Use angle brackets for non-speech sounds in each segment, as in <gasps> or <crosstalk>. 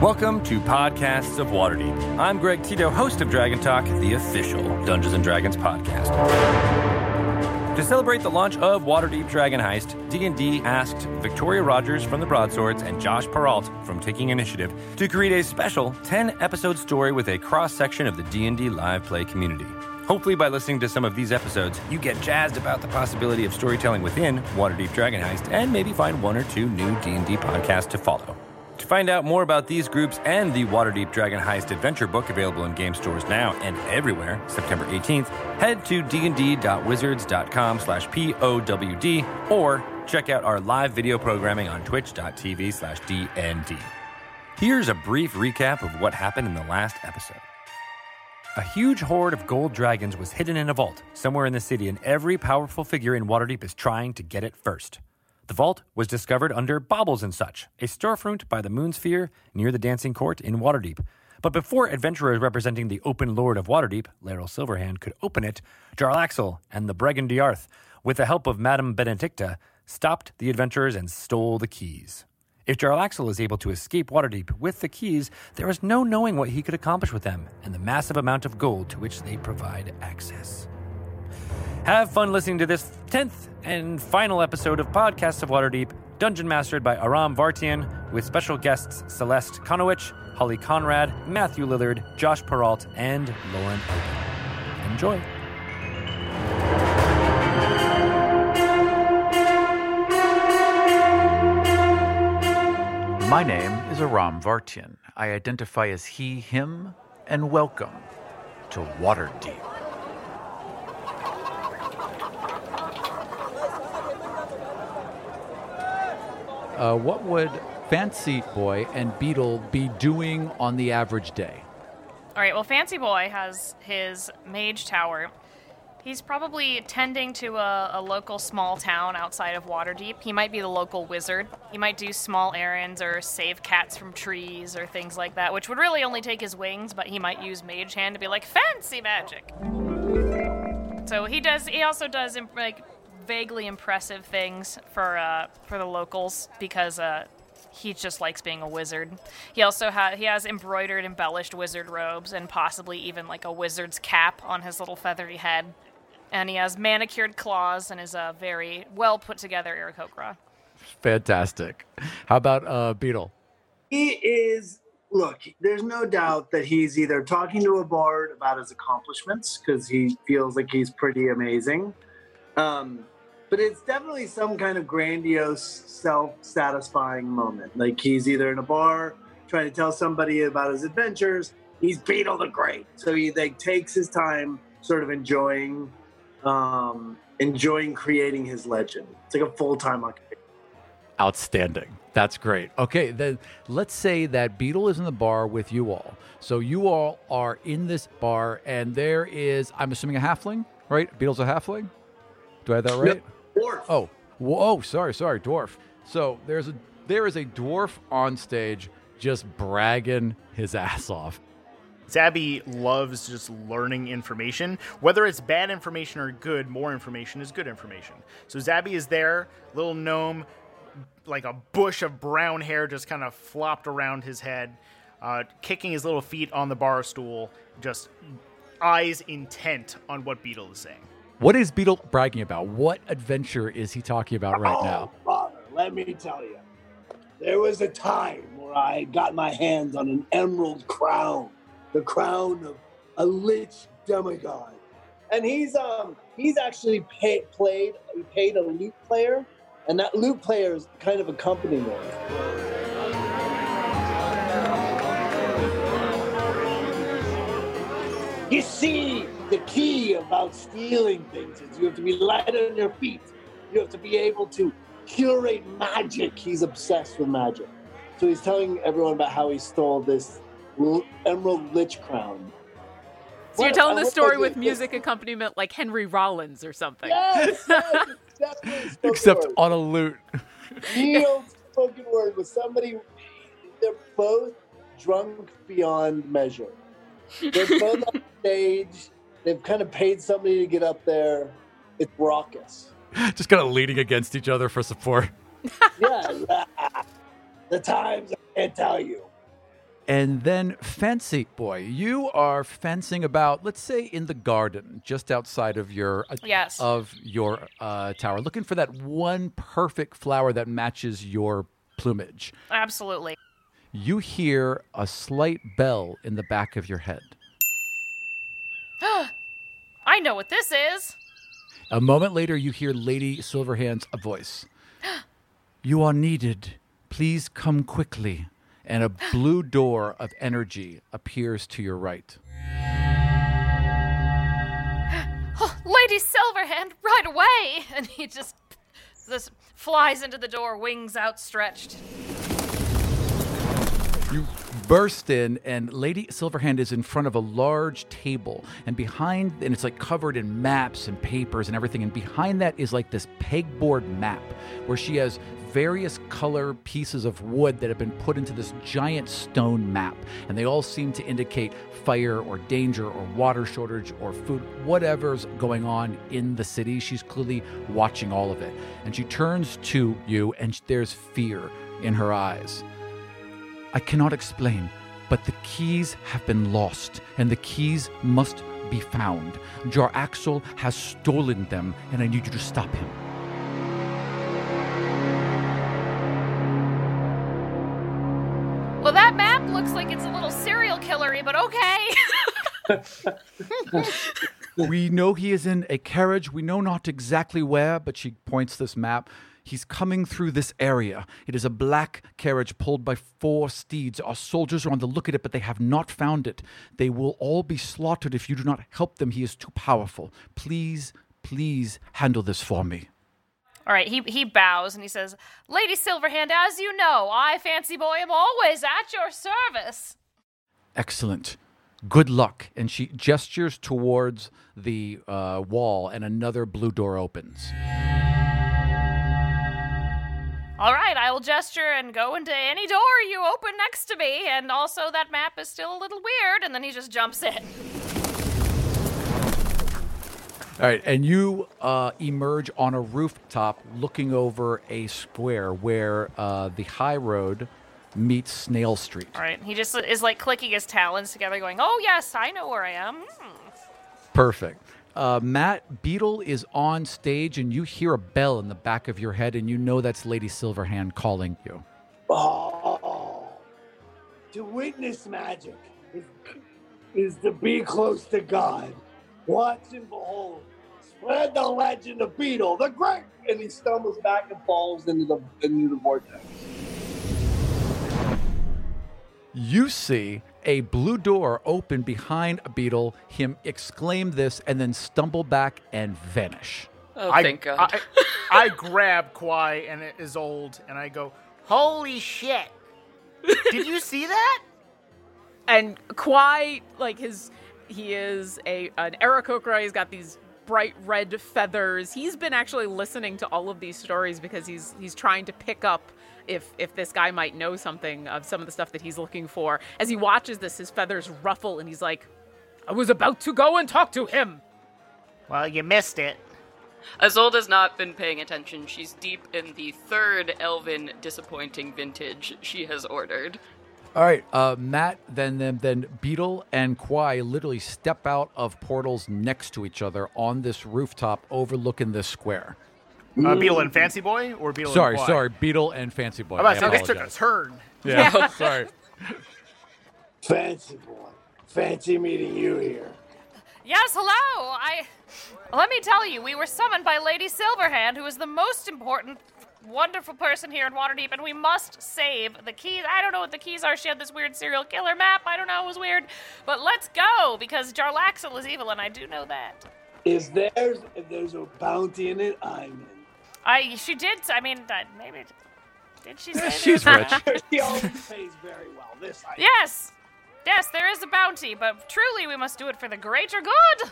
Welcome to Podcasts of Waterdeep. I'm Greg Tito, host of Dragon Talk, the official Dungeons and Dragons podcast. To celebrate the launch of Waterdeep Dragon Heist, D&D asked Victoria Rogers from the Broadswords and Josh Peralt from Taking Initiative to create a special 10-episode story with a cross-section of the D&D live play community. Hopefully, by listening to some of these episodes, you get jazzed about the possibility of storytelling within Waterdeep Dragon Heist and maybe find one or two new D&D podcasts to follow. Find out more about these groups and the Waterdeep Dragon Heist adventure book available in game stores now and everywhere, September 18th, head to dnd.wizards.com slash POWD or check out our live video programming on twitch.tv slash DND. Here's a brief recap of what happened in the last episode. A huge horde of gold dragons was hidden in a vault somewhere in the city, and every powerful figure in Waterdeep is trying to get it first. The vault was discovered under Baubles and Such, a storefront by the Moonsphere near the Dancing Court in Waterdeep. But before adventurers representing the Open Lord of Waterdeep, Laeral Silverhand, could open it, Jarlaxle and the Bregan D'aerthe, with the help of Madame Benedicta, stopped the adventurers and stole the keys. If Jarlaxle is able to escape Waterdeep with the keys, there is no knowing what he could accomplish with them and the massive amount of gold to which they provide access. Have fun listening to this 10th and final episode of Podcasts of Waterdeep, dungeon mastered by Aram Vartian, with special guests Celeste Conowitch, Holly Conrad, Matthew Lillard, Josh Peralt, and Lauren. Enjoy. My name is Aram Vartian. I identify as he, him, and welcome to Waterdeep. Uh, what would Fancy Boy and Beetle be doing on the average day? All right, well, Fancy Boy has his mage tower. He's probably tending to a, a, local small town outside of Waterdeep. He might be the local wizard. He might do small errands or save cats from trees or things like that, which would really only take his wings, but he might use Mage Hand to be like, fancy magic! So he does, he also does, like, vaguely impressive things for uh, for the locals because uh, he just likes being a wizard. He also ha- he has embroidered, embellished wizard robes and possibly even like a wizard's cap on his little feathery head. And he has manicured claws and is a very well put together Aarakocra. Fantastic. How about uh, Beetle? He is. Look, there's no doubt that he's either talking to a bard about his accomplishments because he feels like he's pretty amazing, um, but it's definitely some kind of grandiose, self-satisfying moment. Like he's either in a bar trying to tell somebody about his adventures. He's Beetle the Great, so he like takes his time, sort of enjoying, um, enjoying creating his legend. It's like a full-time occupation. Outstanding. That's great. Okay, then let's say that Beetle is in the bar with you all. So you all are in this bar, and there is, I'm assuming, a halfling, right? Beetle's a halfling. Do I have that right? Yep. Dwarf. Oh, whoa! Sorry, sorry, dwarf. So there's a there is a dwarf on stage just bragging his ass off. Zabby loves just learning information. Whether it's bad information or good, more information is good information. So Zabby is there, little gnome, like a bush of brown hair just kind of flopped around his head, uh, kicking his little feet on the bar stool, just eyes intent on what Beetle is saying. What is Beetle bragging about? What adventure is he talking about right oh, now? Father, let me tell you. There was a time where I got my hands on an emerald crown, the crown of a lich demigod. And he's um he's actually pay, played he paid a lute player, and that lute player is kind of accompanying him. You see, the key about stealing things is you have to be light on your feet. You have to be able to curate magic. He's obsessed with magic. So he's telling everyone about how he stole this emerald lich crown. So you're telling the story with <laughs> music accompaniment like Henry Rollins or something. Yes, <laughs> yes Except word. on a lute. Real <laughs> spoken word with somebody. They're both drunk beyond measure. They're both on stage they've kind of paid somebody to get up there. It's raucous. <laughs> Just kind of leaning against each other for support. <laughs> yeah, the times I can't tell you. And then Fancy Boy, you are fencing about, let's say, in the garden, just outside of your uh, Yes. of your uh, tower, looking for that one perfect flower that matches your plumage. Absolutely. You hear a slight bell in the back of your head. I know what this is. A moment later, you hear Lady Silverhand's voice. <gasps> you are needed. Please come quickly. And a blue <gasps> door of energy appears to your right. <gasps> Oh, Lady Silverhand, right away! <laughs> And he just this flies into the door, wings outstretched. You burst in, and Lady Silverhand is in front of a large table, and behind, and it's like covered in maps and papers and everything. And behind that is like this pegboard map where she has various color pieces of wood that have been put into this giant stone map, and they all seem to indicate fire or danger or water shortage or food, whatever's going on in the city. She's clearly watching all of it, and she turns to you, and there's fear in her eyes. I cannot explain, but the keys have been lost, and the keys must be found. Jarlaxle has stolen them, and I need you to stop him. Well, that map looks like it's a little serial killery, but okay. <laughs> we know he is in a carriage. We know not exactly where, but she points this map. He's coming through this area. It is a black carriage pulled by four steeds. Our soldiers are on the look at it, but they have not found it. They will all be slaughtered if you do not help them. He is too powerful. Please, please handle this for me. All right, he, he bows and he says, Lady Silverhand, as you know, I, Fancy Boy, am always at your service. Excellent. Good luck. And she gestures towards the uh, wall, and another blue door opens. All right, I will gesture and go into any door you open next to me, and also that map is still a little weird, and then he just jumps in. All right, and you uh, emerge on a rooftop looking over a square where uh, the high road meets Snail Street. All right, he just is like clicking his talons together, going, Oh, yes, I know where I am. Hmm. Perfect. Uh, Matt Beetle is on stage, and you hear a bell in the back of your head, and you know that's Lady Silverhand calling you. Oh, to witness magic is, is to be close to God. Watch and behold. Spread the legend of Beetle, the great. And he stumbles back and falls into the into the vortex. You see a blue door open behind a Beetle, him exclaim this, and then stumble back and vanish. Oh, I, thank God. I, I grab Kwai and it is old, and I go, "Holy shit! Did you see that?" and Kwai, like his, he is a an Aarakocra. He's got these bright red feathers. He's been actually listening to all of these stories because he's he's trying to pick up if if this guy might know something of some of the stuff that he's looking for. As he watches this, his feathers ruffle, and he's like, "I was about to go and talk to him." Well, you missed it. Isolde's not been paying attention. She's deep in the third Elven disappointing vintage she has ordered. All right, uh, Matt, then, then then Beetle and Kwai literally step out of portals next to each other on this rooftop overlooking this square. Uh, Beetle and Fancy Boy, or Beetle Sorry, and Kwai? sorry, sorry, Beetle and Fancy Boy. I'm about I to say this took a turn. Yeah, <laughs> sorry. Fancy boy. Fancy meeting you here. Yes, hello. I. Let me tell you, we were summoned by Lady Silverhand, who is the most important, wonderful person here in Waterdeep, and we must save the keys. I don't know what the keys are. She had this weird serial killer map. I don't know. It was weird. But let's go, because Jarlaxle is evil, and I do know that. Is there's if there's a bounty in it, I'm in. I. She did. I mean, uh, maybe. Did she say <laughs> She's that? rich. <laughs> he always pays very well. This I Yes. Yes, there is a bounty, but truly we must do it for the greater good.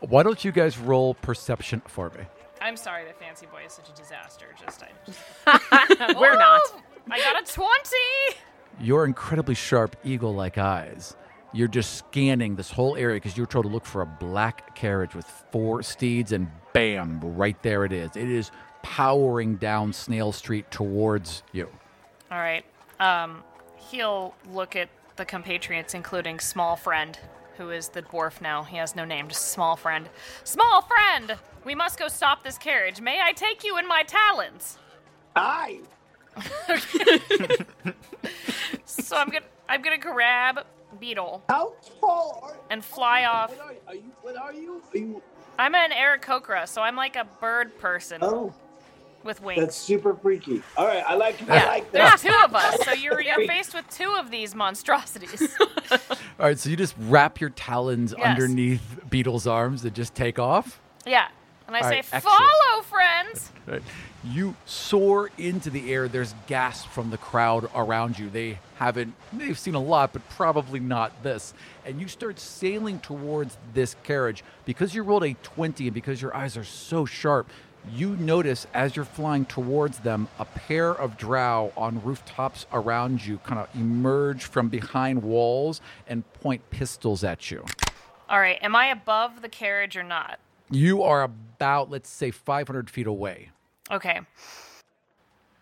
Why don't you guys roll perception for me? I'm sorry that Fancy Boy is such a disaster. Just I. <laughs> We're not. I got a 20. Your incredibly sharp eagle-like eyes. You're just scanning this whole area because you're told to look for a black carriage with four steeds, and bam, right there it is. It is powering down Snail Street towards you. All right. Um, he'll look at the compatriots, including Small Friend, who is the dwarf now. He has no name, just Small Friend. Small Friend! We must go stop this carriage. May I take you in my talons? Aye. <laughs> So I'm gonna I'm gonna grab Beetle How tall are and fly off. What are, are you? What are you? Are you? I'm an Aarakocra, so I'm like a bird person Oh, with wings. that's super freaky. All right, I like. I yeah, like there's two of us, so you're you're <laughs> faced with two of these monstrosities. <laughs> All right, so you just wrap your talons Yes. underneath Beetle's arms and just take off. yeah, and I All say, right, "Follow, friends." Right. You soar into the air. There's gasps from the crowd around you. They haven't, they've seen a lot, but probably not this. And you start sailing towards this carriage. Because you rolled a 20 and because your eyes are so sharp, you notice as you're flying towards them, a pair of drow on rooftops around you kind of emerge from behind walls and point pistols at you. All right, am I above the carriage or not? You are about, let's say, 500 feet away Okay,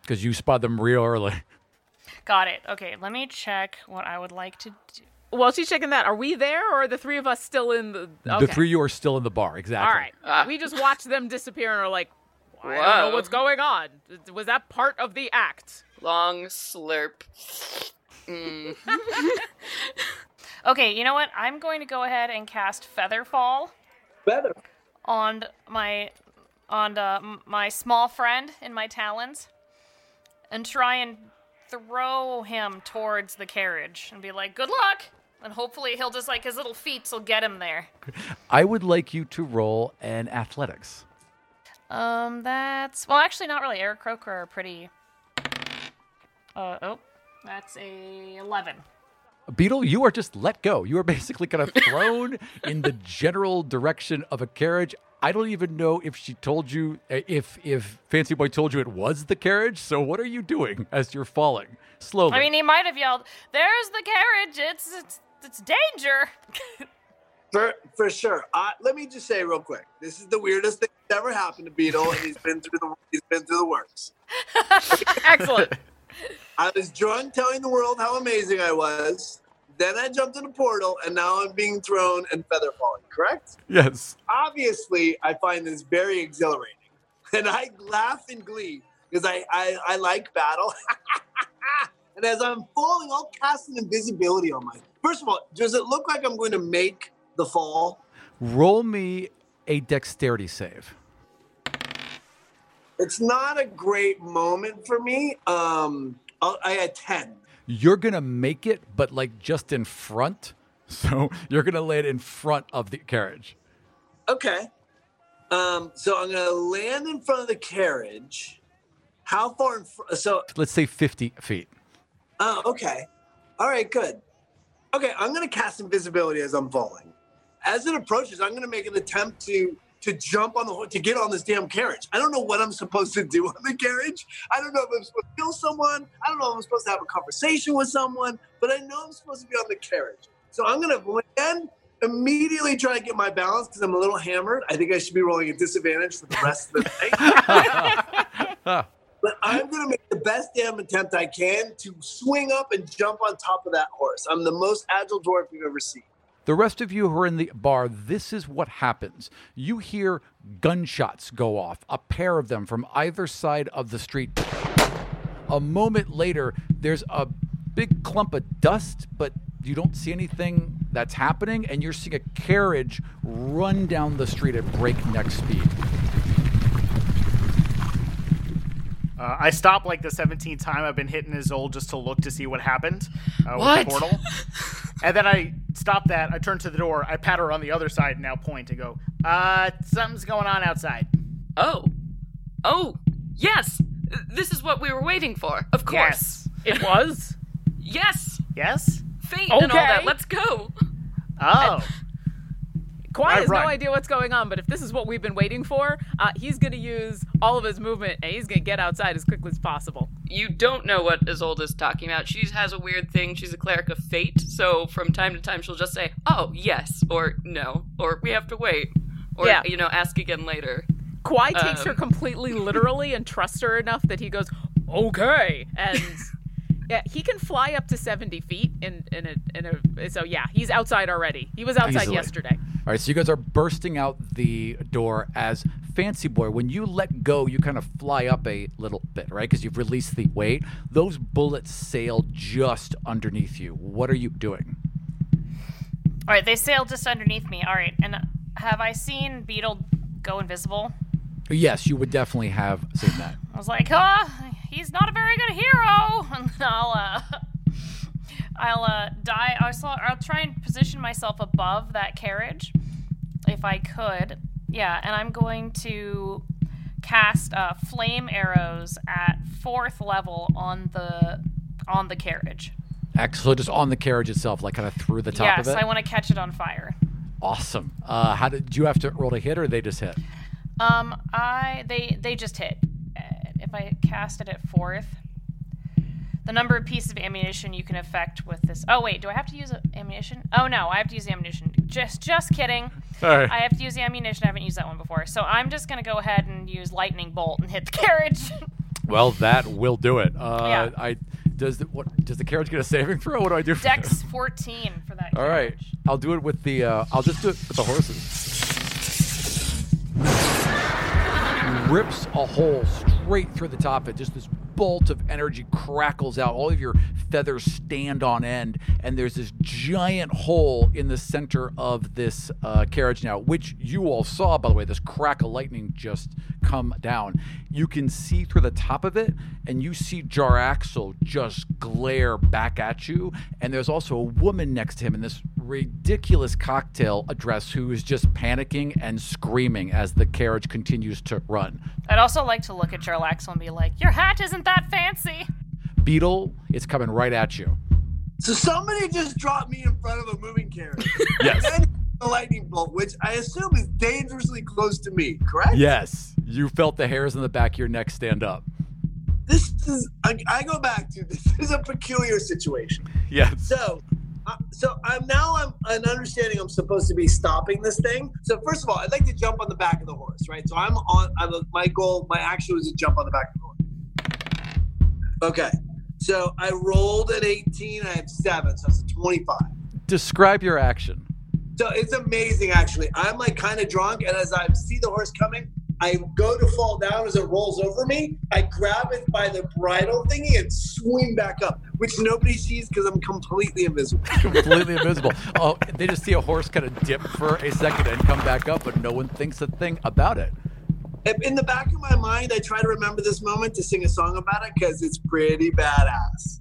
because you spot them real early. <laughs> got it. Okay, let me check what I would like to do. While she's checking that, are we there or are the three of us still in the? Okay. The three of you are still in the bar, exactly. All right. Ah. We just watch them disappear and are like, I don't know what's going on. Was that part of the act? Long slurp. Mm. <laughs> <laughs> Okay, you know what? I'm going to go ahead and cast Featherfall Better. On my on uh, my small friend in my talons, and try and throw him towards the carriage and be like, "Good luck!" And hopefully he'll just like his little feet will get him there. I would like you to roll an athletics. Um, that's well, actually, not really. Aarakocra are pretty. Uh oh, that's a eleven. Beetle, you are just let go. You are basically kind of thrown <laughs> in the general direction of a carriage. I don't even know if she told you uh, if if Fancy Boy told you it was the carriage. So what are you doing as you're falling slowly? I mean, he might have yelled, "There's the carriage! It's it's it's danger!" <laughs> For for sure. Uh, let me just say real quick. This is the weirdest thing that's ever happened to Beetle, and he's been through the he's been through the works. <laughs> Excellent. I was drunk, telling the world how amazing I was. Then I jumped in a portal, and now I'm being thrown and feather falling. Correct? yes. Obviously, I find this very exhilarating, <laughs> and I laugh in glee because I I, I like battle. <laughs> and as I'm falling, I'll cast an invisibility on my. First of all, does it look like I'm going to make the fall? Roll me a dexterity save. It's not a great moment for me. Um, I'll- I had ten. You're gonna make it, but like just in front. <laughs> So you're gonna land in front of the carriage. Okay. Um, so I'm gonna land in front of the carriage. How far in front? So, Let's say 50 feet. oh, okay. All right, good. Okay, I'm gonna cast invisibility as I'm falling. As it approaches, I'm gonna make an attempt to to jump on the to get on this damn carriage. I don't know what I'm supposed to do on the carriage. I don't know if I'm supposed to kill someone. I don't know if I'm supposed to have a conversation with someone. But I know I'm supposed to be on the carriage. So I'm gonna land immediately try to get my balance because I'm a little hammered. I think I should be rolling a disadvantage for the rest of the night. <laughs> but I'm going to make the best damn attempt I can to swing up and jump on top of that horse. I'm the most agile dwarf you've ever seen. The rest of you who are in the bar, this is what happens. You hear gunshots go off, a pair of them from either side of the street. A moment later, there's a big clump of dust, but you don't see anything that's happening, and you're seeing a carriage run down the street at breakneck speed. Uh, I stop like the 17th time I've been hitting his old just to look to see what happened uh, with the portal. <laughs> and then I stop that. I turn to the door. I pat her on the other side and now point and go, uh, something's going on outside. Oh. Oh, yes! This is what we were waiting for. Of course. Yes. It was. <laughs> Yes! Yes? Fate and all that. Let's go! Oh. Kwai Right, has right. no idea what's going on, but if this is what we've been waiting for, uh, he's going to use all of his movement and he's going to get outside as quickly as possible. You don't know what Isolde's talking about. She has a weird thing. She's a cleric of fate, so from time to time she'll just say, oh, yes, or no, or we have to wait, or, Yeah. you know, ask again later. Kwai takes her Um. completely literally and trusts her enough that he goes, okay. And <laughs> Yeah, he can fly up to 70 feet in in a in a so yeah, he's outside already. He was outside Easily. yesterday. All right, so you guys are bursting out the door as Fancy Boy. When you let go, you kind of fly up a little bit, right? Because you've released the weight. Those bullets sail just underneath you. What are you doing? All right, they sail just underneath me. All right, and have I seen Beetle go invisible? Yes, you would definitely have seen that. I was like, huh? he's not a very good hero. <laughs> And then I'll, uh, I'll uh, die. I'll, I'll try and position myself above that carriage, if I could. Yeah, and I'm going to cast uh, flame arrows at fourth level on the on the carriage. Excellent. Just on the carriage itself, like kind of through the top yes, of it. Yes, I want to catch it on fire. awesome. Uh, how did, did you have to roll to hit, or they just hit? Um, I they they just hit. If I cast it at fourth, the number of pieces of ammunition you can affect with this. Oh wait, do I have to use ammunition? Oh no, I have to use the ammunition. Just just kidding. Alright. I have to use the ammunition. I haven't used that one before, so I'm just gonna go ahead and use lightning bolt and hit the <laughs> carriage. Well, that will do it. Uh, Yeah. I does the, what does the carriage get a saving throw? What do I do? For Dex 14 for that. All right. I'll do it with the. Uh, I'll just do it with the horses. Rips a hole straight through the top of it. Just this bolt of energy crackles out. All of your feathers stand on end, and there's this giant hole in the center of this uh, carriage now, which you all saw, by the way. This crack of lightning just come down. You can see through the top of it, and you see Jarlaxle just glare back at you. And there's also a woman next to him in this ridiculous cocktail dress who is just panicking and screaming as the carriage continues to run. I'd also like to look at Jarlaxle and be like, "Your hat isn't that fancy." Beetle is coming right at you. So somebody just dropped me in front of a moving carriage. <laughs> Yes. and a lightning bolt, which I assume is dangerously close to me, correct? Yes. You felt the hairs on the back of your neck stand up. This is, I, I go back to this is a peculiar situation. Yes. So, uh, so I'm now I'm an understanding I'm supposed to be stopping this thing. So first of all, I'd like to jump on the back of the horse, right? So I'm on. I'm my goal, my action was to jump on the back of the horse. Okay. So I rolled at 18. I have seven, so it's a 25. Describe your action. So it's amazing, actually. I'm like kind of drunk, and as I see the horse coming, I go to fall down as it rolls over me. I grab it by the bridle thingy and swing back up, which nobody sees because I'm completely invisible. <laughs> Completely invisible. Oh, they just see a horse kind of dip for a second and come back up, but no one thinks a thing about it. In the back of my mind, I try to remember this moment to sing a song about it because it's pretty badass.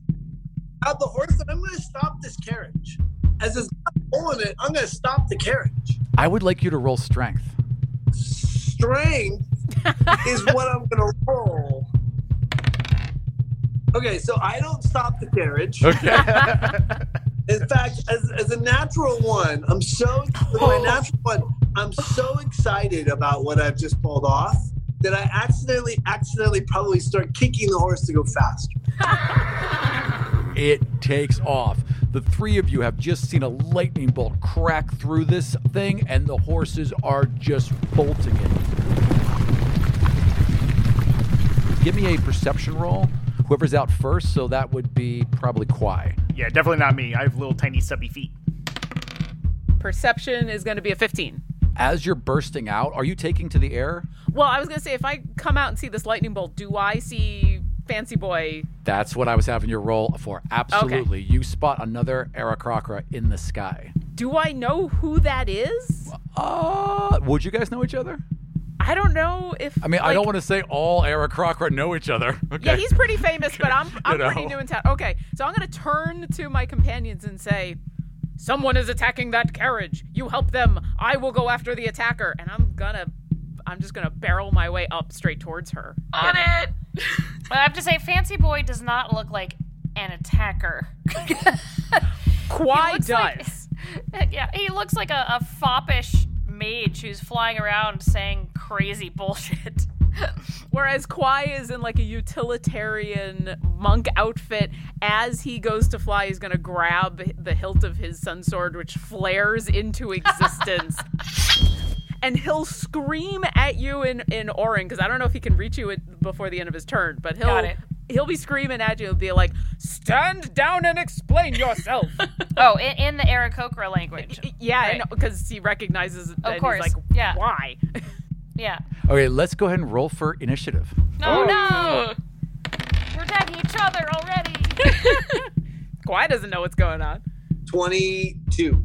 Out the horse, and I'm going to stop this carriage. As it's pulling it, I'm going to stop the carriage. I would like you to roll strength. Strength <laughs> is what I'm going to roll. Okay, so I don't stop the carriage. Okay. In fact, as, as a natural one, I'm so my <laughs> natural one, I'm so excited about what I've just pulled off that I accidentally, accidentally probably start kicking the horse to go faster. <laughs> it takes off. The three of you have just seen a lightning bolt crack through this thing, and the horses are just bolting it. Give me a perception roll. Whoever's out first, so that would be probably Quai. Yeah, definitely not me. I have little tiny stubby feet. Perception is going to be a 15. As you're bursting out, are you taking to the air? Well, I was going to say if I come out and see this lightning bolt, do I see Fancy Boy? That's what I was having your roll for. Absolutely. You spot another Aarakocra in the sky. Do I know who that is? Uh, would you guys know each other? I don't know if I mean, I don't want to say all Aarakocra know each other. Okay. Yeah, he's pretty famous, but I'm <laughs> I'm You pretty new in town. Okay, so I'm gonna turn to my companions and say, "Someone is attacking that carriage. You help them. I will go after the attacker." And I'm gonna, I'm just gonna barrel my way up straight towards her. On it. But <laughs> I have to say, Fancy Boy does not look like an attacker. <laughs> <laughs> Quai looks does. like- yeah, he looks like a, a foppish mage who's flying around saying crazy bullshit. <laughs> Whereas Quai is in like a utilitarian monk outfit. As he goes to fly, he's gonna grab the hilt of his sun sword, which flares into existence. <laughs> and he'll scream at you in in Auran because I don't know if he can reach you before the end of his turn, but he'll he'll be screaming at you. He'll be like, "Stand down and explain yourself." <laughs> Oh, in, in the Aarakocra language. yeah, Right. because he recognizes. Of and course, He's like, yeah. Why? Yeah. Okay, let's go ahead and roll for initiative. No, Oh. no. We're attacking each other already. <laughs> Kwai doesn't know what's going on. 22.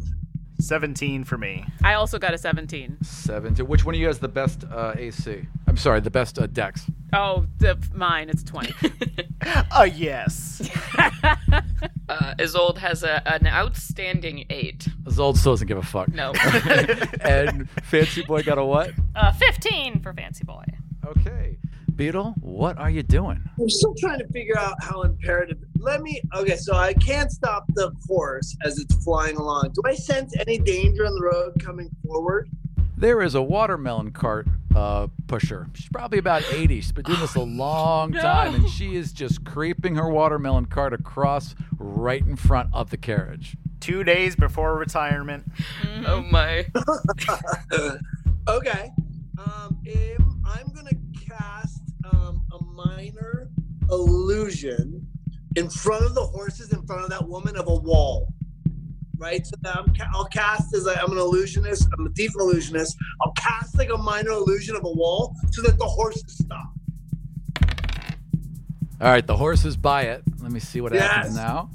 17 for me. I also got a 17. 17. which one of you has the best uh, AC? I'm sorry, the best uh, Dex. Oh, the, mine. It's 20. <laughs> Uh, yes. <laughs> Uh, Isolde has a, an outstanding eight. Zold still doesn't give a fuck. No. <laughs> and Fancy Boy got a what? Uh, 15 for Fancy Boy. Okay. Beetle, what are you doing? I'm still trying to figure out how imperative. Let me. Okay, so I can't stop the horse as it's flying along. Do I sense any danger on the road coming forward? There is a watermelon cart uh, pusher. She's probably about 80. She's been doing this a <sighs> long time, and she is just creeping her watermelon cart across right in front of the carriage. Two days before retirement. oh my. <laughs> okay. Um, am- I'm gonna cast um, a minor illusion in front of the horses, in front of that woman of a wall. Right. So that I'm ca- I'll cast as I'm an illusionist. I'm a deep illusionist. I'll cast like a minor illusion of a wall so that the horses stop. All right, the horses buy it. Let me see what happens now.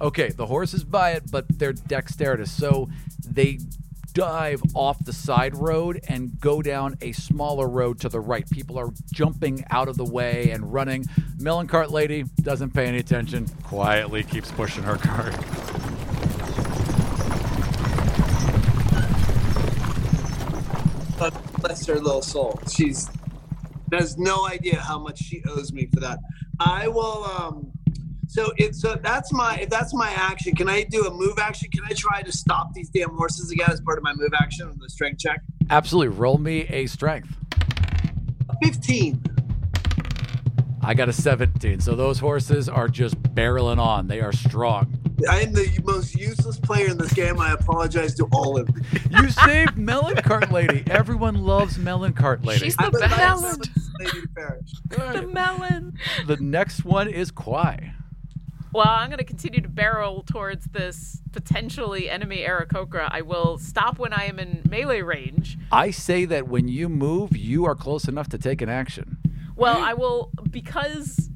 Okay, the horses buy it, but they're dexterous. So they dive off the side road and go down a smaller road to the right. People are jumping out of the way and running. Melon cart lady doesn't pay any attention, quietly keeps pushing her cart. Bless her little soul. She's has no idea how much she owes me for that. I will um so it's so that's my if that's my action. Can I do a move action? Can I try to stop these damn horses again as part of my move action with the strength check? Absolutely. Roll me a strength. 15. I got a 17. So those horses are just barreling on. They are strong. I am the most useless player in this game. I apologize to all of you. You saved Melon Cart Lady. Everyone loves Melon Cart Lady. She's the the best. nicest lady to perish. the melon. The next one is Kwai. Well, I'm going to continue to barrel towards this potentially enemy Aarakocra. I will stop when I am in melee range. I say that when you move, you are close enough to take an action. Well, I will because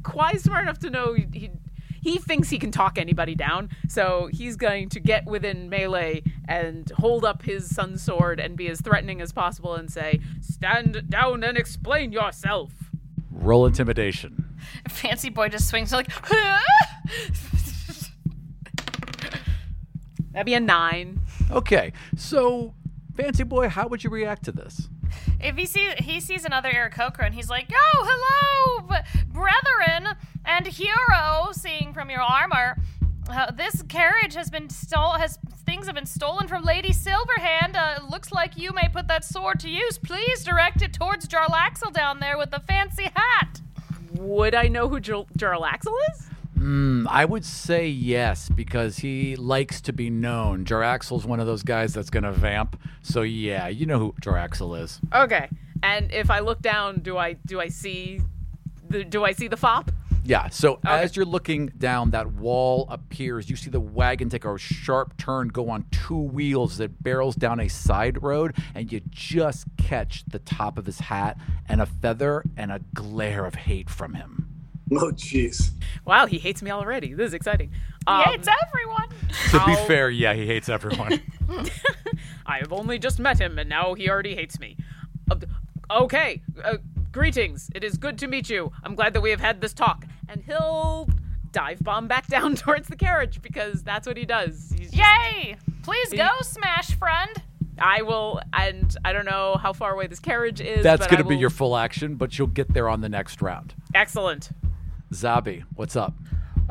Kwai's smart enough to know he he thinks he can talk anybody down, so he's going to get within melee and hold up his sun sword and be as threatening as possible and say, "Stand down and explain yourself." Roll intimidation. <laughs> Fancy Boy just swings like. <laughs> That'd be a nine. Okay, so Fancy Boy, how would you react to this? if he sees he sees another Aarakocra and he's like, "Oh, hello, brethren and hero!" Seeing from your armor, uh, this carriage has been stole. Has things have been stolen from Lady Silverhand. Uh, looks like you may put that sword to use. Please direct it towards Jarlaxle down there with the fancy hat. Would I know who Jur- Jarlaxle is? Hmm, I would say yes because he likes to be known. Jarlaxle's one of those guys that's going to vamp. So yeah, you know who Jarlaxle is. Okay. And if I look down, do I do I see the do I see the fop? Yeah, so as you're looking down, that wall appears. You see the wagon take a sharp turn, go on two wheels that barrels down a side road, and you just catch the top of his hat and a feather and a glare of hate from him. Oh, jeez. Wow, he hates me already. This is exciting. He Um, hates everyone. To be I'll- fair, yeah, he hates everyone. <laughs> I have only just met him, and now he already hates me. Uh, okay, uh, greetings. It is good to meet you. I'm glad that we have had this talk. And he'll dive bomb back <laughs> down towards the carriage because that's what he does. He's just- Yay! Please go, Smash Friend. I will, and I don't know how far away this carriage is. That's going to be your full action, but you'll get there on the next round. excellent. Zabby, what's up?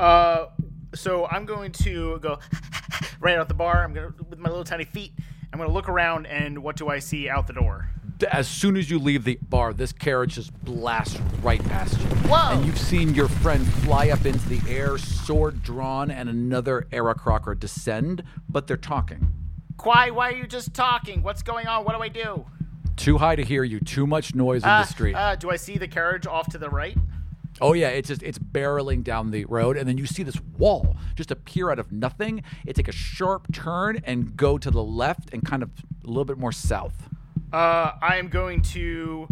Uh, so I'm going to go <laughs> right out the bar. I'm gonna with my little tiny feet. I'm gonna look around, and what do I see out the door? As soon as you leave the bar, this carriage just blasts right past you. Whoa. And you've seen your friend fly up into the air, sword drawn, and another Aarakocra descend, but they're talking. Why? Why are you just talking? What's going on? What do I do? Too high to hear you, too much noise in Uh, the street. Uh, do I see the carriage off to the right? Oh yeah, it's just it's barreling down the road, and then you see this wall just appear out of nothing. It take a sharp turn and go to the left and kind of a little bit more south. Uh, I am going to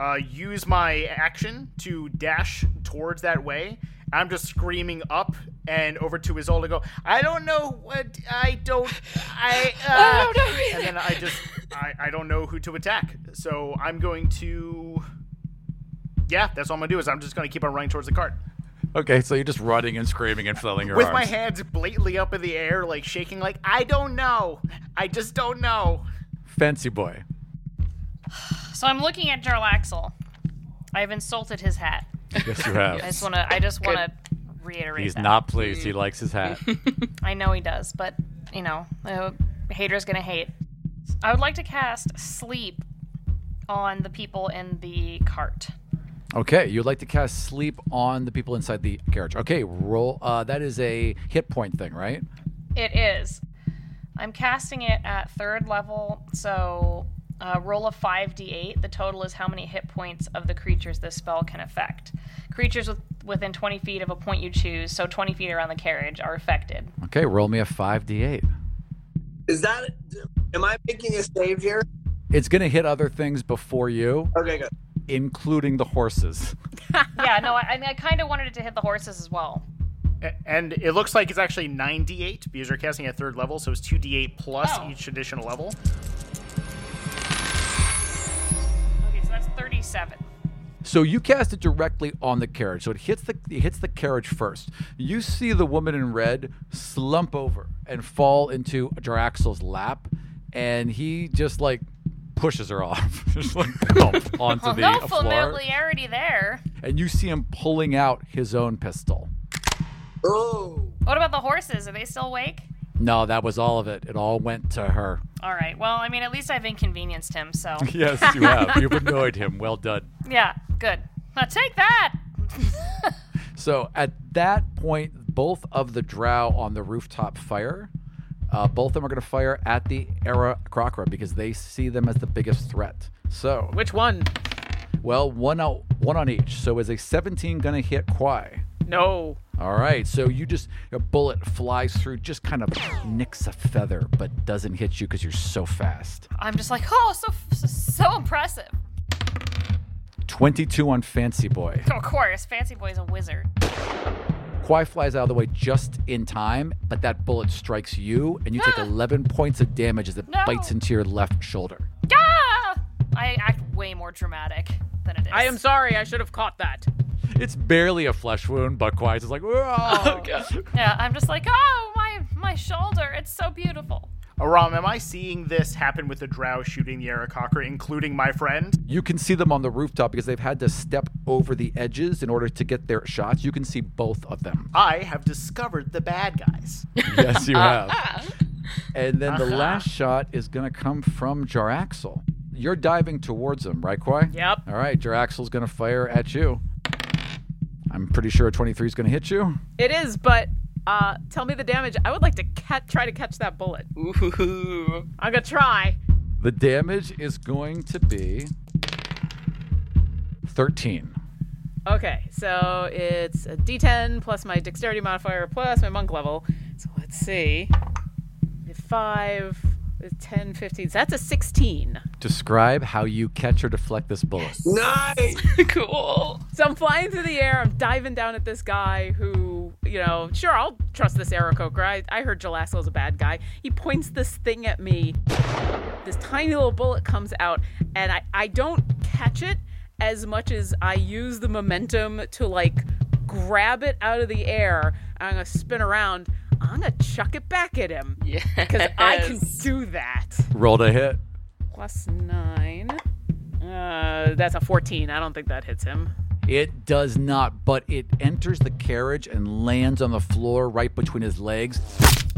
uh, use my action to dash towards that way. I'm just screaming up and over to Isolde to go, I don't know what, I don't, I, <laughs> uh, I don't know either." and then I just, I, I don't know who to attack. So I'm going to, yeah, that's all I'm going to do is I'm just going to keep on running towards the cart. Okay, so you're just running and screaming and flailing your With arms. my hands blatantly up in the air, like shaking, like, I don't know. I just don't know. Fancy boy. So I'm looking at Jarlaxle. I've insulted his hat. Yes, you I have. just want to. I just want to reiterate. He's that. not pleased. He likes his hat. <laughs> I know he does, but you know, uh, haters gonna hate. I would like to cast sleep on the people in the cart. Okay, you'd like to cast sleep on the people inside the carriage. Okay, roll. Uh, that is a hit point thing, right? It is. I'm casting it at third level, so uh, roll a 5d8. The total is how many hit points of the creatures this spell can affect. Creatures with, within 20 feet of a point you choose, so 20 feet around the carriage, are affected. Okay, roll me a five d8. Is that? Am I making a save here? It's gonna hit other things before you, Okay, good. including the horses. <laughs> yeah, no, I, I, mean, I kind of wanted it to hit the horses as well. And it looks like it's actually 9d8 because you're casting at third level, so it's 2d8 plus Oh. each additional level. 37. So you cast it directly on the carriage. So it hits the it hits the carriage first. You see the woman in red slump over and fall into Jarlaxle's lap, and he just like pushes her off, <laughs> just like thump <laughs> onto Well, the no floor. familiarity there. And you see him pulling out his own pistol. Oh, What about the horses? Are they still awake? No, that was all of it. It all went to her. All right. Well, I mean, at least I've inconvenienced him, so <laughs> Yes, you have. <laughs> You've annoyed him. Well done. yeah, good. Now take that. <laughs> So at that point, both of the drow on the rooftop fire. Uh, both of them are going to fire at the Era Crocra because they see them as the biggest threat. So, Which one? well, one out, one on each. So is a 17 going to hit Kwai? No. All right. So you just a bullet flies through, just kind of nicks a feather, but doesn't hit you because you're so fast. I'm just like, oh, so so impressive. 22 on Fancy Boy. Of course, Fancy Boy's a wizard. Kwai flies out of the way just in time, but that bullet strikes you, and you take <gasps> 11 points of damage as it No. bites into your left shoulder. Ah! I act way more dramatic than it is. I am sorry. I should have caught that. <laughs> It's barely a flesh wound, but Kwai's is like, <laughs> oh, God. Yeah, I'm just like, oh, my my shoulder. It's so beautiful. Aram, am I seeing this happen with the drow shooting the Aarakocra, including my friend? You can see them on the rooftop because they've had to step over the edges in order to get their shots. You can see both of them. I have discovered the bad guys. <laughs> yes, you have. Uh-huh. And then the uh-huh. last shot is going to come from Jarlaxle. You're diving towards him, right, Kwai? Yep. All right, Jarlaxle's going to fire at you. I'm pretty sure a 23 is going to hit you. It is, but uh, tell me the damage. I would like to ca- try to catch that bullet. Ooh. <laughs> I'm gonna try. The damage is going to be 13. Okay, so it's a D10 plus my dexterity modifier plus my monk level. So let's see. Five, 10, 15. So that's a 16. Describe how you catch or deflect this bullet. nice. <laughs> cool. So I'm flying through the air. I'm diving down at this guy who, you know, sure, I'll trust this Aarakocra. I, I heard Jarlaxle's a bad guy. He points this thing at me. This tiny little bullet comes out, and I, I don't catch it as much as I use the momentum to, like, grab it out of the air. I'm going to spin around. I'm going to chuck it back at him. Yeah. Because I can do that. Roll to hit. Plus nine. Uh, that's a 14. I don't think that hits him. It does not, but it enters the carriage and lands on the floor right between his legs.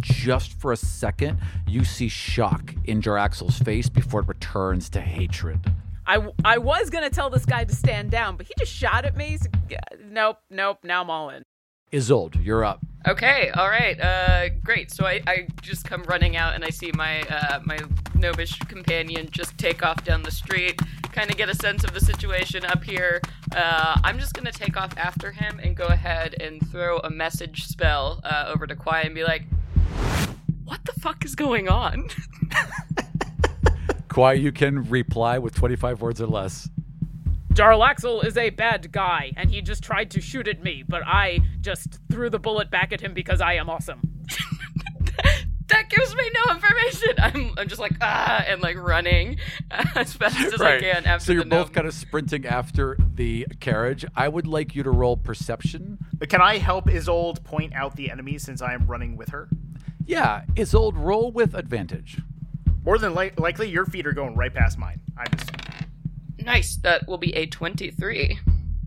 Just for a second, you see shock in Jarlaxle's face before it returns to hatred. I, I was gonna tell this guy to stand down, but he just shot at me. So, yeah, nope, nope. Now I'm all in. Isolde, you're up. Okay, all right, uh, great. So I, I just come running out and I see my uh, my gnomish companion just take off down the street. Kind of get a sense of the situation up here. Uh, I'm just gonna take off after him and go ahead and throw a message spell uh, over to Kwai and be like, "What the fuck is going on?" <laughs> Kwai, you can reply with 25 words or less. Jarlaxle is a bad guy, and he just tried to shoot at me, but I just threw the bullet back at him because I am awesome. <laughs> that gives me no information. I'm, I'm just like ah and like running <laughs> as fast as I can after so you're the both gnome. kind of sprinting after the carriage. I would like you to roll perception. But can I help Isolde point out the enemies since I am running with her? Yeah, Isolde, roll with advantage. More than li- likely, your feet are going right past mine. I just Nice. That will be a 23.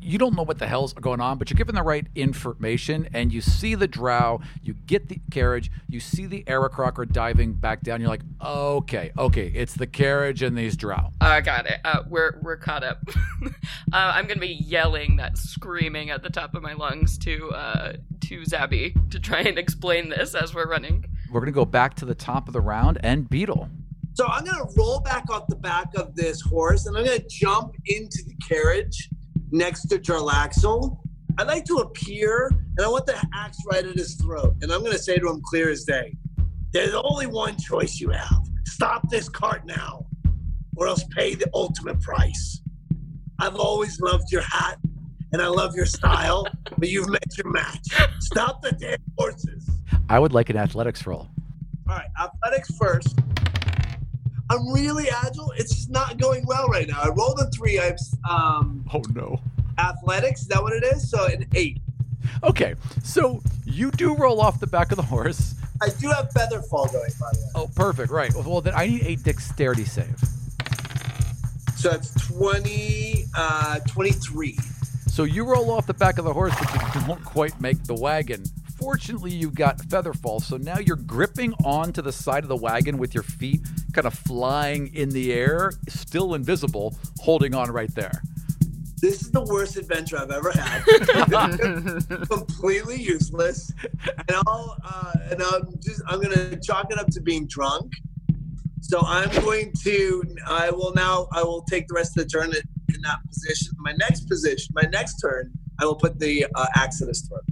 You don't know what the hell's going on, but you're given the right information, and you see the drow, you get the carriage, you see the Aarakocra diving back down. You're like, okay, okay, it's the carriage and these drow. I got it. Uh, we're we're caught up. <laughs> uh, I'm gonna be yelling that, screaming at the top of my lungs to uh, to Zabby to try and explain this as we're running. We're gonna go back to the top of the round and Beetle. So I'm gonna roll back off the back of this horse, and I'm gonna jump into the carriage next to Jarlaxle. I'd like to appear, and I want the axe right at his throat. And I'm gonna say to him clear as day, "There's only one choice you have: stop this cart now, or else pay the ultimate price." I've always loved your hat, and I love your style, but you've met your match. Stop the damn horses. I would like an athletics roll. All right, athletics first. I'm really agile. It's just not going well right now. I rolled a three. I have um, Oh no. athletics. Is that what it is? So an eight. Okay, so you do roll off the back of the horse. I do have feather fall going, by the way. Oh, perfect. Right. Well, then I need a dexterity save. So that's 20, uh, 23. So you roll off the back of the horse, but you don't quite make the wagon. Fortunately, you got featherfall, so now you're gripping onto the side of the wagon with your feet kind of flying in the air, still invisible, holding on right there. This is the worst adventure I've ever had. <laughs> Completely useless. And I'll, uh, and I'm just, I'm gonna chalk it up to being drunk. So I'm going to, I will now, I will take the rest of the turn in in that position. My next position, my next turn, I will put the uh, axe at his throat.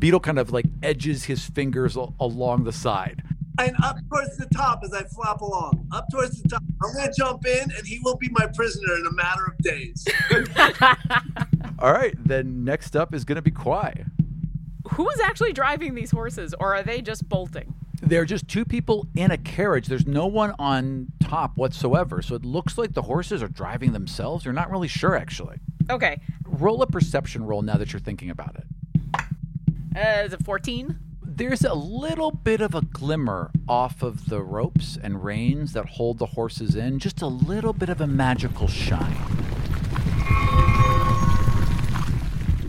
Beetle kind of like edges his fingers al- along the side. And up towards the top as I flop along. Up towards the top. I'm gonna jump in, and he will be my prisoner in a matter of days. <laughs> All right, then next up is going to be Kwai. Who is actually driving these horses, or are they just bolting? They're just two people in a carriage. There's no one on top whatsoever. So it looks like the horses are driving themselves. You're not really sure, actually. Okay. Roll a perception roll now that you're thinking about it. Uh, is it 14? There's a little bit of a glimmer off of the ropes and reins that hold the horses in, just a little bit of a magical shine.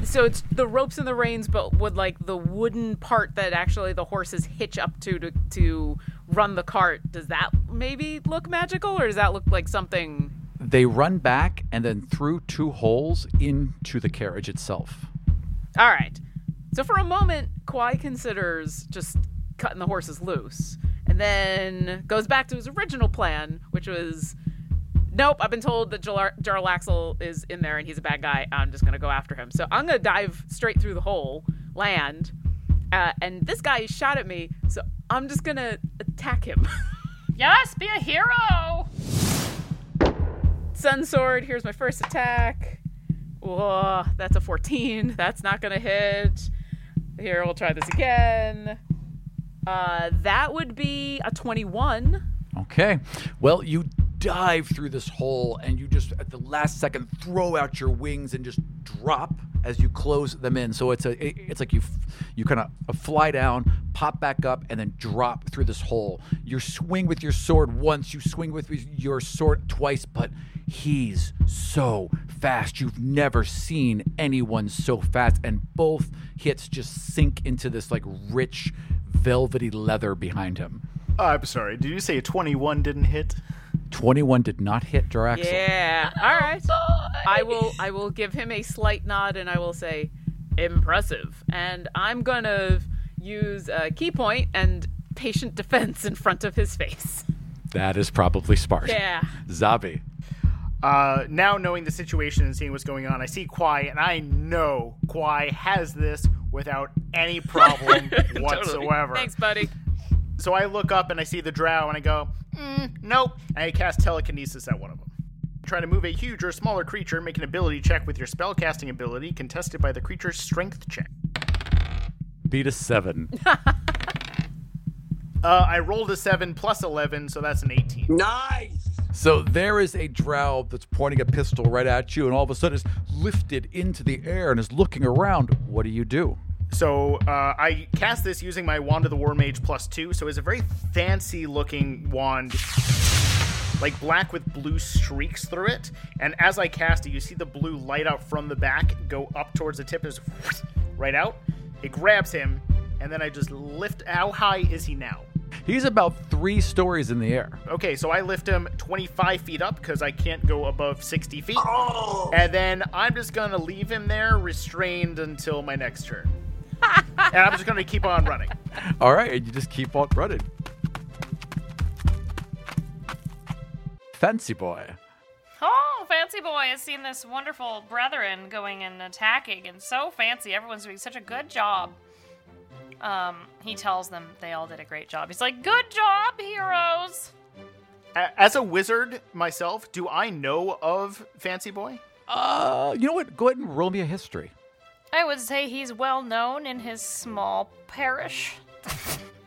So it's the ropes and the reins, but would like the wooden part that actually the horses hitch up to to to run the cart. Does that maybe look magical, or does that look like something? They run back and then through two holes into the carriage itself. All right. So for a moment, Kwai considers just cutting the horses loose, and then goes back to his original plan, which was. Nope, I've been told that Jarlaxle is in there and he's a bad guy. I'm just going to go after him. So I'm going to dive straight through the hole, land, uh, and this guy shot at me, so I'm just going to attack him. <laughs> Yes, be a hero. Sun Sword, here's my first attack. Whoa, that's a 14. That's not going to hit. Here, we'll try this again. Uh, that would be a 21. Okay. Well, you dive through this hole and you just at the last second throw out your wings and just drop as you close them in. So it's a it- it's like you you kind of fly down, pop back up and then drop through this hole. You swing with your sword once, you swing with your sword twice, but he's so fast. You've never seen anyone so fast and both hits just sink into this like rich velvety leather behind him. Uh, I'm sorry. Did you say 21 didn't hit? 21 did not hit Jarlaxle. Yeah. All right. I will I will give him a slight nod and I will say, Impressive. And I'm gonna use a ki point and patient defense in front of his face. That is probably smart. Yeah. Zabby. Uh, now knowing the situation and seeing what's going on, I see Kwai, and I know Kwai has this without any problem <laughs> whatsoever. Thanks, buddy. So I look up and I see the drow, and I go, mm, nope. And I cast telekinesis at one of them. Try to move a huge or smaller creature, make an ability check with your spellcasting ability, contested by the creature's strength check. Beat a seven. <laughs> Uh, I rolled a 7 plus 11, so that's an 18. Nice. So there is a drow that's pointing a pistol right at you, and all of a sudden is lifted into the air and is looking around. What do you do? So uh, I cast this using my Wand of the War Mage plus 2, so it's a very fancy looking wand. Like black with blue streaks through it, and as I cast it, you see the blue light out from the back, go up towards the tip, and just right out. It grabs him, and then I just lift. How high is he now? He's about three stories in the air. Okay, so I lift him 25 feet up because I can't go above 60 feet. Oh. And then I'm just going to leave him there restrained until my next turn. <laughs> and I'm just going to keep on running. All right, and you just keep on running. Fancy boy. Oh, Fancy Boy has seen this wonderful brethren going and attacking, and so fancy. Everyone's doing such a good job. Um, he tells them they all did a great job. He's like, "Good job, heroes." As a wizard myself, do I know of Fancy Boy? Uh, you know what? Go ahead and roll me a history. I would say he's well known in his small parish. <laughs>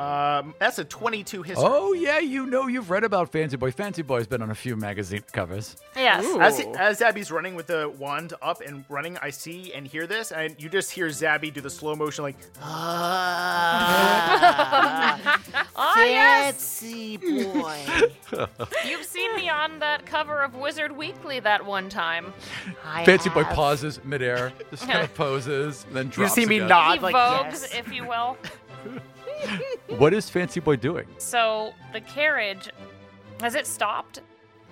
Um, that's a 22 history. Oh yeah, you know you've read about Fancy Boy. Fancy Boy's been on a few magazine covers. Yes. As, he- as Zabby's running with the wand up and running, I see and hear this, and you just hear Zabby do the slow motion, like, <laughs> <laughs> Ah, yes. Fancy boy. <laughs> You've seen me on that cover of Wizard Weekly that one time. I Fancy Boy pauses midair, just kind of poses, then drops. you see me again. nod, he like, vogues, yes. if you will. What is Fancy Boy doing? So the carriage has it stopped?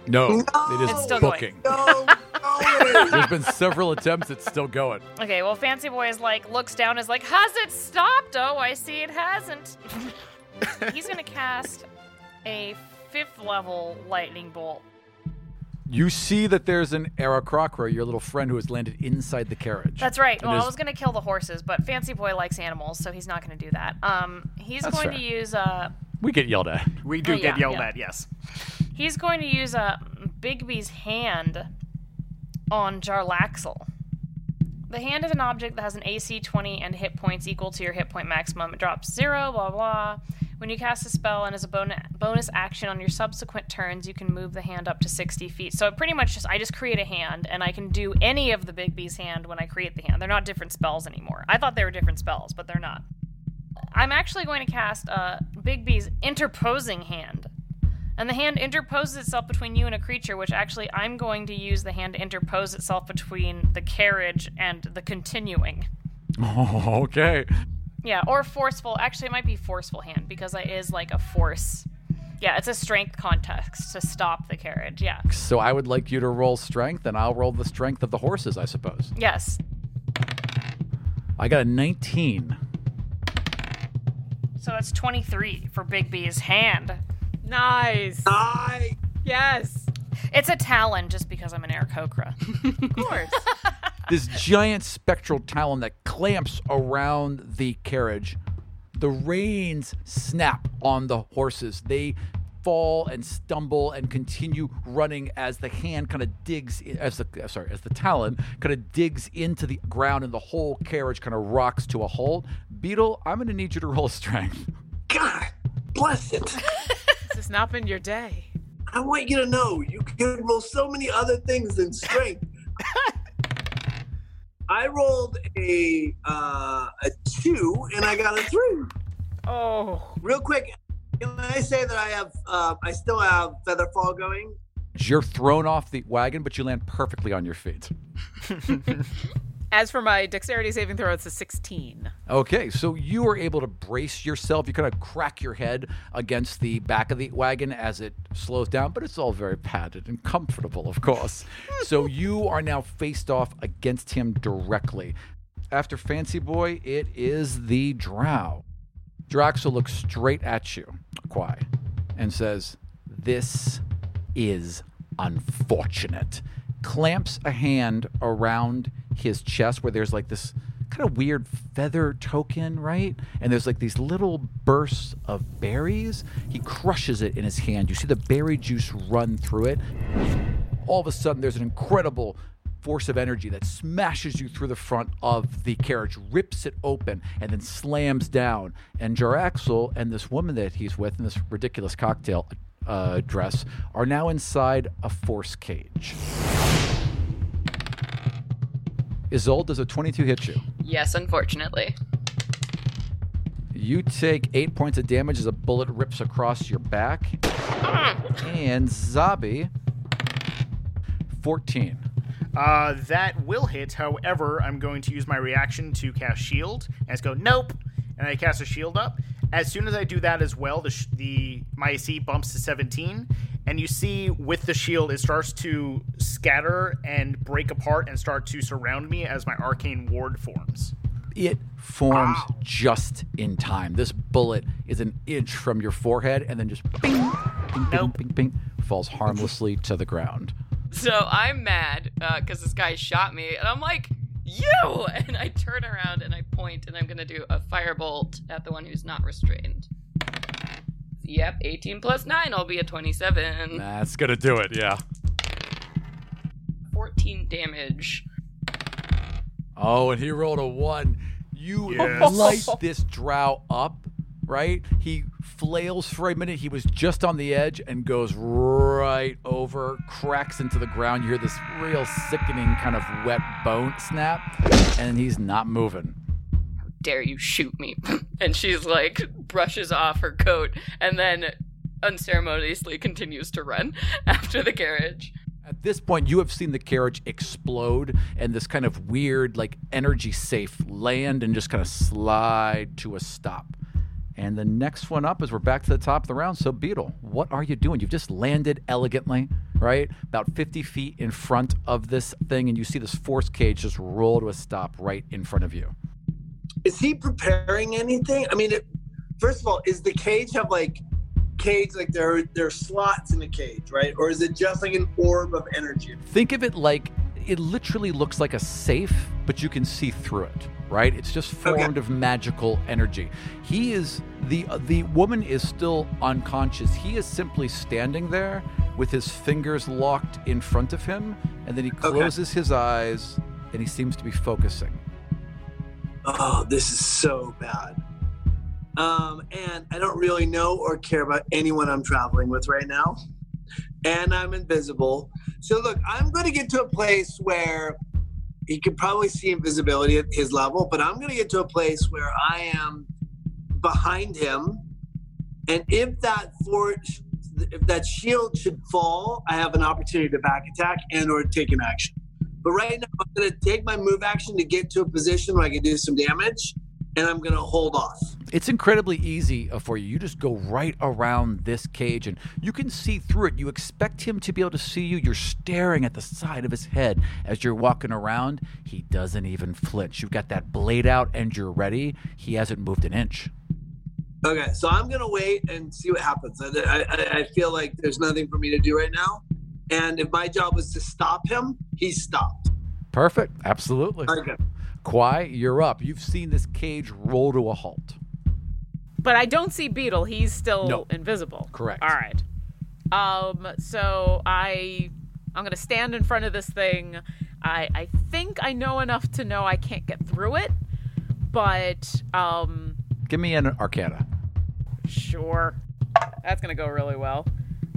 No, No! it is It's still going. booking. No. no. <laughs> There's been several attempts. It's still going. Okay, well, Fancy Boy is like looks down, is like, has it stopped? Oh, I see it hasn't. <laughs> He's gonna cast a fifth level lightning bolt. You see that there's an Aarakocra, your little friend who has landed inside the carriage. That's right. And Well, I was gonna kill the horses, but Fancy Boy likes animals, so he's not gonna do that. Um, he's That's going fair. to use uh, We get yelled at. We do Oh, get yeah, yelled yeah. at, yes. he's going to use a Bigby's hand on Jarlaxle. The hand is an object that has an AC 20 and hit points equal to your hit point maximum. It drops zero, blah, blah. When you cast a spell and as a bon- bonus action on your subsequent turns, you can move the hand up to 60 feet. So pretty much just, I just create a hand and I can do any of the Bigby's hand when I create the hand. They're not different spells anymore. I thought they were different spells, but they're not. I'm actually going to cast uh, Bigby's interposing hand. And the hand interposes itself between you and a creature, which actually I'm going to use the hand to interpose itself between the carriage and the continuing. <laughs> Okay. Yeah, or forceful. Actually, it might be forceful hand because it is like a force. Yeah, it's a strength contest to stop the carriage. Yeah. So I would like you to roll strength, and I'll roll the strength of the horses, I suppose. Yes. I got a 19. So that's 23 for Bigby's hand. Nice. I Yes. It's a talon just because I'm an Aarakocra. <laughs> Of course. <laughs> This giant spectral talon that clamps around the carriage. The reins snap on the horses. They fall and stumble and continue running as the hand kind of digs in, as the uh, sorry as the talon kind of digs into the ground and the whole carriage kind of rocks to a halt. Beetle, I'm going to need you to roll a strength. God bless it. this has not been your day. I want you to know you can roll so many other things than strength. <laughs> I rolled a uh, a two and I got a three. Oh. Real quick, can I say that I have uh, I still have Featherfall going? You're thrown off the wagon, but you land perfectly on your feet. <laughs> As for my dexterity saving throw, it's a 16. Okay, so you are able to brace yourself. You kind of crack your head against the back of the wagon as it slows down, but it's all very padded and comfortable, of course. so <laughs> you are now faced off against him directly. After Fancy Boy, it is the Drow. Jarlaxle looks straight at you, Kwai, and says, This is unfortunate. Clamps a hand around his chest where there's like this kind of weird feather token, right? And there's like these little bursts of berries. He crushes it in his hand. You see the berry juice run through it. All of a sudden, there's an incredible force of energy that smashes you through the front of the carriage, rips it open, and then slams down. And Jarlaxle and this woman that he's with in this ridiculous cocktail uh, dress are now inside a force cage. Isolde, does a 22 hit you? Yes, unfortunately. You take eight points of damage as a bullet rips across your back. and Zabby, 14. Uh, that will hit. However, I'm going to use my reaction to cast shield, and it's go nope, and I cast a shield up. As soon as I do that as well, the, sh- the my AC bumps to 17, and you see with the shield it starts to scatter and break apart and start to surround me as my arcane ward forms. It forms just in time. This bullet is an inch from your forehead and then just bing, bing, bing, Nope. bing, bing, falls harmlessly to the ground. So I'm mad uh, because this guy shot me, and I'm like, "You!" <laughs> And I turn around and I point, and I'm gonna do a firebolt at the one who's not restrained. Yep, 18 plus 9 I'll be a 27. That's gonna do it, yeah. 14 damage. Oh, and he rolled a one. You Yes. light this drow up, right? He flails for a minute. He was just on the edge and goes right over, cracks into the ground. You hear this real sickening kind of wet bone snap, and he's not moving. How dare you shoot me? <laughs> and she's like, brushes off her coat and then unceremoniously continues to run <laughs> after the carriage. At this point, you have seen the carriage explode and this kind of weird, like energy safe land and just kind of slide to a stop. And the next one up is we're back to the top of the round. So, Beetle, what are you doing? You've just landed elegantly, right? About 50 feet in front of this thing, and you see this force cage just roll to a stop right in front of you. Is he preparing anything? I mean, it, first of all, is the cage have like cage like there there are slots in the cage, right? Or is it just like an orb of energy? Think of it like it literally looks like a safe, but you can see through it, right? It's just Okay. formed of magical energy. He is the the woman is still unconscious. He is simply standing there with his fingers locked in front of him, and then he closes his eyes and he seems to be focusing. Oh, this is so bad. Um, and I don't really know or care about anyone I'm traveling with right now. And I'm invisible. So look, I'm going to get to a place where he could probably see invisibility at his level, but I'm going to get to a place where I am behind him. And if that fort, if that shield should fall, I have an opportunity to back attack and or take an action. But right now, I'm going to take my move action to get to a position where I can do some damage, and I'm going to hold off. It's incredibly easy uh, for you. You just go right around this cage and you can see through it. You expect him to be able to see you. You're staring at the side of his head as you're walking around. He doesn't even flinch. You've got that blade out and you're ready. He hasn't moved an inch. Okay, so I'm going to wait and see what happens. I, I, I feel like there's nothing for me to do right now. And if my job was to stop him, he's stopped. Perfect. Absolutely. Okay. Kwai, you're up. You've seen this cage roll to a halt. But I don't see Beetle. He's still No. invisible. Correct. All right. Um. So I, I'm gonna stand in front of this thing. I I think I know enough to know I can't get through it, but um, Give me an arcana. sure. That's gonna go really well.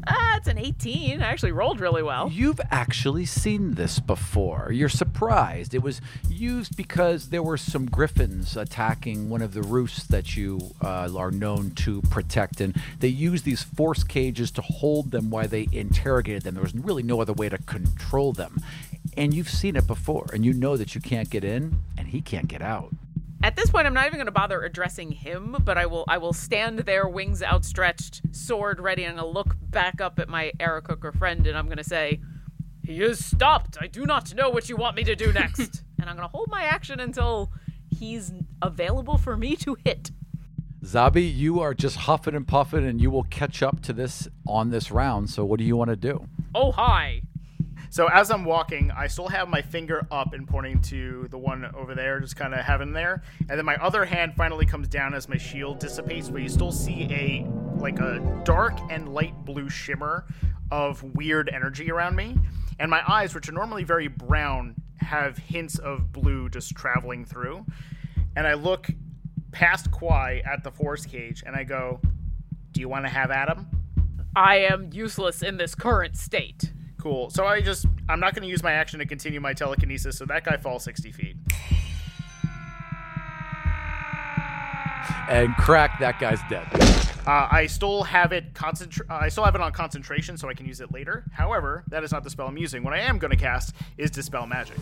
Ah, it's an 18. I actually rolled really well. You've actually seen this before. You're surprised. It was used because there were some griffins attacking one of the roosts that you uh, are known to protect, and they used these force cages to hold them while they interrogated them. There was really no other way to control them. and you've seen it before, and you know that you can't get in, and he can't get out. At this point, I'm not even going to bother addressing him, but I will I will stand there, wings outstretched, sword ready, and I'm going to look back up at my Aarakocra friend, and I'm going to say, "He is stopped. I do not know what you want me to do next." <laughs> and I'm going to hold my action until he's available for me to hit. Zabby, you are just huffing and puffing, and you will catch up to this on this round. So, what do you want to do? Oh hi! So as I'm walking, I still have my finger up and pointing to the one over there, just kind of having there, and then my other hand finally comes down as my shield dissipates, but you still see a like a dark and light blue shimmer of weird energy around me, and my eyes, which are normally very brown, have hints of blue just traveling through, and I look past Kwai at the force cage, and I go, "Do you want to have Adam?" I am useless in this current state. Cool. So I just I'm not going to use my action to continue my telekinesis. So that guy falls 60 feet. And crack, that guy's dead. Uh, I still have it concentra- uh, I still have it on concentration, so I can use it later. However, that is not the spell I'm using. What I am going to cast is dispel magic.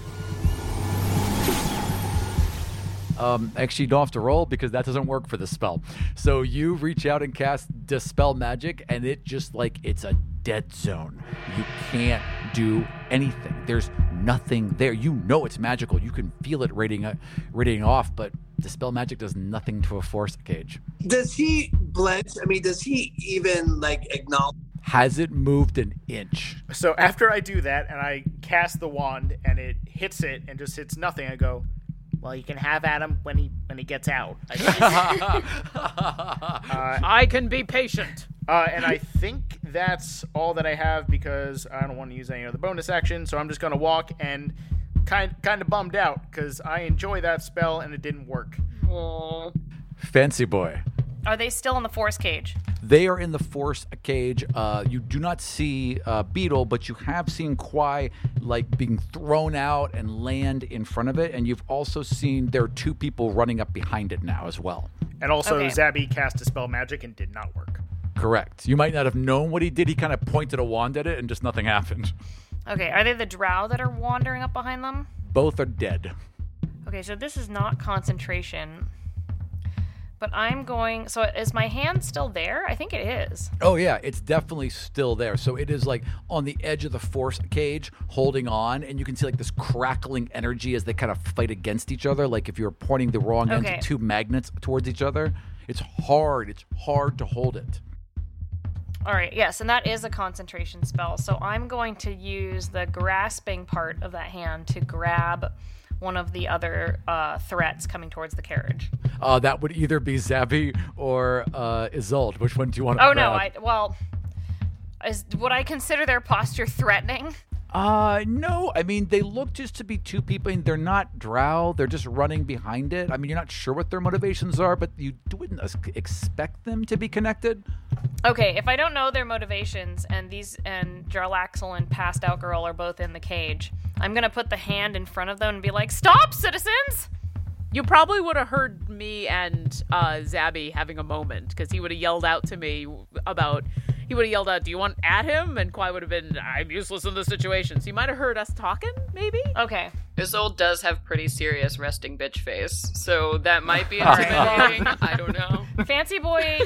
Um, actually, you don't have to roll because that doesn't work for the spell. So you reach out and cast Dispel Magic, and it just like it's a dead zone. You can't do anything. There's nothing there. You know it's magical. You can feel it radiating, uh, radiating off, but Dispel Magic does nothing to a force cage. Does he blench? I mean, does he even like acknowledge? Has it moved an inch? So after I do that and I cast the wand and it hits it and just hits nothing, I go, "Well, you can have Adam when he when he gets out." I <laughs> guess. <laughs> I can be patient. Uh, and I think that's all that I have because I don't want to use any other bonus action. So I'm just gonna walk and kind kind of bummed out because I enjoy that spell and it didn't work. Aw. Fancy boy. Are they still in the force cage? They are in the force cage. Uh, you do not see uh, Beetle, but you have seen Kwai like being thrown out and land in front of it, and you've also seen there are two people running up behind it now as well. And also, Okay. Zabby cast spell magic and did not work. Correct. You might not have known what he did. He kind of pointed a wand at it, and just nothing happened. Okay, are they the drow that are wandering up behind them? Both are dead. Okay, so this is not concentration. But I'm going. So is my hand still there? I think it is. Oh yeah, it's definitely still there. So it is like on the edge of the force cage, holding on, and you can see like this crackling energy as they kind of fight against each other. Like if you're pointing the wrong end Okay. of two magnets towards each other, it's hard. It's hard to hold it. All right, yes, and that is a concentration spell. So I'm going to use the grasping part of that hand to grab one of the other uh, threats coming towards the carriage. Uh, that would either be Zabby or uh, Isolde. Which one do you want to Oh no. I well, is would I consider their posture threatening? Uh, no. I mean, they look just to be two people. and they're not drow. They're just running behind it. I mean, you're not sure what their motivations are, but you wouldn't expect them to be connected. Okay, if I don't know their motivations and these and Jarlaxle and Passed Out Girl are both in the cage, I'm gonna put the hand in front of them and be like, "Stop, citizens!" You probably would have heard me and uh, Zabby having a moment because he would have yelled out to me about. He would have yelled out, "Do you want at him?" And Kwai would have been, "I'm useless in this situation." So you might have heard us talking, maybe. Okay, Isolde does have pretty serious resting bitch face, so that might be <laughs> intimidating. I don't know. Fancy Boy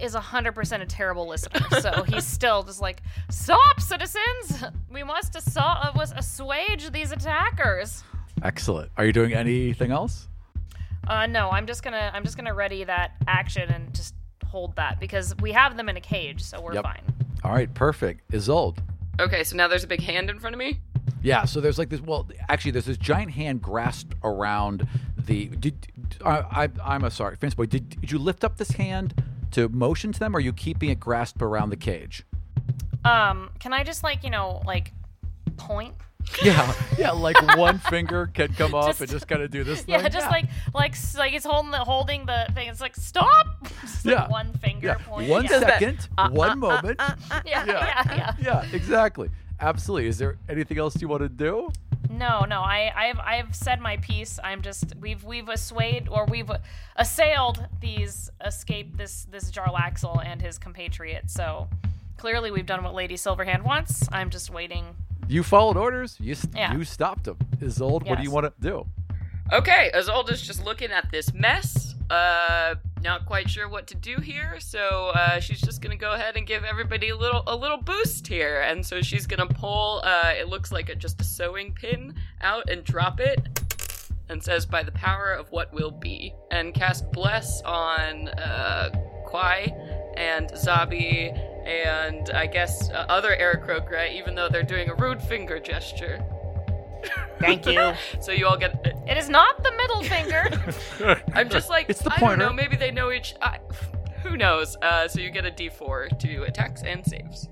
is 100% a terrible listener, so he's still just like, "Stop, citizens! We must assault, uh, was assuage these attackers." Excellent. Are you doing anything else? Uh, no, I'm just gonna I'm just gonna ready that action and just hold that because we have them in a cage, so we're Yep. fine. All right, perfect. Isolde. Okay, so now there's a big hand in front of me. Yeah, so there's like this. Well, actually, there's this giant hand grasped around the. Did I? I I'm a sorry, Fancy Boy. Did, did you lift up this hand to motion to them, or are you keeping it grasped around the cage? Um, can I just like you know like point? Yeah, yeah. Like one finger can come off Just- and just kind of do this. <laughs> Yeah, thing. just like like like it's holding the holding the thing. It's like stop. <laughs> Just like Yeah. one finger yeah. point. One yeah. second, uh, uh, one uh, moment. yeah, yeah, yeah, <laughs> yeah, exactly. Absolutely. Is there anything else you want to do? No, no. I, I've, I've said my piece. I'm just we've we've assuaged or we've assailed these escape this this Jarlaxle and his compatriot. So clearly we've done what Lady Silverhand wants. I'm just waiting You followed orders. You s Yeah. you stopped him. Isolde, what do you want to do? Okay, Isolde's just looking at this mess. Uh, not quite sure what to do here, so uh, she's just gonna go ahead and give everybody a little a little boost here. And so she's gonna pull. Uh, it looks like a, just a sewing pin out and drop it, and says, "By the power of what will be," and cast bless on uh, Kwai and Zabby and I guess uh, other Aarakocra, even though they're doing a rude finger gesture. Thank you. <laughs> So you all get It is not the middle finger. <laughs> I'm just like, It's the I don't pointer. know, maybe they know each. I, who knows? Uh, so you get a D4 to attacks and saves.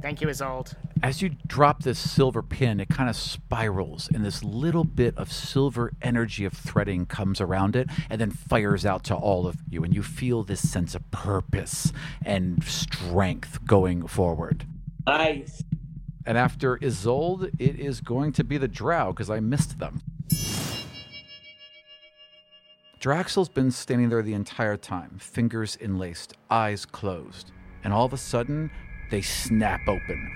Thank you, Isolde. As you drop this silver pin, it kind of spirals, and this little bit of silver energy of threading comes around it and then fires out to all of you. And you feel this sense of purpose and strength going forward. Nice. And after Isolde, it is going to be the Drow because I missed them. Jarlaxle's been standing there the entire time, fingers enlaced, eyes closed. And all of a sudden, they snap open,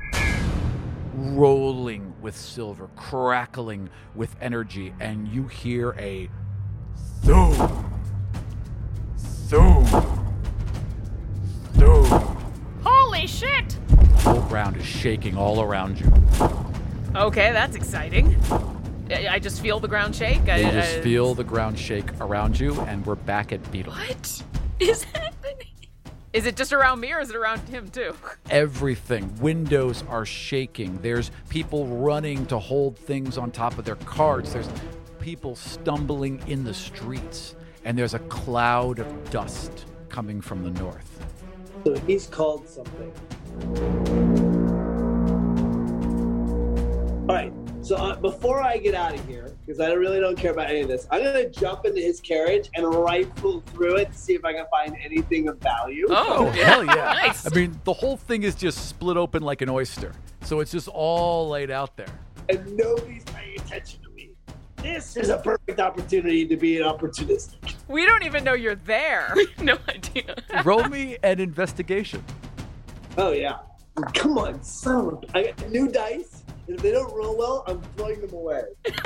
rolling with silver, crackling with energy, and you hear a zoom, zoom, zoom. Holy shit! The whole ground is shaking all around you. Okay, that's exciting. I just feel the ground shake. I, You just I- feel the ground shake around you, and we're back at Beetle. What is happening? Is it just around me or is it around him too? <laughs> Everything. Windows are shaking. There's people running to hold things on top of their carts. There's people stumbling in the streets. And there's a cloud of dust coming from the north. So he's called something. All right. So uh, before I get out of here, because I really don't care about any of this, I'm gonna jump into his carriage and rifle through it to see if I can find anything of value. Oh, Oh, hell yeah. <laughs> Nice. I mean, the whole thing is just split open like an oyster. So it's just all laid out there. And nobody's paying attention to me. This is a perfect opportunity to be an opportunistic. We don't even know you're there. <laughs> no idea. Roll me an investigation. Oh yeah. Come on, son of a... I got new dice, and if they don't roll well, I'm throwing them away. <laughs>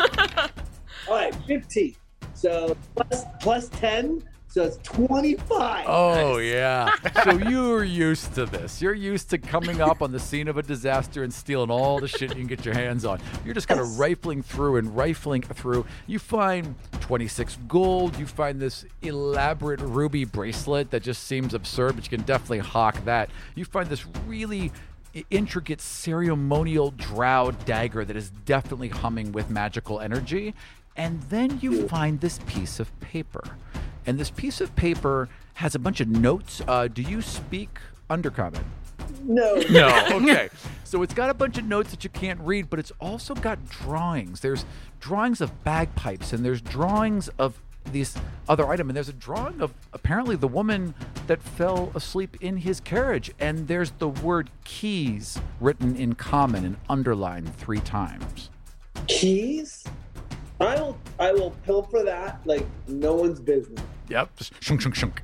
All right, 15. So plus plus 10, so it's 25. Oh, yeah. <laughs> so you're used to this. You're used to coming up on the scene of a disaster and stealing all the shit you can get your hands on. You're just kind of Yes. rifling through and rifling through. You find 26 gold. You find this elaborate ruby bracelet that just seems absurd, but you can definitely hawk that. You find this really i- intricate ceremonial drow dagger that is definitely humming with magical energy. And then you find this piece of paper. And this piece of paper has a bunch of notes. Uh, do you speak Undercommon? No. No. <laughs> <laughs> Okay. so it's got a bunch of notes that you can't read, but it's also got drawings. There's drawings of bagpipes, and there's drawings of this other item, and there's a drawing of apparently the woman that fell asleep in his carriage, and there's the word keys written in common and underlined three times. Keys? I will I will pilfer that like no one's business. Yep. Shunk, shunk, shunk.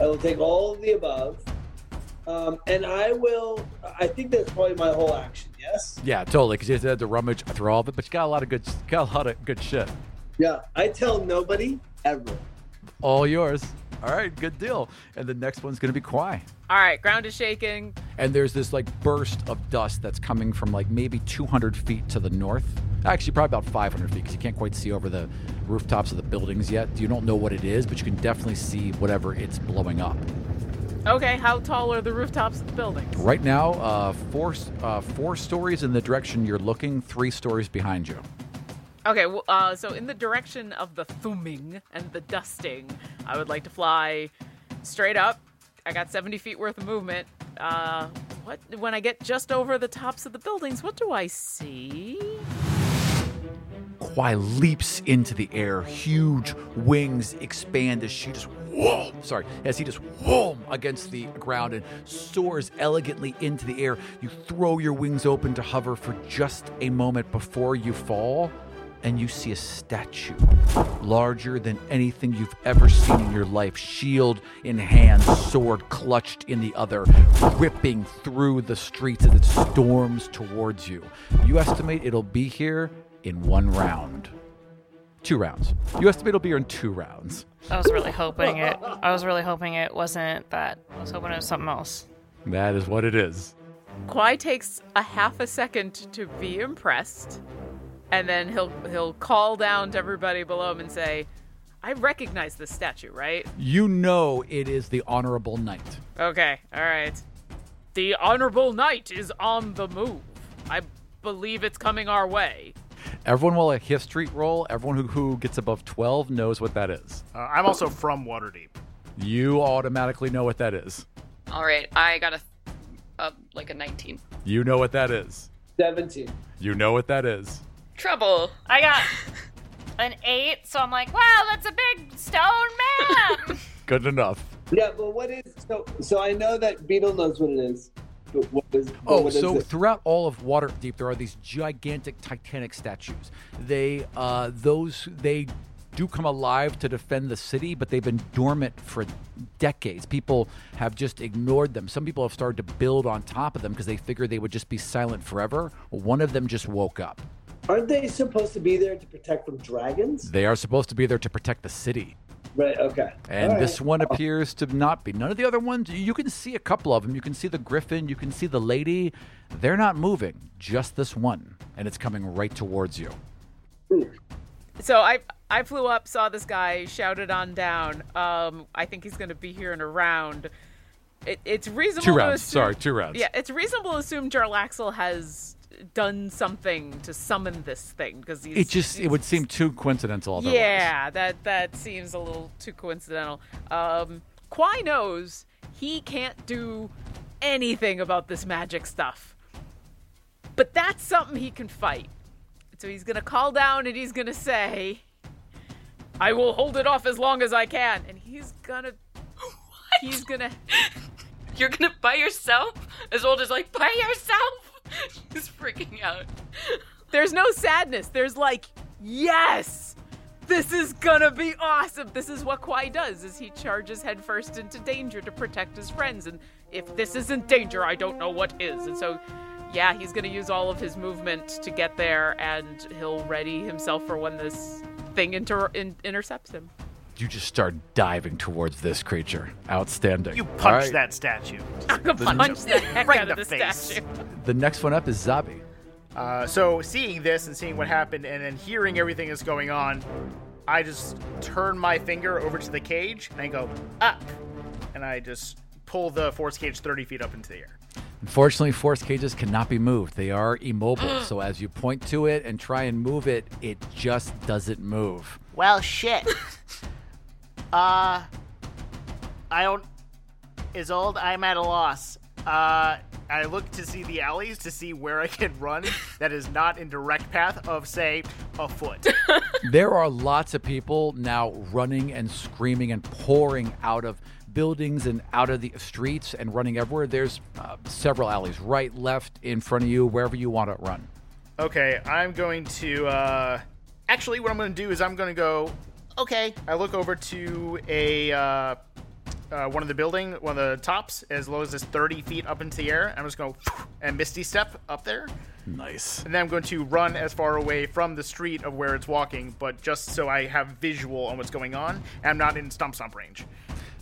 I will take all of the above. Um, and I will I think that's probably my whole action, yes? Yeah, totally. Because you had to rummage through all of it, but you got a lot of good, got a lot of good shit. Yeah. I tell nobody ever. All yours. All right, good deal. And the next one's gonna be Kwai. All right, ground is shaking. and there's this like burst of dust that's coming from like maybe 200 feet to the north actually probably about 500 feet because you can't quite see over the rooftops of the buildings yet you don't know what it is but you can definitely see whatever it's blowing up Okay, how tall are the rooftops of the buildings? right now uh, four uh, four stories in the direction you're looking three stories behind you Okay, well, uh, so in the direction of the thumbing and the dusting, I would like to fly straight up. I got 70 feet worth of movement. Uh, what when I get just over the tops of the buildings, what do I see? Kwai leaps into the air. Huge wings expand as she just whoa, sorry, as he just whoa against the ground and soars elegantly into the air. You throw your wings open to hover for just a moment before you fall, and you see a statue larger than anything you've ever seen in your life, shield in hand, sword clutched in the other, ripping through the streets as it storms towards you. You estimate it'll be here in one round. Two rounds. You estimate it'll be here in two rounds. I was really hoping it. I was really hoping it wasn't that. I was hoping it was something else. That is what it is. Kwai takes a half a second to be impressed, and then he'll he'll call down to everybody below him and say, "I recognize this statue, right? You know it is the Honorable Knight. Okay, all right. The honorable knight is on the move. I believe it's coming our way. Everyone will a history roll. Everyone who, who gets above 12 knows what that is. Uh, I'm also from Waterdeep. You automatically know what that is. All right, I got a, a like a 19. You know what that is. 17. You know what that is. Trouble. I got <laughs> an eight, so I'm like, wow, that's a big stone man. <laughs> Good enough. Yeah, but what is so? So I know that Beetle knows what it is. But what is? but Oh, what is so it? throughout all of Waterdeep, there are these gigantic Titanic statues. They, uh, those, they do come alive to defend the city, but they've been dormant for decades. People have just ignored them. Some people have started to build on top of them because they figured they would just be silent forever. One of them just woke up. Aren't they supposed to be there to protect from dragons? They are supposed to be there to protect the city. Right. Okay. And All this one appears to not be. None of the other ones, you can see a couple of them. You can see the griffin, you can see the lady. They're not moving, just this one. And it's coming right towards you. So I I flew up, saw this guy, shouted on down. Um, I think he's going to be here in a round. It, it's reasonable. Two to rounds. assume- Sorry, two rounds. Yeah, it's reasonable to assume Jarlaxle has done something to summon this thing because It just it would seem too coincidental otherwise. Yeah, that that seems a little too coincidental. Um, Kwai knows he can't do anything about this magic stuff, but that's something he can fight. So he's gonna call down and he's gonna say, "I will hold it off as long as I can," and he's gonna, <gasps> he's gonna. <laughs> You're gonna by yourself? As old as like by yourself? <laughs> He's freaking out. There's no sadness. There's like, yes, this is gonna be awesome. This is what Kwai does: is he charges headfirst into danger to protect his friends. And if this isn't danger, I don't know what is. And so, yeah, he's gonna use all of his movement to get there, and he'll ready himself for when this thing inter- in- intercepts him. You just start diving towards this creature. Outstanding. You punch right. that statue. <laughs> I'm gonna punch the heck Right out in of the the face. statue. The next one up is Zabby. Uh, so seeing this and seeing what happened and then hearing everything that's going on, I just turn my finger over to the cage and I go up, and I just pull the force cage 30 feet up into the air. Unfortunately, force cages cannot be moved. They are immobile. <gasps> so as you point to it and try and move it, it just doesn't move. Well, shit. <laughs> uh, I don't. Is old. I'm at a loss. Uh, I look to see the alleys to see where I can run <laughs> that is not in direct path of, say, a foot. <laughs> There are lots of people now running and screaming and pouring out of buildings and out of the streets and running everywhere. There's uh, several alleys, right, left, in front of you, wherever you want to run. Okay, I'm going to. uh Actually, what I'm going to do is I'm going to go. Okay, I look over to a uh, uh, one of the building, one of the tops, as low as this 30 feet up into the air. I'm just going and misty step up there, Nice. and then I'm going to run as far away from the street of where it's walking, but just so I have visual on what's going on, and I'm not in stump stump range.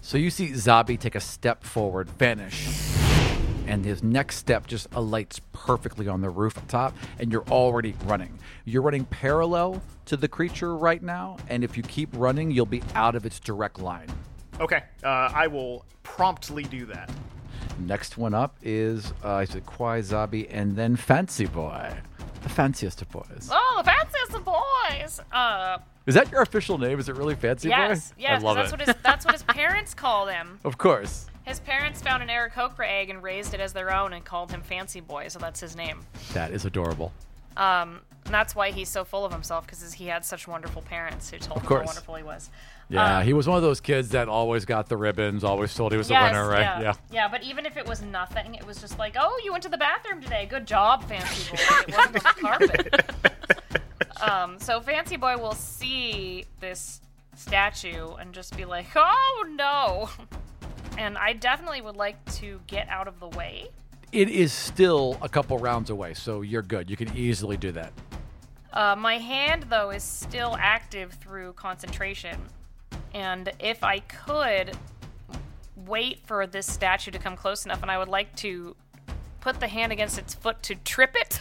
So you see Zabby take a step forward, vanish, and his next step just alights perfectly on the rooftop, and you're already running. You're running parallel to the creature right now, and if you keep running, you'll be out of its direct line. Okay, uh, I will promptly do that. Next one up is uh, is it Kwai Zabby and then Fancy Boy, the fanciest of boys. oh, the fanciest of boys. Uh, Is that your official name? Is it really Fancy yes, Boy? yes. I love that's it. what his that's what his <laughs> parents call him. of course. His parents found an Aarakocra egg and raised it as their own and called him Fancy Boy, so that's his name. That is adorable. Um, and that's why he's so full of himself because he had such wonderful parents who told him how wonderful he was. Yeah, Um, he was one of those kids that always got the ribbons, always told he was yes, the winner, right? Yeah. yeah, but even if it was nothing, it was just like, oh, you went to the bathroom today. Good job, Fancy Boy. It wasn't on the <laughs> carpet. Um, so Fancy Boy will see this statue and just be like, "Oh no!" And I definitely would like to get out of the way. It is still a couple rounds away, so you're good. You can easily do that. Uh, my hand, though, is still active through concentration. And if I could wait for this statue to come close enough, and I would like to put the hand against its foot to trip it.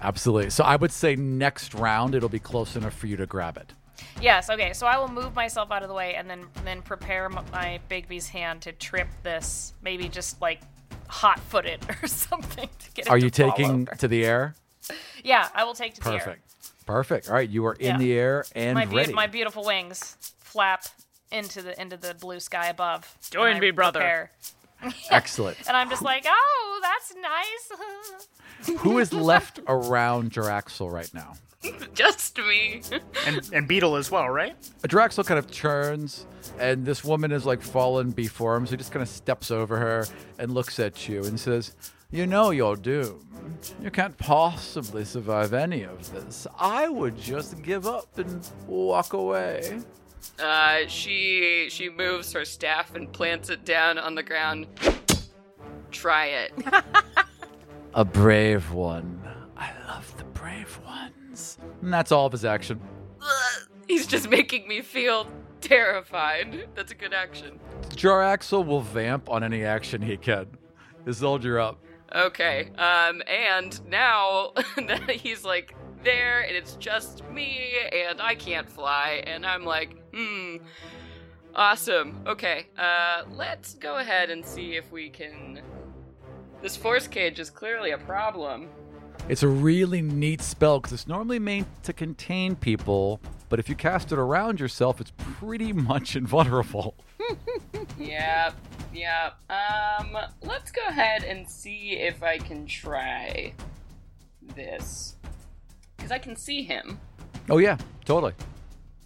Absolutely. So I would say next round it'll be close enough for you to grab it. Yes, okay. So I will move myself out of the way and then then prepare m- my Bigby's hand to trip this, maybe just like hot-footed <laughs> or something to get it Are to you fall taking over. to the air? Yeah, I will take to the air. Perfect. Perfect. All right, you are in Yeah. the air and my, beau- ready. my beautiful wings flap into the into the blue sky above. Join and I me, brother. prepare. <laughs> Excellent. And I'm just like, oh, that's nice. <laughs> Who is left around Jarlaxle right now? Just me. and and Beetle as well, right? Jarlaxle kind of turns, and this woman is like fallen before him. So he just kind of steps over her and looks at you and says, You know you're doomed. You can't possibly survive any of this. I would just give up and walk away. Uh, she she moves her staff and plants it down on the ground. Try it. <laughs> A brave one. I love the brave ones. And that's all of his action. He's just making me feel terrified. That's a good action. Jarlaxle will vamp on any action he can. His soldier up. Okay. Um, and now <laughs> he's like there, and it's just me, and I can't fly, and I'm like, hmm, awesome. Okay. Uh, let's go ahead and see if we can. This force cage is clearly a problem. It's a really neat spell because it's normally meant to contain people, but if you cast it around yourself, it's pretty <laughs> much invulnerable. <laughs> Yep, yep. Um, let's go ahead and see if I can try this. Because I can see him. Oh, yeah, totally.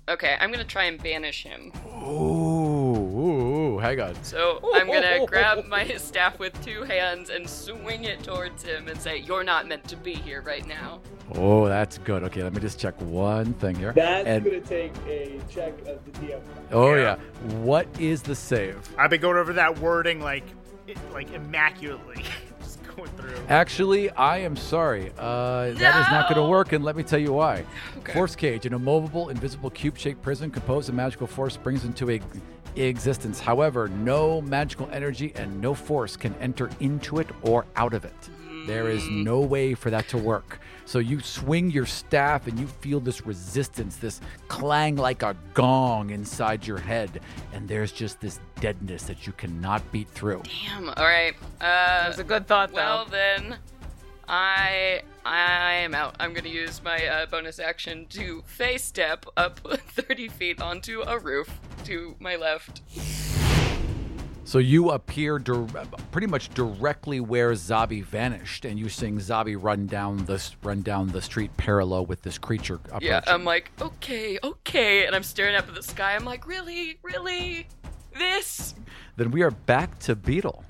Okay, I'm gonna try and banish him. Ooh, ooh, ooh, hang on. So I'm gonna grab my <laughs> staff with two hands and swing it towards him and say, You're not meant to be here right now. Oh, that's good. Okay, let me just check one thing here. That's And- gonna take a check of the DM. oh, Yeah. yeah. What is the save? I've been going over that wording like like immaculately. <laughs> Going through. Actually, I am sorry. Uh, that is not going to work, and let me tell you why. Okay. Force cage, an immovable, invisible, cube-shaped prison composed of magical force brings into a existence. However, no magical energy and no force can enter into it or out of it. There is no way for that to work. So you swing your staff and you feel this resistance, this clang like a gong inside your head, and there's just this deadness that you cannot beat through. Damn, alright. Uh, That was a good thought, though. well then, I I am out. I'm gonna use my uh, bonus action to fey step up <laughs> 30 feet onto a roof to my left. So you appear dir- pretty much directly where Zabby vanished, and you seeing Zabby run down this run down the street parallel with this creature. Yeah, I'm like, okay, okay, and I'm staring up at the sky. I'm like, really, really, this? then we are back to Beetle.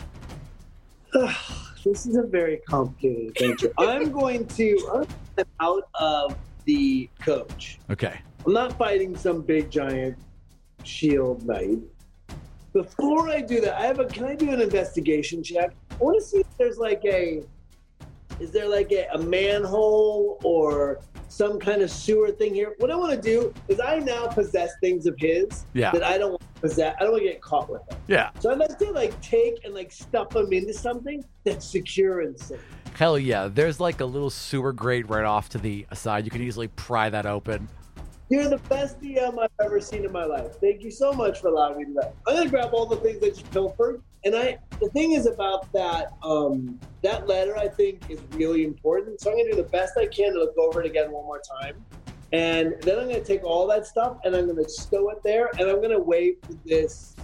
This is a very complicated adventure. <laughs> I'm going to I'm gonna step out of the coach. Okay. I'm not fighting some big giant shield knight. Before I do that, I have a. Can I do an investigation check? I want to see if there's like a. Is there like a, a manhole or some kind of sewer thing here? What I want to do is I now possess things of his Yeah. that I don't want to possess. I don't want to get caught with them. Yeah. So I'd like to like take and like stuff them into something that's secure and safe. Hell yeah. There's like a little sewer grate right off to the side. You can easily pry that open. You're the best DM I've ever seen in my life. Thank you so much for allowing me to do that. I'm gonna grab all the things that you pilfered, and I. The thing is about that. Um, that letter I think is really important. So I'm gonna do the best I can to look over it again one more time, and then I'm gonna take all that stuff and I'm gonna stow it there, and I'm gonna wait for this,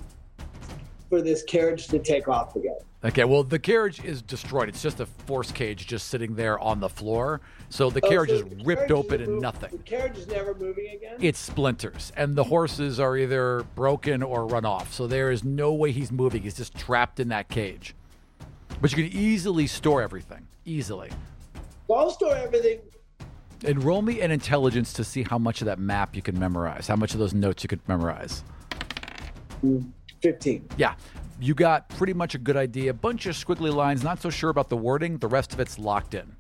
for this carriage to take off again. Okay, well the carriage is destroyed. It's just a force cage just sitting there on the floor. So the Oh, carriage so is the ripped carriage open and mov- nothing. The carriage is never moving again. It's splinters, and the horses are either broken or run off. So there is no way he's moving. He's just trapped in that cage. But you can easily store everything. Easily. So I'll store everything And roll me an intelligence to see how much of that map you can memorize, how much of those notes you could memorize. Hmm. 15. Yeah, you got pretty much a good idea. A Bunch of squiggly lines, not so sure about the wording. The rest of it's locked in.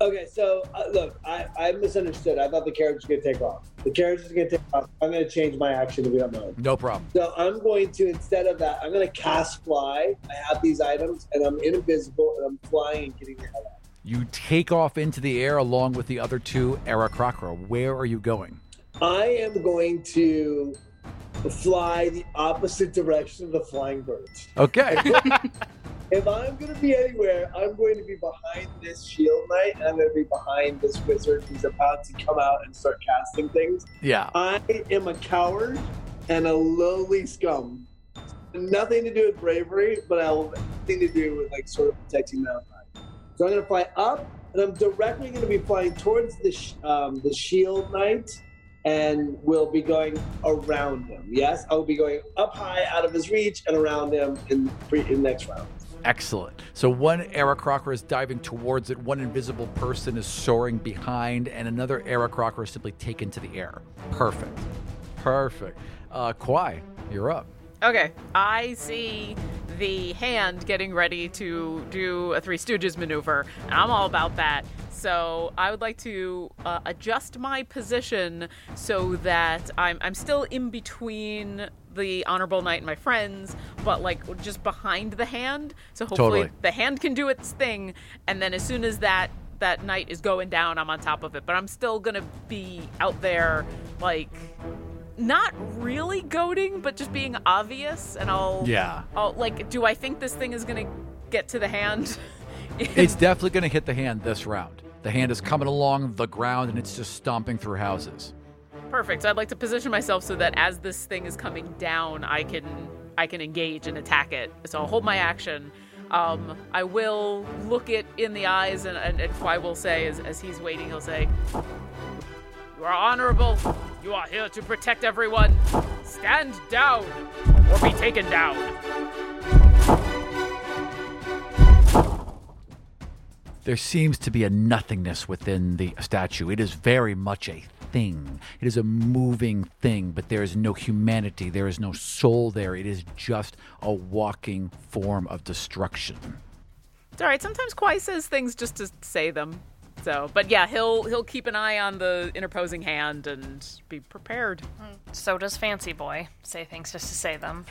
Okay, so uh, look, I, I misunderstood. I thought the carriage was going to take off. The carriage is going to take off. I'm going to change my action if you don't mind. No problem. So I'm going to, instead of that, I'm going to cast fly. I have these items and I'm invisible and I'm flying and getting the hell out. You take off into the air along with the other two Aarakocra. Where are you going? I am going to fly the opposite direction of the flying birds. Okay. If I'm going to be anywhere, I'm going to be behind this shield knight and I'm going to be behind this wizard who's about to come out and start casting things. yeah. I am a coward and a lowly scum. Nothing to do with bravery, but I have everything to do with like sort of protecting Mount High. So I'm going to fly up, and I'm directly going to be flying towards the sh- um, the shield knight, and will be going around him. Yes, I will be going up high, out of his reach, and around him in pre- in the next round. Excellent. So one Aarakocra is diving towards it, one invisible person is soaring behind, and another Aarakocra is simply taken to the air. Perfect. Perfect. Uh, Kwai, you're up. Okay, I see the hand getting ready to do a Three Stooges maneuver, and I'm all about that. So I would like to uh, adjust my position so that I'm, I'm still in between the Honorable Knight and my friends, but like just behind the hand. So hopefully Totally. the hand can do its thing, and then as soon as that that knight is going down, I'm on top of it. But I'm still gonna be out there, like not really goading, but just being obvious. And I'll Yeah. I'll like, do I think this thing is gonna get to the hand? <laughs> It's definitely going to hit the hand this round. The hand is coming along the ground and it's just stomping through houses. Perfect. So I'd like to position myself so that as this thing is coming down, I can I can engage and attack it. So I'll hold my action. Um, I will look it in the eyes, and, and, and Kwai will say, as, as he's waiting, he'll say, You are honorable. You are here to protect everyone. Stand down or be taken down. There seems to be a nothingness within the statue. It is very much a thing. It is a moving thing, but there is no humanity. There is no soul there. It is just a walking form of destruction. It's all right. Sometimes Kwai says things just to say them. So, but yeah, he'll he'll keep an eye on the interposing hand and be prepared. So does Fancy Boy. Say things just to say them.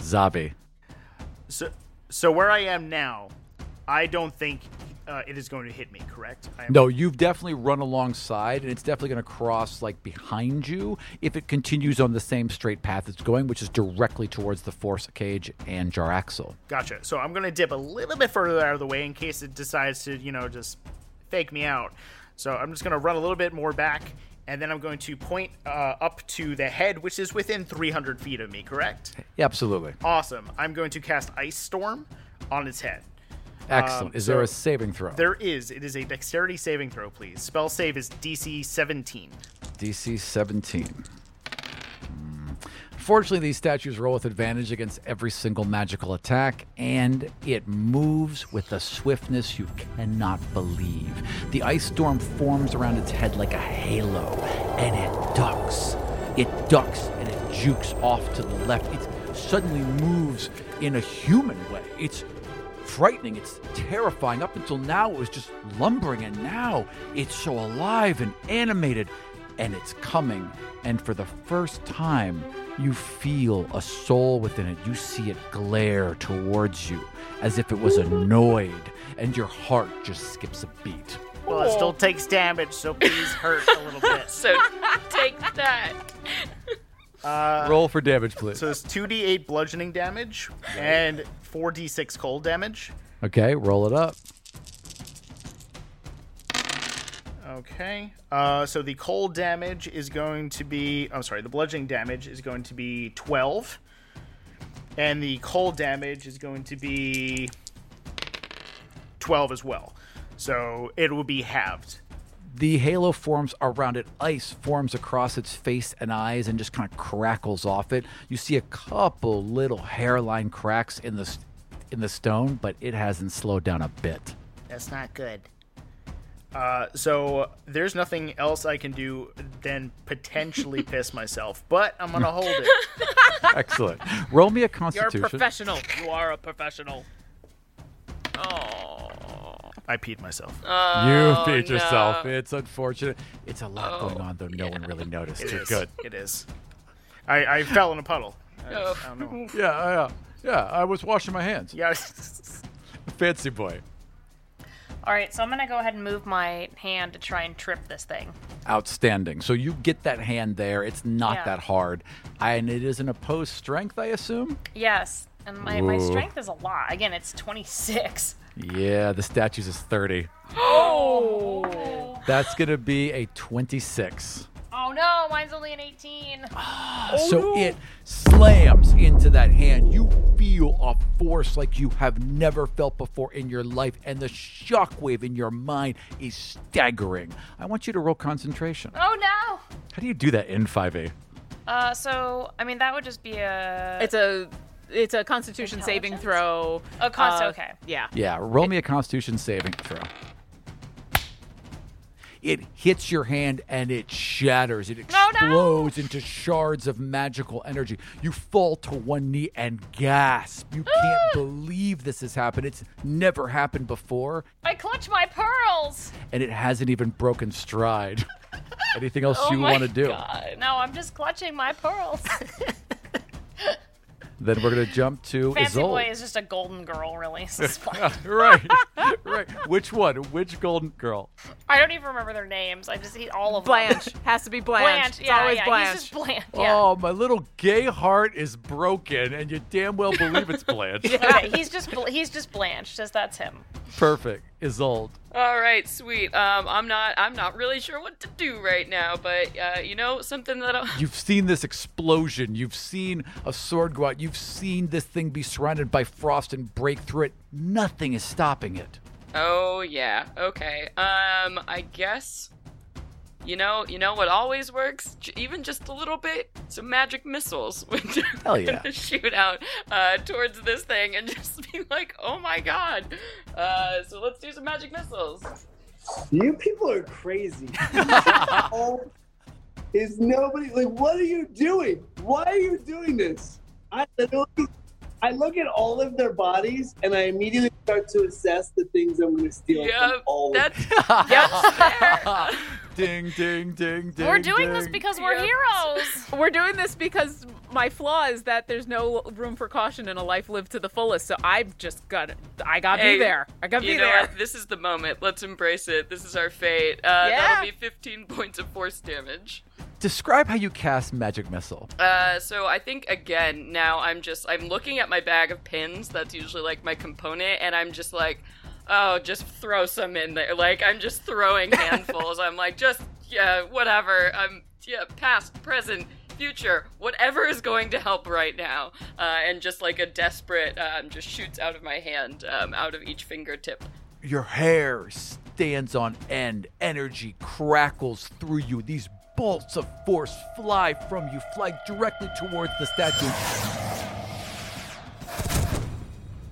Zabby. So, so where I am now, I don't think uh, it is going to hit me. Correct? No, you've definitely run alongside, and it's definitely going to cross like behind you if it continues on the same straight path it's going, which is directly towards the Force Cage and Jarlaxle. Gotcha. So I'm gonna dip a little bit further out of the way in case it decides to, you know, just fake me out. So I'm just gonna run a little bit more back, and then I'm going to point uh, up to the head, which is within 300 feet of me. Correct? Yeah, absolutely. Awesome. I'm going to cast Ice Storm on its head. Excellent. is there Um, a saving throw? There is. It is a Dexterity saving throw, please. Spell save is DC 17. DC 17. Hmm. Unfortunately, these statues roll with advantage against every single magical attack, and it moves with a swiftness you cannot believe. The ice storm forms around its head like a halo, and it ducks. It ducks and it jukes off to the left. It suddenly moves in a human way. It's frightening. It's terrifying. Up until now, it was just lumbering, and now it's so alive and animated, and it's coming. And for the first time, you feel a soul within it. You see it glare towards you as if it was annoyed, and your heart just skips a beat. Well, it still takes damage, so please hurt a little <laughs> bit. So take that. Roll for damage, please. So it's 2d8 bludgeoning damage and 4d6 cold damage. Okay, roll it up. Okay. Uh, so the cold damage is going to be. I'm sorry. The bludgeoning damage is going to be 12, and the cold damage is going to be 12 as well. So it will be halved. The halo forms around it. Ice forms across its face and eyes and just kind of crackles off it. You see a couple little hairline cracks in the in the stone, but it hasn't slowed down a bit. That's not good. Uh, so there's nothing else I can do than potentially <laughs> piss myself, but I'm gonna hold it. <laughs> Excellent. Roll me a constitution. You're a professional. You are a professional. Oh. I peed myself. You oh, peed feed yourself. It's unfortunate. It's a lot Oh, going on, though. No one really noticed. It You're is. good. It is. I, I fell in a puddle. I, Oh. I don't know. <laughs> Yeah, yeah, yeah. I was washing my hands. Yeah. <laughs> Fancy boy. All right, so I'm gonna go ahead and move my hand to try and trip this thing. Outstanding. So you get that hand there. It's not Yeah. that hard. And it is an opposed strength, I assume? Yes, and my, my strength is a lot. Again, it's 26. Yeah, the statues is 30. <gasps> Oh. That's going to be a 26. Oh no, mine's only an 18. <gasps> so it slams into that hand. You feel a force like you have never felt before in your life, and the shockwave in your mind is staggering. I want you to roll concentration. Oh no. How do you do that in 5e? Uh, so I mean that would just be a. It's a it's a constitution saving throw. Const- Uh, okay. Yeah. Yeah, roll me a constitution saving throw. It hits your hand and it shatters. It No, no! explodes into shards of magical energy. You fall to one knee and gasp. You can't <gasps> believe this has happened. It's never happened before, I clutch my pearls. and it hasn't even broken stride. <laughs> Anything else Oh you want to do? God. No, I'm just clutching my pearls. <laughs> Then we're going to jump to Fancy Isolde. boy is just a golden girl, really. So it's fine. right, right. Which one? Which golden girl? I don't even remember their names. I just eat all of them. Blanche has to be Blanche. Blanche. It's Yeah, always yeah. Blanche. He's just Blanche. Yeah. Oh, my little gay heart is broken, and you damn well believe it's Blanche. <laughs> Okay, he's just he's just Blanche. Just that's him. Perfect. Isolde. All right, sweet. Um, I'm not. I'm not really sure what to do right now, but uh, you know, something that. I- <laughs> You've seen this explosion. You've seen a sword go out. You've seen this thing be surrounded by frost and break through it. Nothing is stopping it. Oh yeah. Okay. Um, I guess. You know, you know what always works, J- even just a little bit. Some magic missiles, <laughs> which Hell I'm <laughs> yeah. gonna shoot out uh, towards this thing and <laughs> just be like, "Oh my god!" Uh, so let's do some magic missiles. You people are crazy. Is nobody like? What are you doing? Why are you doing this? I literally, I look at all of their bodies and I immediately start to assess the things I'm going to steal Yeah, from all. of that's that's <laughs> fair. <laughs> ding, ding, ding, ding. we're doing this because we're Yep. heroes. <laughs> We're doing this because my flaw is that there's no room for caution in a life lived to the fullest. So I've just got to I got to Hey, be there. I got to You be know there. what? This is the moment. Let's embrace it. This is our fate. Uh, Yeah. That'll be 15 points of force damage. Describe how you cast magic missile. Uh, so I think again now I'm just I'm looking at my bag of pins. That's usually like my component, and I'm just like, oh, just throw some in there. Like I'm just throwing <laughs> handfuls. I'm like, just yeah, whatever. I'm yeah, past, present, future, whatever is going to help right now. Uh, and just like a desperate, um, just shoots out of my hand, um, out of each fingertip. Your hair stands on end. Energy crackles through you. These bolts of force fly from you, fly directly towards the statue.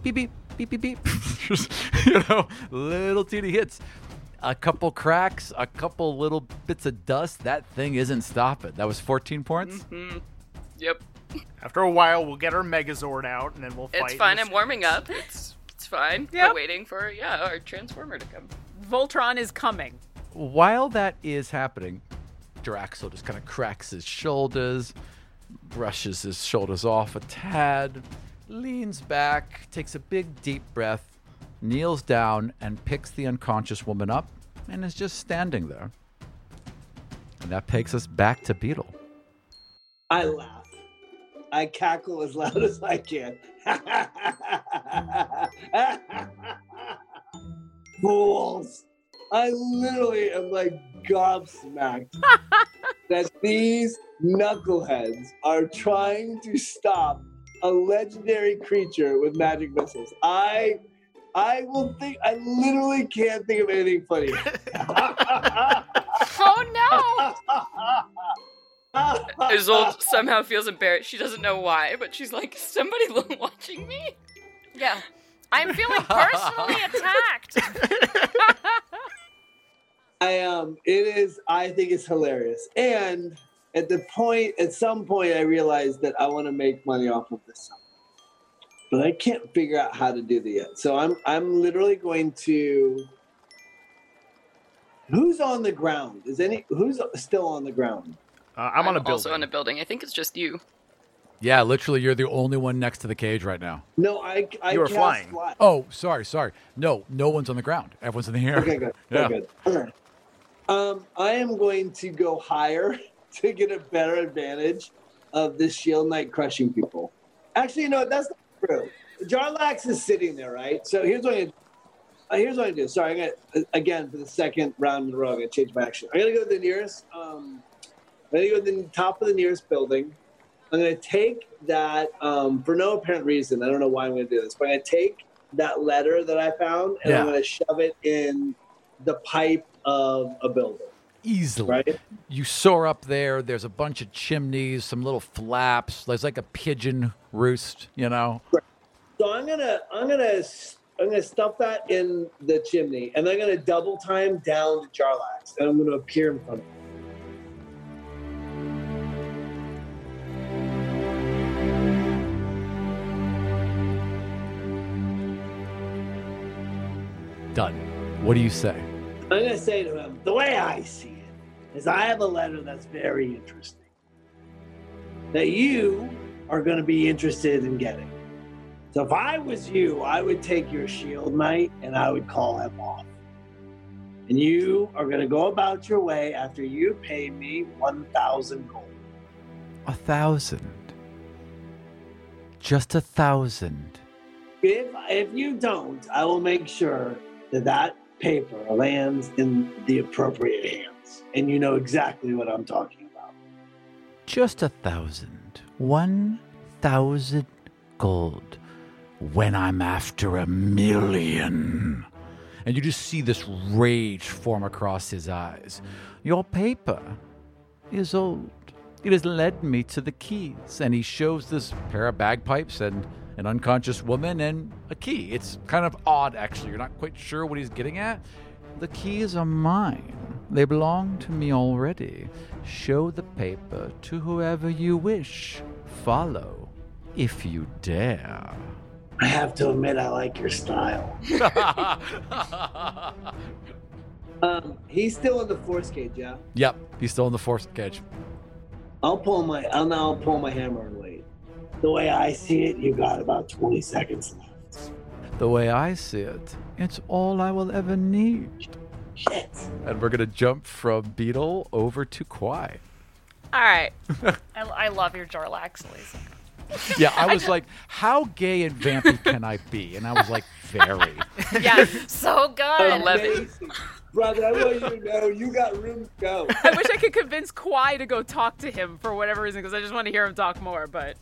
Beep, beep, beep, beep, beep. Just, <laughs> you know, little teeny hits. A couple cracks, a couple little bits of dust. That thing isn't stopping. That was 14 points. Mm-hmm. Yep, After a while, we'll get our Megazord out, and then we'll fight. it's fine. I'm warming up. It's it's fine. Yep. We're waiting for yeah our transformer to come. Voltron is coming. While that is happening, Jarlaxle just kind of cracks his shoulders, brushes his shoulders off a tad, leans back, takes a big deep breath, kneels down, and picks the unconscious woman up and is just standing there. And that takes us back to Beetle. I laugh. I cackle as loud as I can. <laughs> Fools! I literally am like gobsmacked that these knuckleheads are trying to stop a legendary creature with magic missiles. I I will think I literally can't think of anything funnier. <laughs> Oh no! <laughs> Isolde somehow feels embarrassed. She doesn't know why, but she's like, somebody <laughs> watching me? Yeah, I'm feeling personally attacked. I um it is I think it's hilarious. And at the point at some point I realized that I want to make money off of this song. But I can't figure out how to do that yet. So I'm I'm literally going to Who's on the ground? Is any who's still on the ground? Uh, I'm, on a building. Also in a building. I think it's just you. Yeah, literally, you're the only one next to the cage right now. No, I I You were flying. fly. Oh, sorry, sorry. No, no one's on the ground. Everyone's in the air. Okay, good. <laughs> Yeah. Good, good. Um, I am going to go higher <laughs> to get a better advantage of this shield knight crushing people. Actually, you know what? That's not true. Jarlaxle is sitting there, right? So here's what I'm gonna, uh, here's what gonna do. Sorry, I'm gonna uh, again for the second round in a row. I'm gonna change my action. I'm gonna go to the nearest. Um, I'm gonna go to the top of the nearest building. I'm gonna take that um, for no apparent reason. I don't know why I'm gonna do this, but I'm gonna take that letter that I found and I'm gonna shove it in the pipe of a building. Easily. Right? You soar up there. There's a bunch of chimneys, some little flaps. There's like a pigeon roost, you know? So I'm gonna I'm gonna I'm gonna stuff that in the chimney, and I'm gonna double time down to Jarlaxle, and I'm gonna appear in front of. Done. What do you say? I'm gonna say to him, the way I see it is, I have a letter that's very interesting that you are gonna be interested in getting. So if I was you, I would take your shield knight and I would call him off. And you are gonna go about your way after you pay me one thousand gold. A thousand. Just a thousand. If if you don't, I will make sure that that paper lands in the appropriate hands, and you know exactly what I'm talking about. Just a thousand. One thousand gold. When I'm after a million. And you just see this rage form across his eyes. Your paper is old. It has led me to the keys. And he shows this pair of bagpipes and an unconscious woman and a key. It's kind of odd, actually. You're not quite sure what he's getting at. The keys are mine. They belong to me already. Show the paper to whoever you wish. Follow, if you dare. I have to admit, I like your style. <laughs> Um, he's still in the force cage, yeah. Yep, he's still in the force cage. I'll pull my, I'll now pull my hammer wait. The way I see it, you got about 20 seconds left. The way I see it, it's all I will ever need. Shit. And we're gonna jump from Beetle over to Kwai. All right. <laughs> I, I love your Jarlaxle, Lisa. Yeah, I <laughs> was like, how gay and vampy can I be? And I was like, very. <laughs> Yeah. So good. Amazing. Brother, I want you to know you got room to go. I wish I could convince Kwai to go talk to him for whatever reason because I just want to hear him talk more. But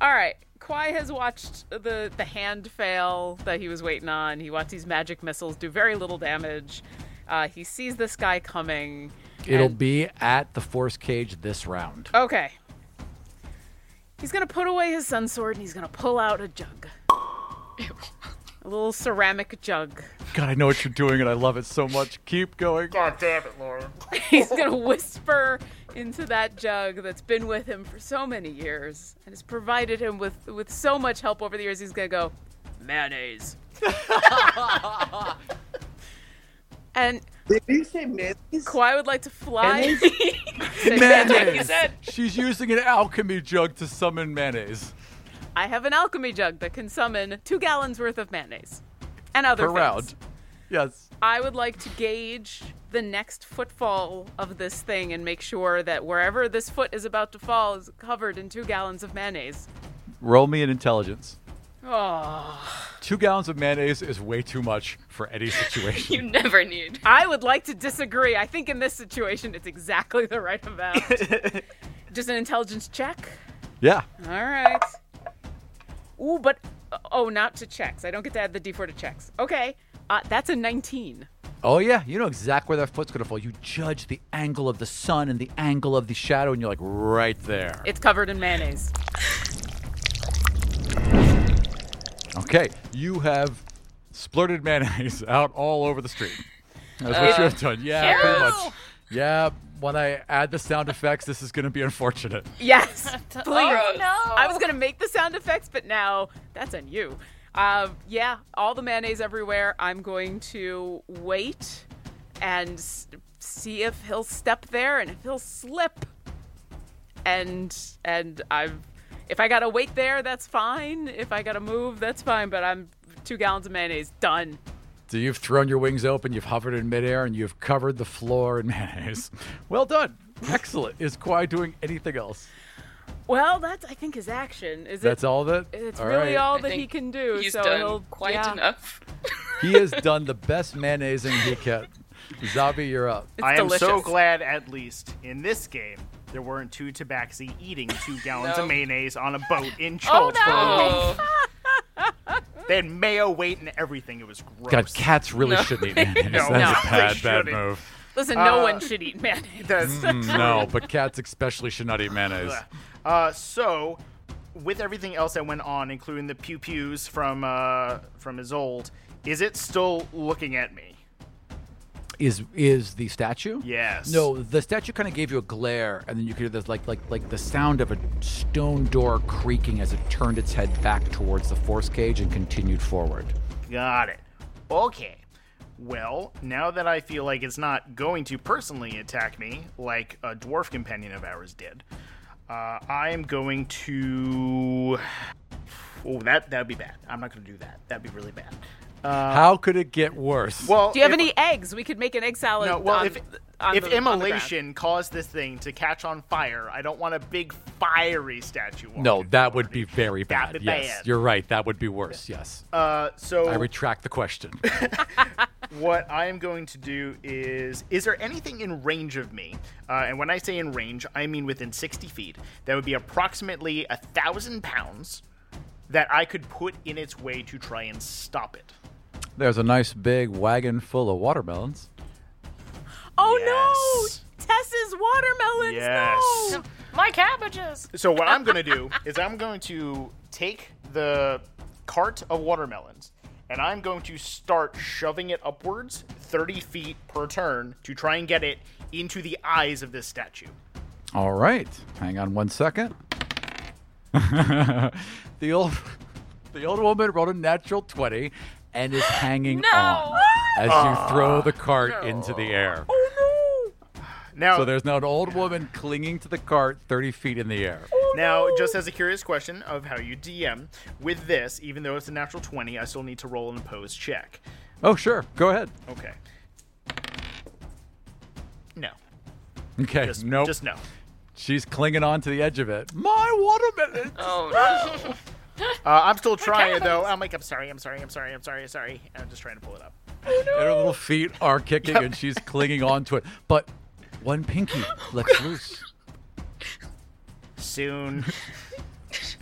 all right, Kwai has watched the the hand fail that he was waiting on. He watched these magic missiles do very little damage. Uh, he sees this guy coming. It'll and- be at the force cage this round. okay. He's gonna put away his sun sword and he's gonna pull out a jug, a little ceramic jug. God, I know what you're doing, and I love it so much. Keep going. God damn it, Laura. <laughs> He's gonna whisper into that jug that's been with him for so many years and has provided him with with so much help over the years. He's gonna go mayonnaise. <laughs> and Did you say mayonnaise? Kwai would like to fly. Mayonnaise? <laughs> Mayonnaise. He She's using an alchemy jug to summon mayonnaise "I have an alchemy jug that can summon two gallons worth of mayonnaise and other per things. round. Yes. I would like to gauge the next footfall of this thing and make sure that wherever this foot is about to fall is covered in two gallons of mayonnaise. Roll me an intelligence. Oh. Two gallons of mayonnaise is way too much for any <laughs> situation. You never need. I would like to disagree. I think in this situation, it's exactly the right amount. <laughs> Just an intelligence check. yeah. All right. Ooh, but oh, not to checks. I don't get to add the d4 to checks. Okay, uh, that's a 19. Oh yeah, you know exactly where that foot's gonna fall. You judge the angle of the sun and the angle of the shadow, and you're like right there. It's covered in mayonnaise. Okay, you have splurted mayonnaise <laughs> out all over the street. That's what you have done. Yeah, pretty much. Yeah, when I add the sound effects, this is going to be unfortunate. Yes, <laughs> please. Oh, no. I was gonna make the sound effects, but now that's on you. Um, yeah, all the mayonnaise everywhere. I'm going to wait and see if he'll step there and if he'll slip. And and I've if I gotta wait there, that's fine. If I gotta move, that's fine. But I'm two gallons of mayonnaise done. So you've thrown your wings open, you've hovered in midair, and you've covered the floor in <laughs> mayonnaise. Well done. Excellent. Is Kwai doing anything else? Well, that's I think his action. Is That's it? all that. It's All really right. all I that he can do. He's so done he'll quite yeah. enough. He has done the best mayonnaising he can. Zabby, you're up. It's I am so glad, at least in this game, there weren't two tabaxi eating two <laughs> gallons No. of mayonnaise on a boat in Oh, Chult for a week. Oh, They had mayo weight and everything. It was gross. God, cats really No. shouldn't eat <laughs> mayonnaise. No, That's no, a bad, bad move. Listen, no Uh, one should eat mayonnaise. That's no, but cats especially should not eat mayonnaise. Uh, so, with everything else that went on, including the pew pews from uh, from Isolde, is it still looking at me? Is is the statue? Yes. No, the statue kind of gave you a glare, and then you could hear this like like like the sound of a stone door creaking as it turned its head back towards the force cage and continued forward. Got it. Okay. Well, now that I feel like it's not going to personally attack me like a dwarf companion of ours did, uh, I am going to. <sighs> Oh, that that'd be bad. I'm not going to do that. That'd be really bad. Uh, How could it get worse? well, Do you have if- any eggs? We could make an egg salad. No, well, on, if on if the, on the immolation caused this thing to catch on fire, I don't want a big fiery statue. no, that would be very That'd bad. be yes, bad. you're right. That would be worse. Yes, Uh, so I retract the question. <laughs> what I am going to do is: Is there anything in range of me? Uh, and when I say in range, I mean within 60 feet. That would be approximately a thousand pounds that I could put in its way to try and stop it. There's a nice big wagon full of watermelons. Oh Yes. no, Tess's watermelons. Yes. No. My cabbages. So what I'm going to do is I'm going to take the cart of watermelons and I'm going to start shoving it upwards 30 feet per turn to try and get it into the eyes of this statue. All right, hang on one second. <laughs> the old, the old woman rolled a natural twenty, and is hanging on as you ah. throw the cart into the air. Oh, Now, So there's now an old woman clinging to the cart, thirty feet in the air. now, just as a curious question of how you DM with this, even though it's a natural 20, I still need to roll an opposed check. Oh, sure, go ahead. Okay. No, Okay, just nope. just no. She's clinging on to the edge of it. My watermelon. oh no. <laughs> Uh, I'm still trying though. I'm like, I'm sorry, I'm sorry, I'm sorry, I'm sorry, sorry. I'm just trying to pull it up. Oh And her little feet are kicking, and she's clinging on to it. But one pinky lets <laughs> loose. Soon.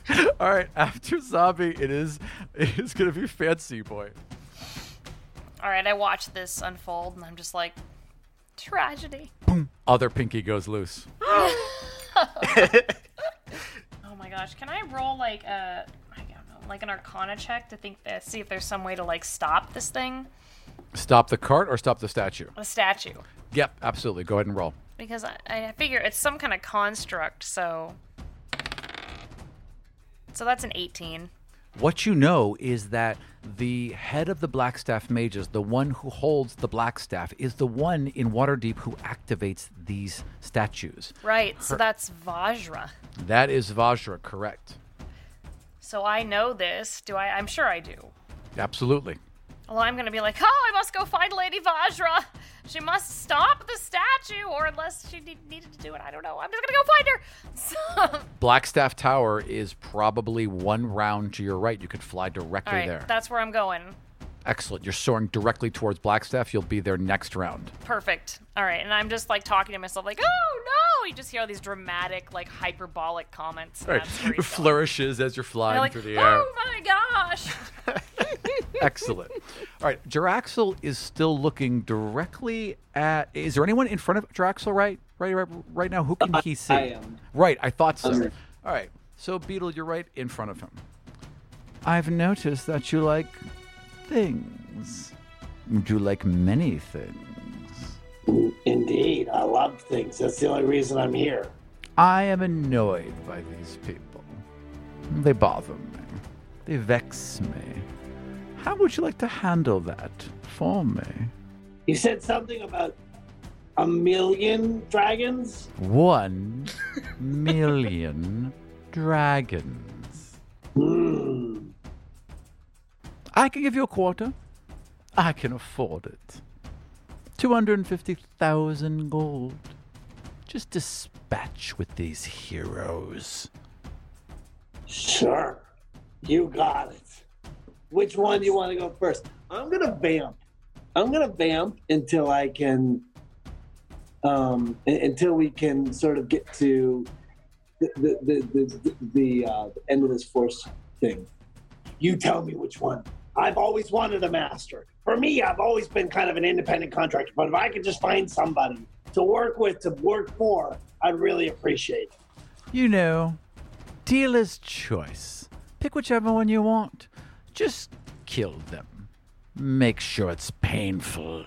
<laughs> All right, after Zabby, it is it is gonna be fancy boy. All right, I watch this unfold, and I'm just like, tragedy. Other pinky goes loose. <gasps> <laughs> Oh my gosh, can I roll like a, I don't know, like an Arcana check to think that see if there's some way to like stop this thing, Stop the cart or stop the statue. a statue? Yep, absolutely. Go ahead and roll. Because I, I figure it's some kind of construct, so. So that's an 18. What you know is that the head of the Blackstaff mages, the one who holds the Blackstaff, is the one in Waterdeep who activates these statues. Right, so that's Vajra. That is Vajra, correct? So I know this. Do I? I'm sure I do. Absolutely. Well, I'm gonna be like, oh, I must go find Lady Vajra. She must stop the statue, or unless she need- needed to do it, I don't know. I'm just gonna go find her. <laughs> Blackstaff Tower is probably one round to your right. You could fly directly all right, there. that's where I'm going. Excellent. You're soaring directly towards Blackstaff. You'll be there next round. Perfect. All right, and I'm just like talking to myself, like, oh no! You just hear all these dramatic, like hyperbolic comments. And Right. that's where he's going. Flourishes as you're flying like, through the oh air. oh my gosh! <laughs> Excellent. All right, Jarlaxle is still looking directly at. Is there anyone in front of Jarlaxle right, right, right, right now? Who can he see? I am. Right, I thought so. All right, so Beetle, you're right in front of him. I've noticed that you like things. do you like many things. Indeed, I love things. That's the only reason I'm here. I am annoyed by these people. They bother me. They vex me. How would you like to handle that for me? You said something about a million dragons? One million <laughs> dragons. Hmm. I can give you a quarter. I can afford it. 250,000 gold. Just dispatch with these heroes. Sure. You got it. Which one do you want to go first? I'm gonna vamp. I'm gonna vamp until I can um until we can sort of get to the the the, the, the uh, end of this force thing. You tell me which one. I've always wanted a master. For me, I've always been kind of an independent contractor, but if I could just find somebody to work with, to work for, I'd really appreciate it. You know, dealer's choice. Pick whichever one you want. Just kill them. Make sure it's painful.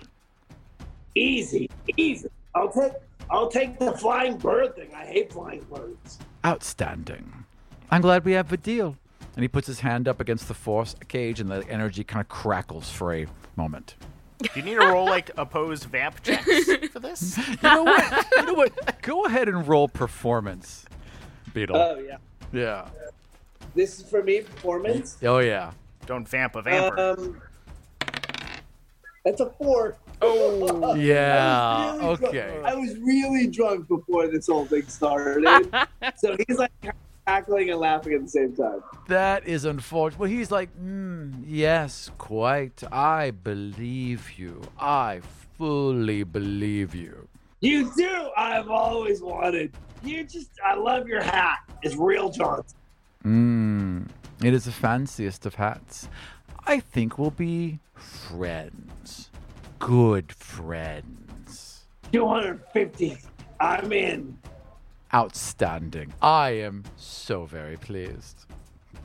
Easy, easy. I'll take I'll take the flying bird thing. I hate flying birds. Outstanding. I'm glad we have a deal. And he puts his hand up against the force cage, and the energy kind of crackles for a moment. Do you need to roll like opposed vamp checks for this? <laughs> You know what? you know what? Go ahead and roll performance, Beetle. Oh yeah. yeah. This is for me performance. Oh yeah. Don't vamp a vamper. Um that's a four. oh, <laughs> Yeah. I really Okay. Drunk. I was really drunk before this whole thing started. <laughs> so he's like cackling and laughing at the same time. That is unfortunate. Well, he's like, mm, yes, quite. I believe you. I fully believe you. You do. I've always wanted. You just. I love your hat. It's real Johnson. Mm, it is the fanciest of hats. I think we'll be friends. Good friends. Two hundred fifty. I'm in. Outstanding. I am so very pleased.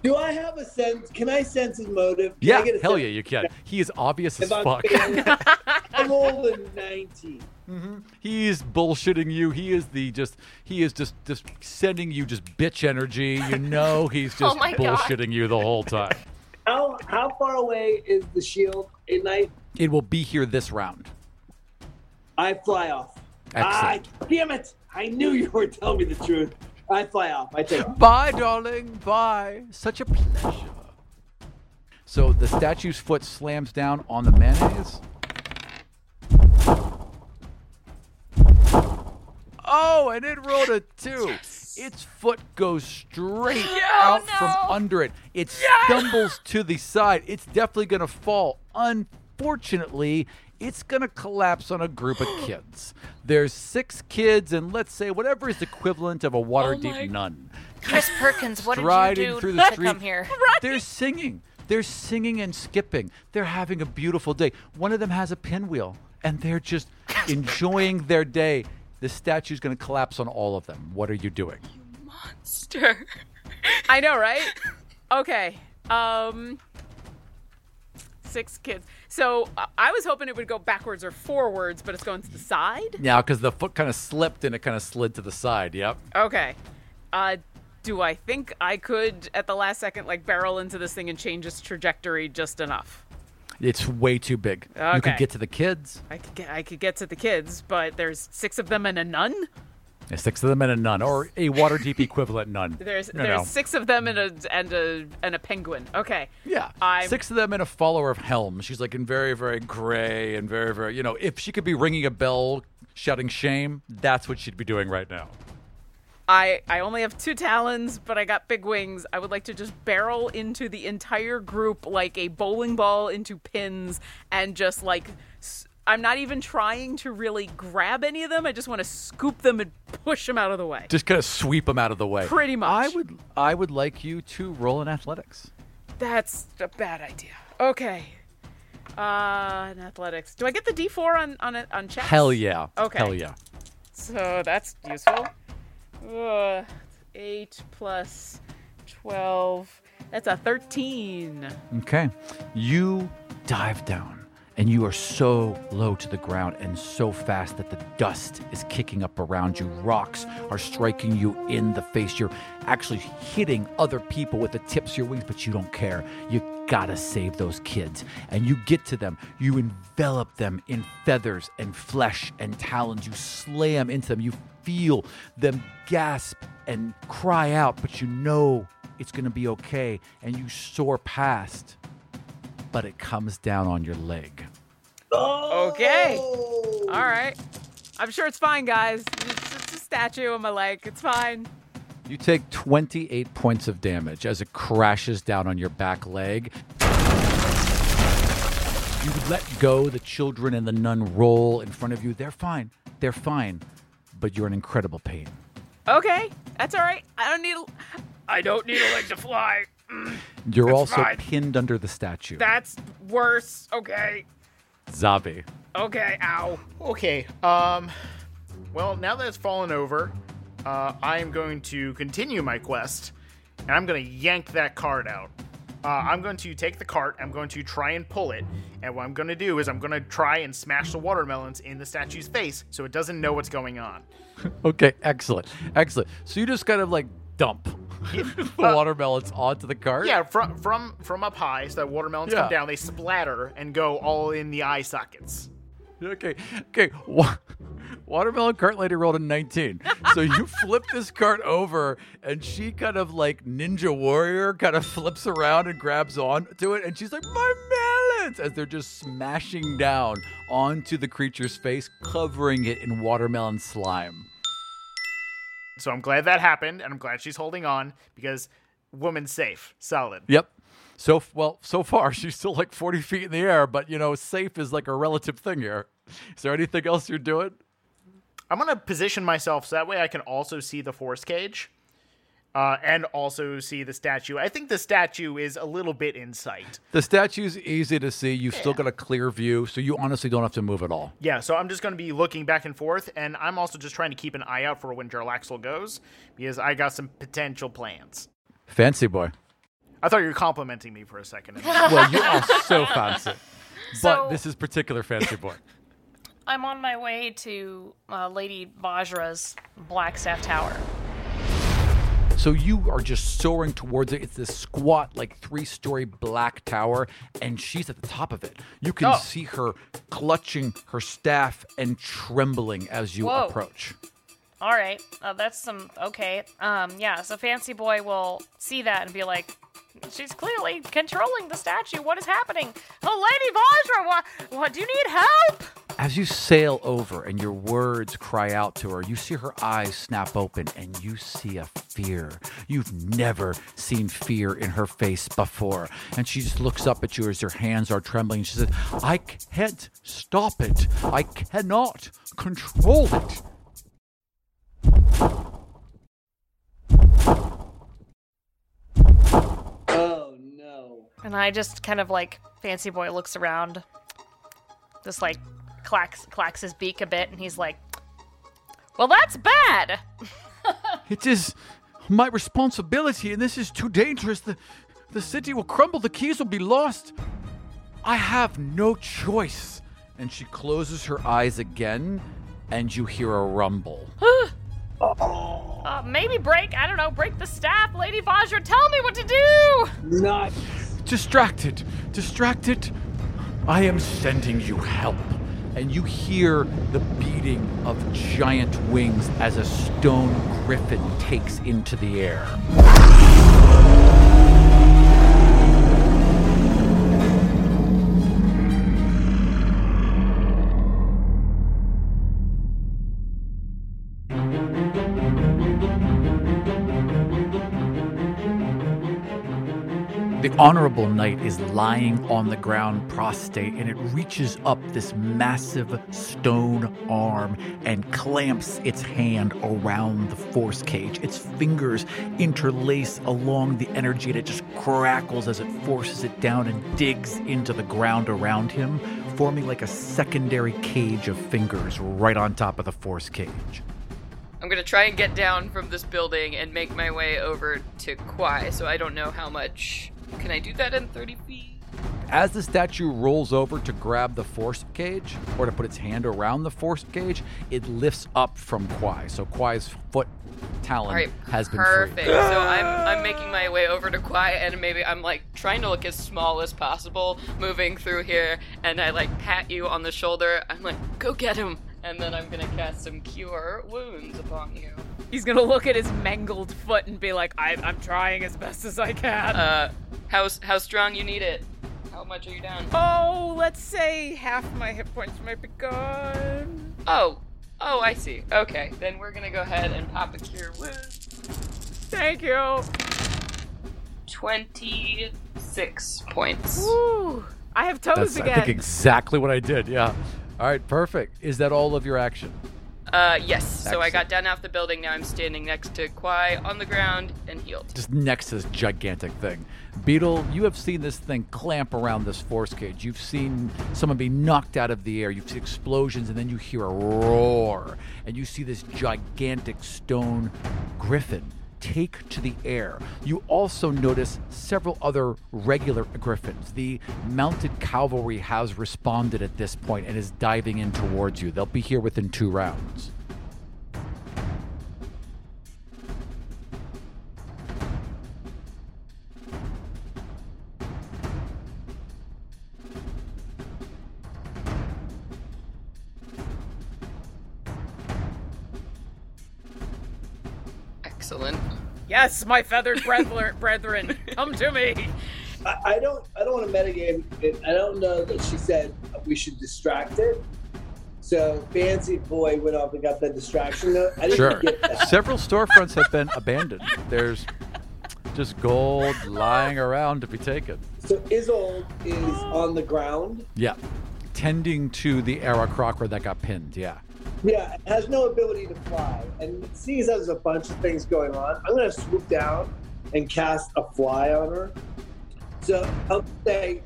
Do I have a sense? Can I sense his motive? Can Yeah, I get a hell sense yeah, you can. He is obvious as I'm fuck. <laughs> I'm older than nineteen. He is bullshitting you. He is the just. He is just just sending you just bitch energy. You know <laughs> he's Oh just God. bullshitting you the whole time. How how far away is the shield at night? It will be here this round. I fly off. Excellent. Ah, damn it! I knew you were telling me the truth. I fly off. I take off. Bye, darling. Bye. Such a pleasure. So the statue's foot slams down on the mayonnaise. Oh, and it rolled a two. Its foot goes straight out from under it. It stumbles to the side. It's definitely going to fall. Unfortunately, it's going to collapse on a group of <gasps> kids. There's six kids, and let's say whatever is equivalent of a Waterdeep my- nun. Chris Perkins, what did you Striding do through the to street. come here? <laughs> They're singing. They're singing and skipping. They're having a beautiful day. One of them has a pinwheel, and they're just <laughs> enjoying their day. The statue's going to collapse on all of them. What are you doing? You Monster. <laughs> I know, right? Okay. Um six kids. So uh, I was hoping it would go backwards or forwards, but it's going to the side. Yeah, because the foot kind of slipped and it kind of slid to the side. Yep. Okay. Uh do I think I could at the last second like barrel into this thing and change its trajectory just enough? It's way too big. You could get to the kids. I could get I could get to the kids, but there's six of them and a nun. There's six of them and a nun, or a Waterdeep equivalent nun. <laughs> There's You there's know. six of them and a and a and a penguin. Okay. Yeah, I'm- six of them and a follower of Helm. She's like in very, very gray and very, very. You know, if she could be ringing a bell, shouting shame, that's what she'd be doing right now. I I only have two talons, but I got big wings. I would like to just barrel into the entire group like a bowling ball into pins and just like s- I'm not even trying to really grab any of them. I just want to scoop them and push them out of the way. Just kind of sweep them out of the way. Pretty much. I would, I would like you to roll in athletics. That's a bad idea. Okay. Uh, in athletics. Do I get the D4 on on it on checks? Hell yeah. Okay. Hell yeah. So that's useful. Uh, 8 plus 12. That's a 13. Okay. You dive down and you are so low to the ground and so fast that the dust is kicking up around you. Rocks are striking you in the face. You're actually hitting other people with the tips of your wings, but you don't care. You gotta save those kids. And you get to them. You envelop them in feathers and flesh and talons. You slam into them. You feel them gasp and cry out, but you know it's gonna be okay. And you soar past but it comes down on your leg. Okay. Oh. All right. I'm sure it's fine, guys. It's just a statue on my leg. It's fine. You take 28 points of damage as it crashes down on your back leg. You let go. The children and the nun roll in front of you. They're fine. They're fine. But you're in incredible pain. Okay. That's all right. I don't need. A, I don't need a leg to fly. You're That's also fine. pinned under the statue. that's worse. Okay. Zabby. Okay. Ow. Okay. Um. Well, now that it's fallen over, uh, I am going to continue my quest, and I'm going to yank that cart out. Uh, I'm going to take the cart. I'm going to try and pull it, and what I'm going to do is I'm going to try and smash the watermelons in the statue's face so it doesn't know what's going on. <laughs> Okay, excellent. Excellent. So you just kind of like dump the <laughs> uh, watermelons onto the cart? Yeah, from from from up high, so that watermelons Yeah. come down, they splatter and go all in the eye sockets. Okay, okay. Wa- <laughs> watermelon cart lady rolled a 19. So you <laughs> flip this cart over, and she kind of like ninja warrior kind of flips around and grabs on to it, and she's like, "My melons!" As they're just smashing down onto the creature's face, covering it in watermelon slime. So I'm glad that happened, and I'm glad she's holding on because woman's safe, solid. Yep. So well, so far <laughs> she's still like 40 feet in the air, but you know, safe is like a relative thing here. Is there anything else you're doing? I'm gonna position myself so that way I can also see the force cage, uh, and also see the statue. I think the statue is a little bit in sight. The statue's easy to see. You've still got a clear view, so you honestly don't have to move at all. Yeah, so I'm just gonna be looking back and forth, and I'm also just trying to keep an eye out for when Jarlaxle goes because I got some potential plans. Fancy boy. I thought you were complimenting me for a second. <laughs> Well, you are so fancy. <laughs> But So- this is particular fancy boy. <laughs> I'm on my way to uh, Lady Vajra's Blackstaff Tower. So you are just soaring towards it. It's this squat, like three story black tower, and she's at the top of it. You can Oh. see her clutching her staff and trembling as you Whoa. approach. All right, uh, that's some okay. Um, yeah. So Fancy Boy will see that and be like, "She's clearly controlling the statue. What is happening? Oh, Lady Vajra, what? What? Do you need help?" As you sail over and your words cry out to her, you see her eyes snap open and you see a fear. You've never seen fear in her face before. And she just looks up at you as her hands are trembling. She says, I can't stop it. I cannot control it. Oh no. And I just kind of like Fancy Boy looks around, just like clacks clacks his beak a bit, and he's like, "Well, that's bad." <laughs> It is my responsibility, and this is too dangerous. The, the city will crumble, the keys will be lost. I have no choice. And she closes her eyes again, and you hear a rumble. <gasps> Uh, maybe break. I don't know. Break the staff, Lady Vajra. Tell me what to do. Not. Distracted, distracted. I am sending you help. And you hear the beating of giant wings as a stone griffin takes into the air. The honorable knight is lying on the ground prostrate, and it reaches up this massive stone arm and clamps its hand around the force cage. Its fingers interlace along the energy, and it just crackles as it forces it down and digs into the ground around him, forming like a secondary cage of fingers right on top of the force cage. I'm gonna try and get down from this building and make my way over to Kwai. So I don't know how much. Can I do that in 30 feet? As the statue rolls over to grab the force cage or to put its hand around the force cage, it lifts up from Kwai. So Kwai's foot talon All right, has been perfect. free. So I'm I'm making my way over to Kwai, and maybe I'm like trying to look as small as possible, moving through here, and I like pat you on the shoulder. I'm like, go get him, and then I'm gonna cast some Cure Wounds upon you. He's gonna look at his mangled foot and be like, I, I'm trying as best as I can. Uh, how how strong you need it? How much are you down? oh, let's say half my hit points might be gone. Oh, oh, I see. Okay, then we're gonna go ahead and pop a Cure Wound. Thank you. Twenty-six points. Woo. I have toes That's, again. I think, exactly what I did. Yeah. All right, perfect. Is that all of your action? Uh, yes. So I got down off the building. Now I'm standing next to Kwai on the ground and healed. Just next to this gigantic thing. Beetle, you have seen this thing clamp around this force cage. You've seen someone be knocked out of the air. You've seen explosions, and then you hear a roar. And you see this gigantic stone griffin take to the air. You also notice several other regular griffins. The mounted cavalry has responded at this point and is diving in towards you. They'll be here within two rounds. Excellent. Yes, my feathered brethren, brethren, come to me. I, I don't. I don't want to metagame. it. I don't know that she said we should distract it. So fancy boy went off and got that distraction note. I didn't Sure. get that. Several storefronts have been abandoned. There's just gold lying around to be taken. So Isolde is on the ground. Yeah. Tending to the Aarakocra that got pinned. Yeah. Yeah, has no ability to fly. And seeing as there's a bunch of things going on, I'm going to swoop down and cast a fly on her. So I'll say,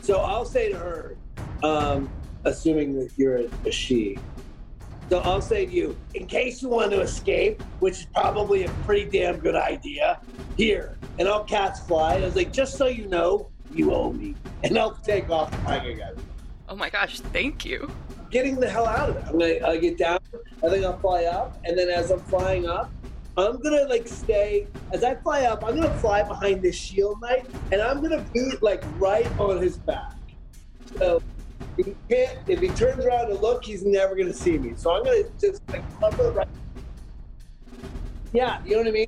so I'll say to her, um, assuming that you're a, a she. So I'll say to you, in case you want to escape, which is probably a pretty damn good idea, here. And I'll cast fly. I was like, just so you know, you owe me. And I'll take off Oh my gosh, thank you. Getting the hell out of it. I'm gonna I get down. I think I'll fly up, and then as I'm flying up, I'm gonna like stay. As I fly up, I'm gonna fly behind this shield knight, and I'm gonna be like right on his back. So he can't. If he turns around to look, he's never gonna see me. So I'm gonna just like hover right. Yeah, you know what I mean.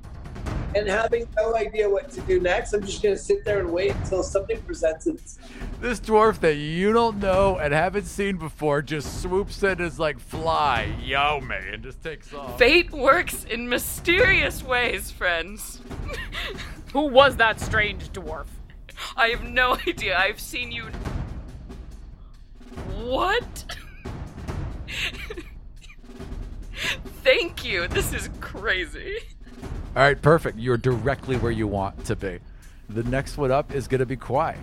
And having no idea what to do next, I'm just gonna sit there and wait until something presents itself. This dwarf that you don't know and haven't seen before just swoops in as like fly, yo me, and just takes off. Fate works in mysterious ways, friends. <laughs> Who was that strange dwarf? I have no <laughs> idea. I've seen you. What? <laughs> Thank you. This is crazy. All right, perfect. You're directly where you want to be. The next one up is gonna be Kwai.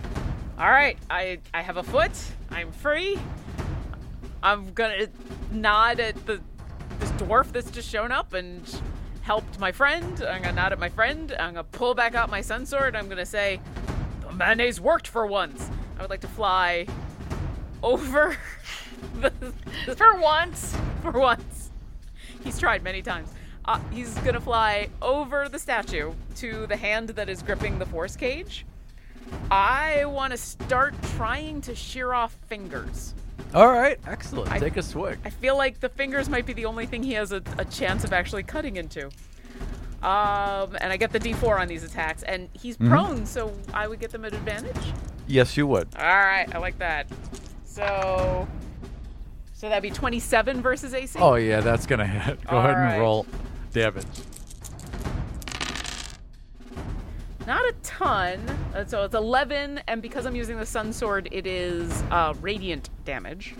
All right, I I have a foot. I'm free. I'm gonna nod at the this dwarf that's just shown up and helped my friend. I'm gonna nod at my friend. I'm gonna pull back out my sun sword. I'm gonna say, the mayonnaise worked for once. I would like to fly over <laughs> the, For once. for once. He's tried many times. Uh, he's gonna fly over the statue to the hand that is gripping the force cage. I want to start trying to shear off fingers. All right, excellent. I- Take a swig. I feel like the fingers might be the only thing he has a, a chance of actually cutting into. Um, and I get the D4 on these attacks, and he's prone, so I would get them at advantage. Yes, you would. All right, I like that. So, so that'd be 27 versus AC. Oh yeah, that's gonna hit. <laughs> Go All ahead right. and roll damage. Not a ton. Uh, So it's 11, and because I'm using the Sun Sword, it is uh, radiant damage.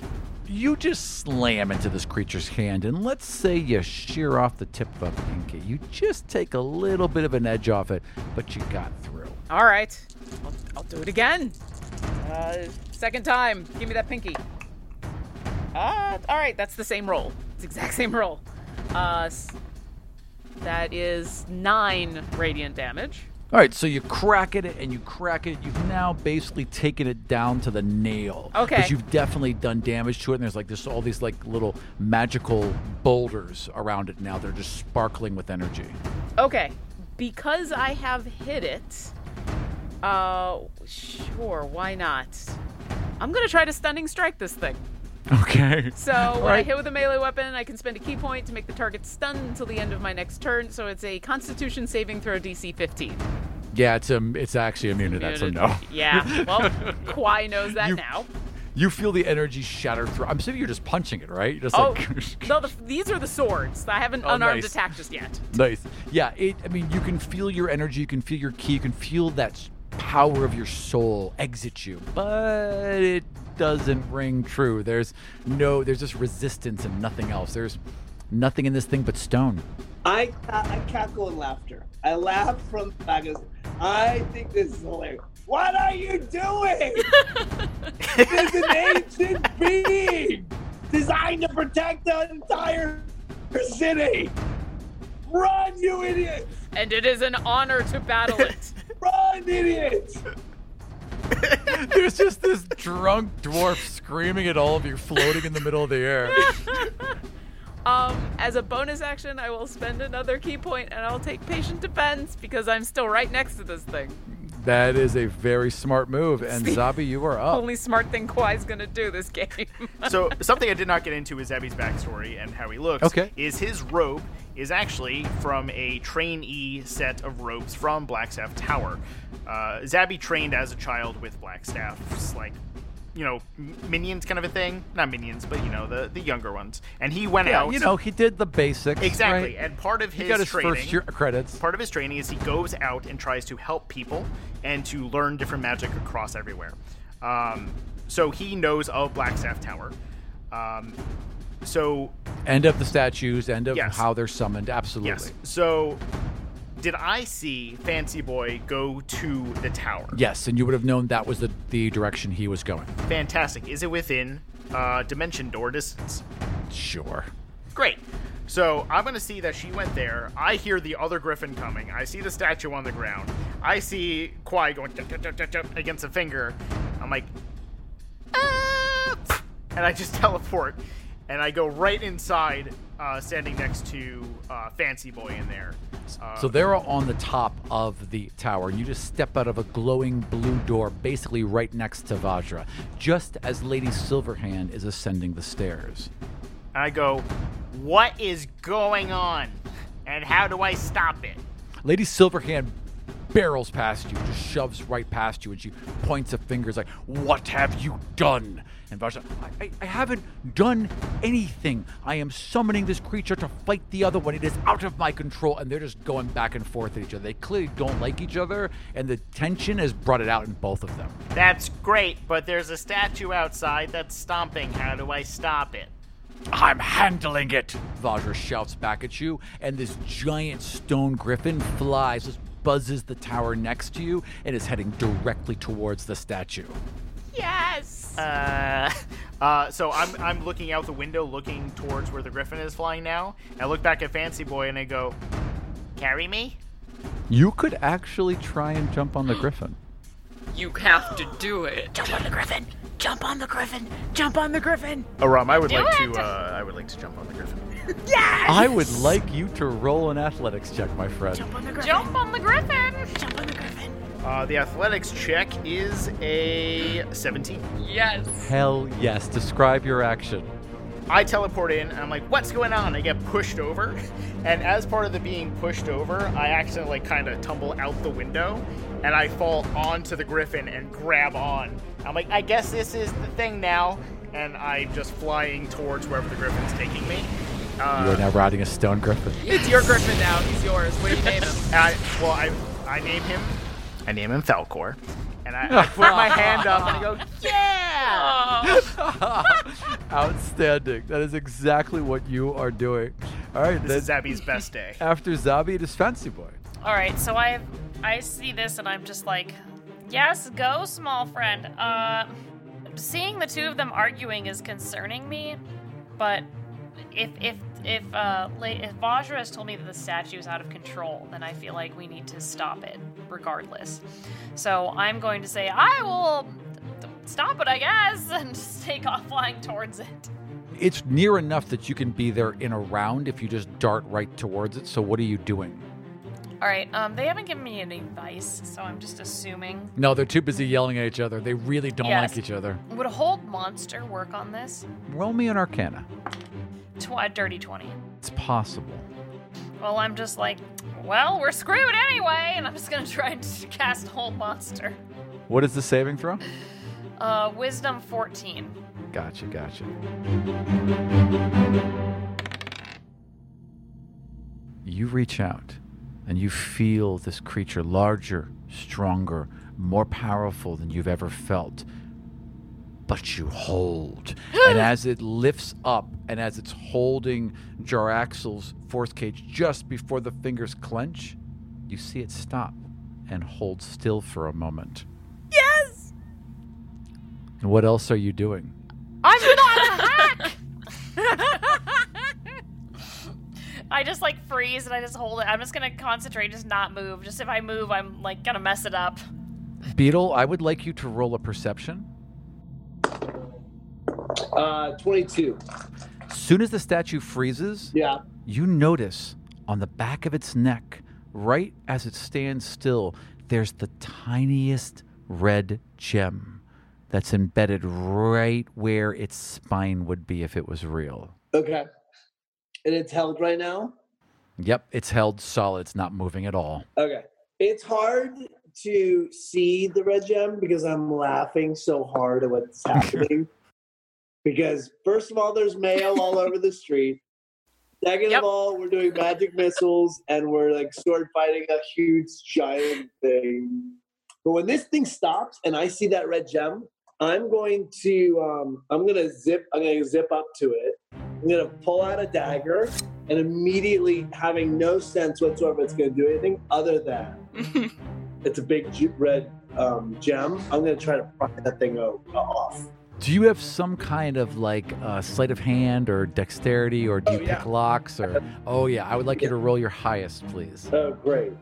You just slam into this creature's hand, and let's say you shear off the tip of a pinky. You just take a little bit of an edge off it, but you got through. All right, I'll, I'll do it again. Uh, second time. Give me that pinky. Uh, all right, that's the same roll. It's the exact <laughs> same roll. Uh, s- that is nine radiant damage. All right, so you crack it and you crack it. You've now basically taken it down to the nail. Okay. Because you've definitely done damage to it, and there's like this all these like little magical boulders around it now. They're just sparkling with energy. Okay, because I have hit it. Uh, sure, why not? I'm gonna try to stunning strike this thing. Okay. So when I hit with a melee weapon, I can spend a ki point to make the target stunned until the end of my next turn. So it's a Constitution saving throw DC 15. Yeah, it's um, it's actually immune to that, so no. Yeah. Well, <laughs> Kwai knows that You- now. You feel the energy shatter through. I'm assuming you're just punching it, right? You're just Oh like. <laughs> no! The, these are the swords. I haven't Oh, unarmed nice. attack just yet. Nice. Yeah, it, I mean, you can feel your energy, you can feel your ki, you can feel that power of your soul exit you, but it doesn't ring true. There's no, there's just resistance and nothing else. There's nothing in this thing but stone. I I cackle in laughter. I laugh from the back. I think this is hilarious. What are you doing? <laughs> There's an ancient being designed to protect the entire city. Run, you idiots! And it is an honor to battle it. <laughs> Run, idiots! <laughs> There's just this drunk dwarf screaming at all of you, floating in the middle of the air. <laughs> Um, as a bonus action, I will spend another ki point and I'll take patient defense because I'm still right next to this thing. That is a very smart move, and Zabby, you are up. Only smart thing Kwai's gonna do this game. so something I did not get into is Zabby's backstory and how he looks. Okay. Is his robe is actually from a trainee set of robes from Blackstaff Tower. Uh, Zabby trained as a child with Blackstaffs, like you know minions kind of a thing. Not minions, but you know the the younger ones. And he went Yeah, out. you know, he did the basics. exactly. right? And part of he his got his training. first year credits. Part of his training is he goes out and tries to help people and to learn different magic across everywhere. Um, so he knows of Blackstaff Tower. Um, so End of the statues, end of Yes. how they're summoned. Absolutely. yes, so did I see Fancy Boy go to the tower? Yes, and you would have known that was the, the direction he was going. Fantastic. Is it within uh, dimension door distance? Sure. Great. So I'm gonna see that she went there. I hear the other griffin coming. I see the statue on the ground. I see Kwai going against a finger. I'm like, "Ah!" and I just <laughs> teleport, and I go right inside, uh, standing next to uh, Fancy Boy in there. Uh, So they're on the top of the tower, and you just step out of a glowing blue door, basically right next to Vajra, just as Lady Silverhand is ascending the stairs. I go, what is going on, and how do I stop it? Lady Silverhand barrels past you, just shoves right past you, and she points a finger, like, What have you done? And Vajra, I, I, I haven't done anything. I am summoning this creature to fight the other one. It is out of my control. And they're just going back and forth at each other. They clearly don't like each other, and the tension has brought it out in both of them. That's great, but there's a statue outside that's stomping. How do I stop it? I'm handling it! Vajra shouts back at you, and this giant stone griffin flies, buzzes the tower next to you, and is heading directly towards the statue. yes. Uh, uh, so I'm I'm looking out the window, looking towards where the griffin is flying now. I look back at Fancy Boy and I go, "Carry me." You could actually try and jump on the <gasps> griffin. You have to do it. Jump on the griffin. Jump on the griffin. Jump on the griffin. Oh, Rom, I would Do like it! to. Uh, I would like to jump on the griffin. <laughs> Yes. I would like you to roll an athletics check, my friend. Jump on the griffin. Jump on the griffin! Jump on the griffin. Uh, the athletics check is a 17. Yes. Hell yes. Describe your action. I teleport in and I'm like, what's going on? I get pushed over. <laughs> And as part of the being pushed over, I accidentally kind of tumble out the window and I fall onto the griffin and grab on. I'm like, I guess this is the thing now. And I'm just flying towards wherever the griffin's taking me. You are Uh, now riding a stone griffin. It's your griffin now. He's yours. What do you name him? <laughs> I, well, I, I name him, I name him Falcor. And I, I put my hand up and I go, <laughs> yeah! <laughs> Outstanding. That is exactly what you are doing. All right, This is then Zabby's best day. after Zabby, it is Fancy Boy. All right, so I I see this and I'm just like, yes, go, small friend. Uh, seeing the two of them arguing is concerning me, but if if if uh, if Vajra has told me that the statue is out of control, then I feel like we need to stop it, regardless. So I'm going to say I will stop it, I guess, <laughs> and just take off flying towards it. It's near enough that you can be there in a round if you just dart right towards it. So what are you doing? All right. Um, they haven't given me any advice, so I'm just assuming. No, they're too busy yelling at each other. They really don't Yes. like each other. Would a hold monster work on this? Roll me an Arcana. Tw- a dirty twenty. It's possible. Well, I'm just like, well, we're screwed anyway, and I'm just gonna <laughs> try and cast hold monster. What is the saving throw? Uh, wisdom 14. Gotcha, gotcha. You reach out and you feel this creature larger, stronger, more powerful than you've ever felt. But you hold. <gasps> and as it lifts up and as it's holding Jarlaxle's force cage just before the fingers clench, you see it stop and hold still for a moment. Yes! And what else are you doing? I'm not a hack! <laughs> I just like freeze and I just hold it. I'm just gonna concentrate, just not move. Just if I move, I'm like gonna mess it up. Beetle, I would like you to roll a perception. Uh, 22. Soon as the statue freezes, Yeah. you notice on the back of its neck, right as it stands still, there's the tiniest red gem that's embedded right where its spine would be if it was real. Okay. And it's held right now? Yep, it's held solid. It's not moving at all. Okay. It's hard to see the red gem because I'm laughing so hard at what's happening. <laughs> because first of all, there's mayo all over the street. Second Yep. of all, we're doing magic missiles and we're like sword fighting a huge giant thing. But when this thing stops and I see that red gem, I'm going to um, I'm gonna zip I'm gonna zip up to it. I'm gonna pull out a dagger and immediately having no sense whatsoever it's gonna do anything other than <laughs> it's a big red um, gem. I'm gonna try to pry that thing off. Do you have some kind of like uh, sleight of hand or dexterity, or do Oh, you yeah. pick locks? Or <laughs> oh yeah, I would like you to roll your highest, please. Oh, great.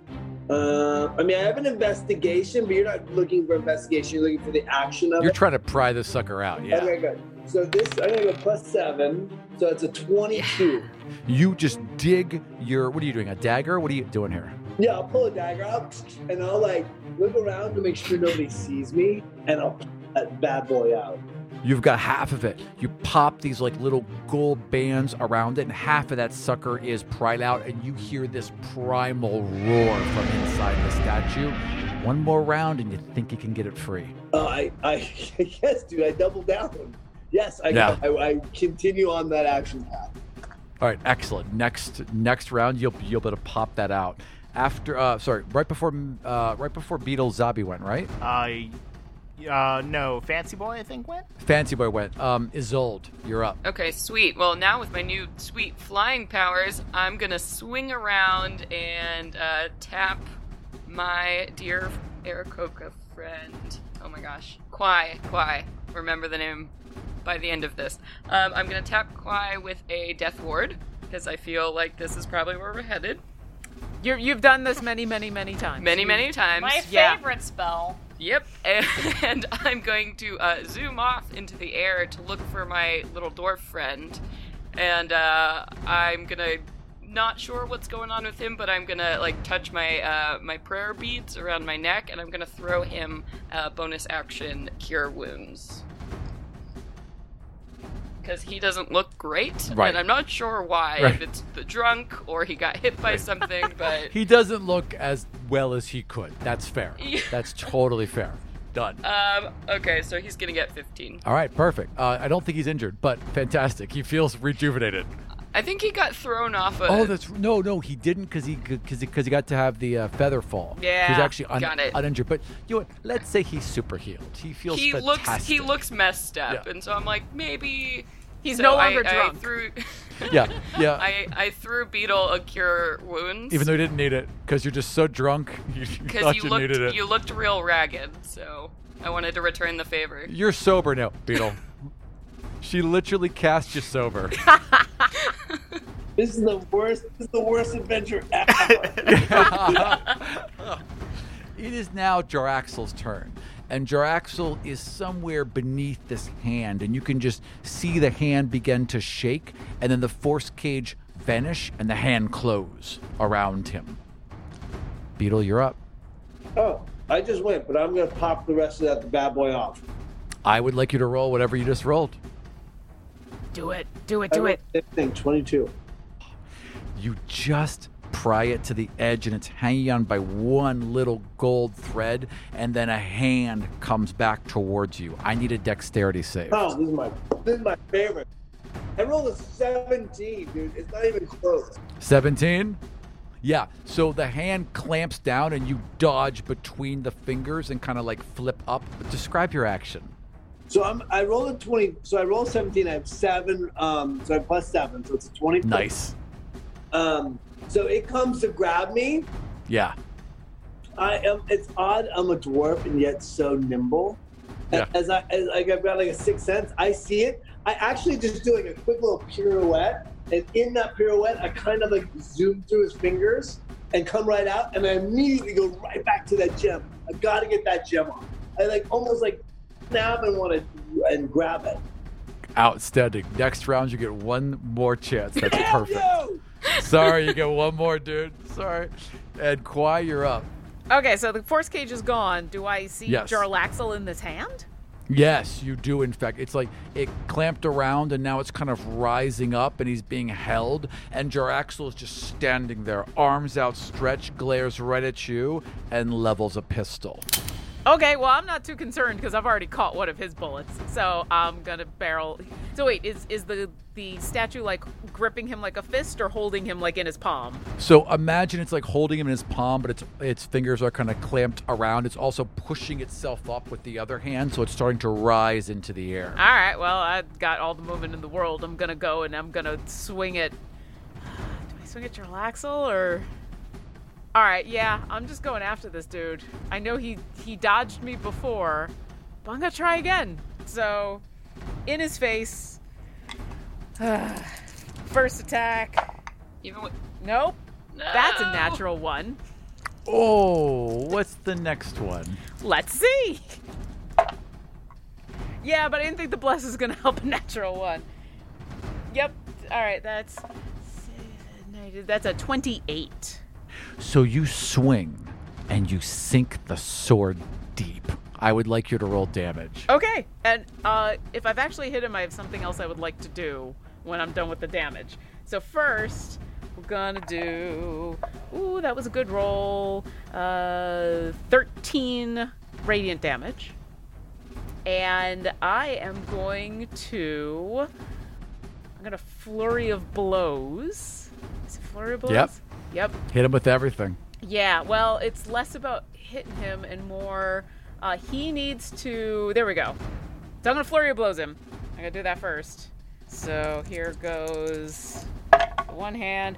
Uh, I mean, I have an investigation, but you're not looking for investigation. You're looking for the action of You're it. trying to pry this sucker out. Yeah. Okay, good. So this, I'm gonna go plus seven. So it's a 22. You just dig your. What are you doing? A dagger? What are you doing here? Yeah, I'll pull a dagger out and I'll like look around to make sure nobody sees me, and I'll pull that bad boy out. You've got half of it. You pop these like little gold bands around it, and half of that sucker is pried out, and you hear this primal roar from inside the statue. One more round, and you think you can get it free. Uh, I, I, <laughs> yes, dude, I double down. Yes, I, Yeah. I, I continue on that action path. All right, excellent. Next next round, you'll you'll be able to pop that out. After, uh, sorry, right before, uh, right before Beetle Zabby went, right? Uh, uh, no, Fancy Boy, I think went. Fancy Boy went. Um, Isolde, you're up. Okay, sweet. Well, now with my new sweet flying powers, I'm gonna swing around and uh, tap my dear Aarakocra friend. Oh my gosh, Kwai, Kwai. Remember the name by the end of this. Um, I'm gonna tap Kwai with a Death Ward because I feel like this is probably where we're headed. You're, you've done this many, many, many times. Many, many times. My Yeah. favorite spell. Yep, <laughs> and I'm going to uh, zoom off into the air to look for my little dwarf friend, and uh, I'm gonna not sure what's going on with him, but I'm gonna like touch my uh, my prayer beads around my neck, and I'm gonna throw him uh, bonus action cure wounds. Because he doesn't look great, Right. and I'm not sure why. Right. If it's the drunk or he got hit by something, <laughs> but He doesn't look as well as he could. That's fair. <laughs> Yeah. That's totally fair. Done. um, okay, so he's gonna get 15. All right, perfect. Uh, I don't think he's injured, but fantastic. He feels rejuvenated. I think he got thrown off a. Oh, that's no, no, he didn't because he because he, 'cause he got to have the uh, feather fall. Yeah, he's actually un- got it. uninjured. But you know what? Let's say he's super healed. He feels he fantastic. looks he looks messed up, Yeah. and so I'm like maybe He's so no longer I drunk. threw, <laughs> Yeah, <laughs> yeah. I I threw Beetle a cure wounds Even though you didn't need it because you're just so drunk, <laughs> you, you because thought you, you, looked needed it. you looked real ragged, so I wanted to return the favor. You're sober now, Beetle. she literally cast you sober. This is the worst. This is the worst adventure ever. It is now Jarlaxle's turn. And Jarlaxle is somewhere beneath this hand, and you can just see the hand begin to shake, and then the force cage vanish, and the hand close around him. Beetle, you're up. oh, I just went, but I'm gonna pop the rest of that bad boy off. I would like you to roll whatever you just rolled. Do it. Do it. Do it. Thing 22. You just pry it to the edge, and it's hanging on by one little gold thread, and then a hand comes back towards you. I need a dexterity save. Oh, this is my this is my favorite. I rolled a 17, dude. It's not even close. 17? Yeah, so the hand clamps down and you dodge between the fingers and kind of like flip up. Describe your action. So I'm I rolled a 20. So I roll 17. I have seven. Um, so I have plus seven. So it's a 20. Nice. Um, so it comes to grab me. Yeah. I am. It's odd. I'm a dwarf and yet so nimble. Yeah. As I as like I've got like a sixth sense. I see it. I actually just do like a quick little pirouette, and in that pirouette, I kind of like zoom through his fingers and come right out, and I immediately go right back to that gem. I got to get that gem off. I like almost like snap and want to and grab it. Outstanding. Next round, you get one more chance. That's perfect. no! Sorry, you get one more, dude. Sorry. And Kwai, you're up. Okay, so the force cage is gone. Do I see Yes. Jarlaxle in this hand? Yes, you do. In fact, it's like it clamped around and now it's kind of rising up and he's being held. And Jarlaxle is just standing there, arms outstretched, glares right at you, and levels a pistol. Okay, well I'm not too concerned because I've already caught one of his bullets, so I'm gonna barrel. So wait, is is the the statue like gripping him like a fist or holding him like in his palm? So imagine it's like holding him in his palm, but its its fingers are kind of clamped around. It's also pushing itself up with the other hand, so it's starting to rise into the air. All right, well I've got all the movement in the world. I'm gonna go and I'm gonna swing it. <sighs> Do I swing at Jarlaxle or? All right, yeah, I'm just going after this dude. I know he he dodged me before, but I'm gonna try again. So, in his face. <sighs> First attack. Even with, Nope. That's a natural one. Oh, what's the next one? Let's see. Yeah, but I didn't think the bless is gonna <laughs> help a natural one. Yep. All right, that's that's a twenty-eight. So you swing and you sink the sword deep. I would like you to roll damage. Okay, and uh, if I've actually hit him, I have something else I would like to do when I'm done with the damage. So first, we're gonna do. Ooh, that was a good roll. Uh, thirteen radiant damage, and I am going to. I'm gonna flurry of blows. Is it flurry of blows? Yep. Yep. Hit him with everything. Yeah, well, it's less about hitting him and more uh, he needs to. There we go. So I'm gonna flurry of blows him. I'm gonna do that first. So here goes one hand.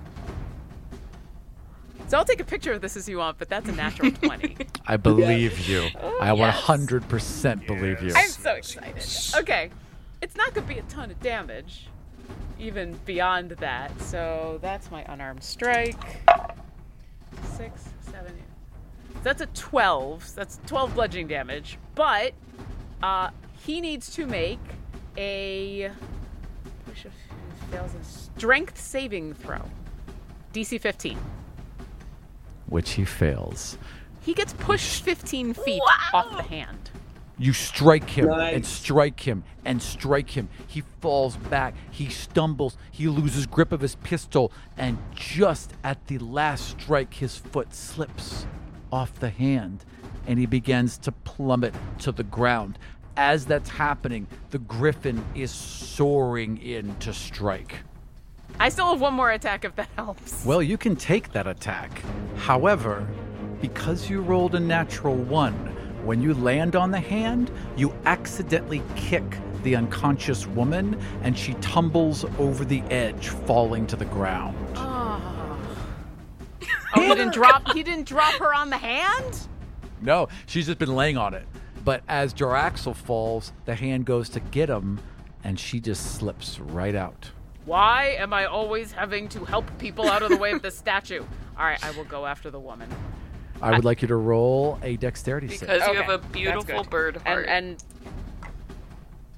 So I'll take a picture of this as you want, but that's a natural <laughs> 20. I believe you. I Oh, yes. 100% believe you. I'm so excited. Okay, it's not gonna be a ton of damage, even beyond that. So that's my unarmed strike. Six, seven, eight. That's a 12. That's 12 bludgeoning damage. But uh, he needs to make a push of fails a strength saving throw. DC 15. Which he fails. He gets pushed 15 feet off the hand. You strike him and strike him and strike him. He falls back. He stumbles. He loses grip of his pistol. And just at the last strike, his foot slips off the hand and he begins to plummet to the ground. As that's happening, the griffin is soaring in to strike. I still have one more attack if that helps. Well, you can take that attack. However, because you rolled a natural one, when you land on the hand, you accidentally kick the unconscious woman and she tumbles over the edge, falling to the ground. Oh. oh, he didn't drop. He didn't drop her on the hand. No, she's just been laying on it. But as Jarlaxle falls, the hand goes to get him and she just slips right out. Why am I always having to help people out of the way of the statue? All right, I will go after the woman. I would like you to roll a dexterity save. Because you have a beautiful bird heart. And and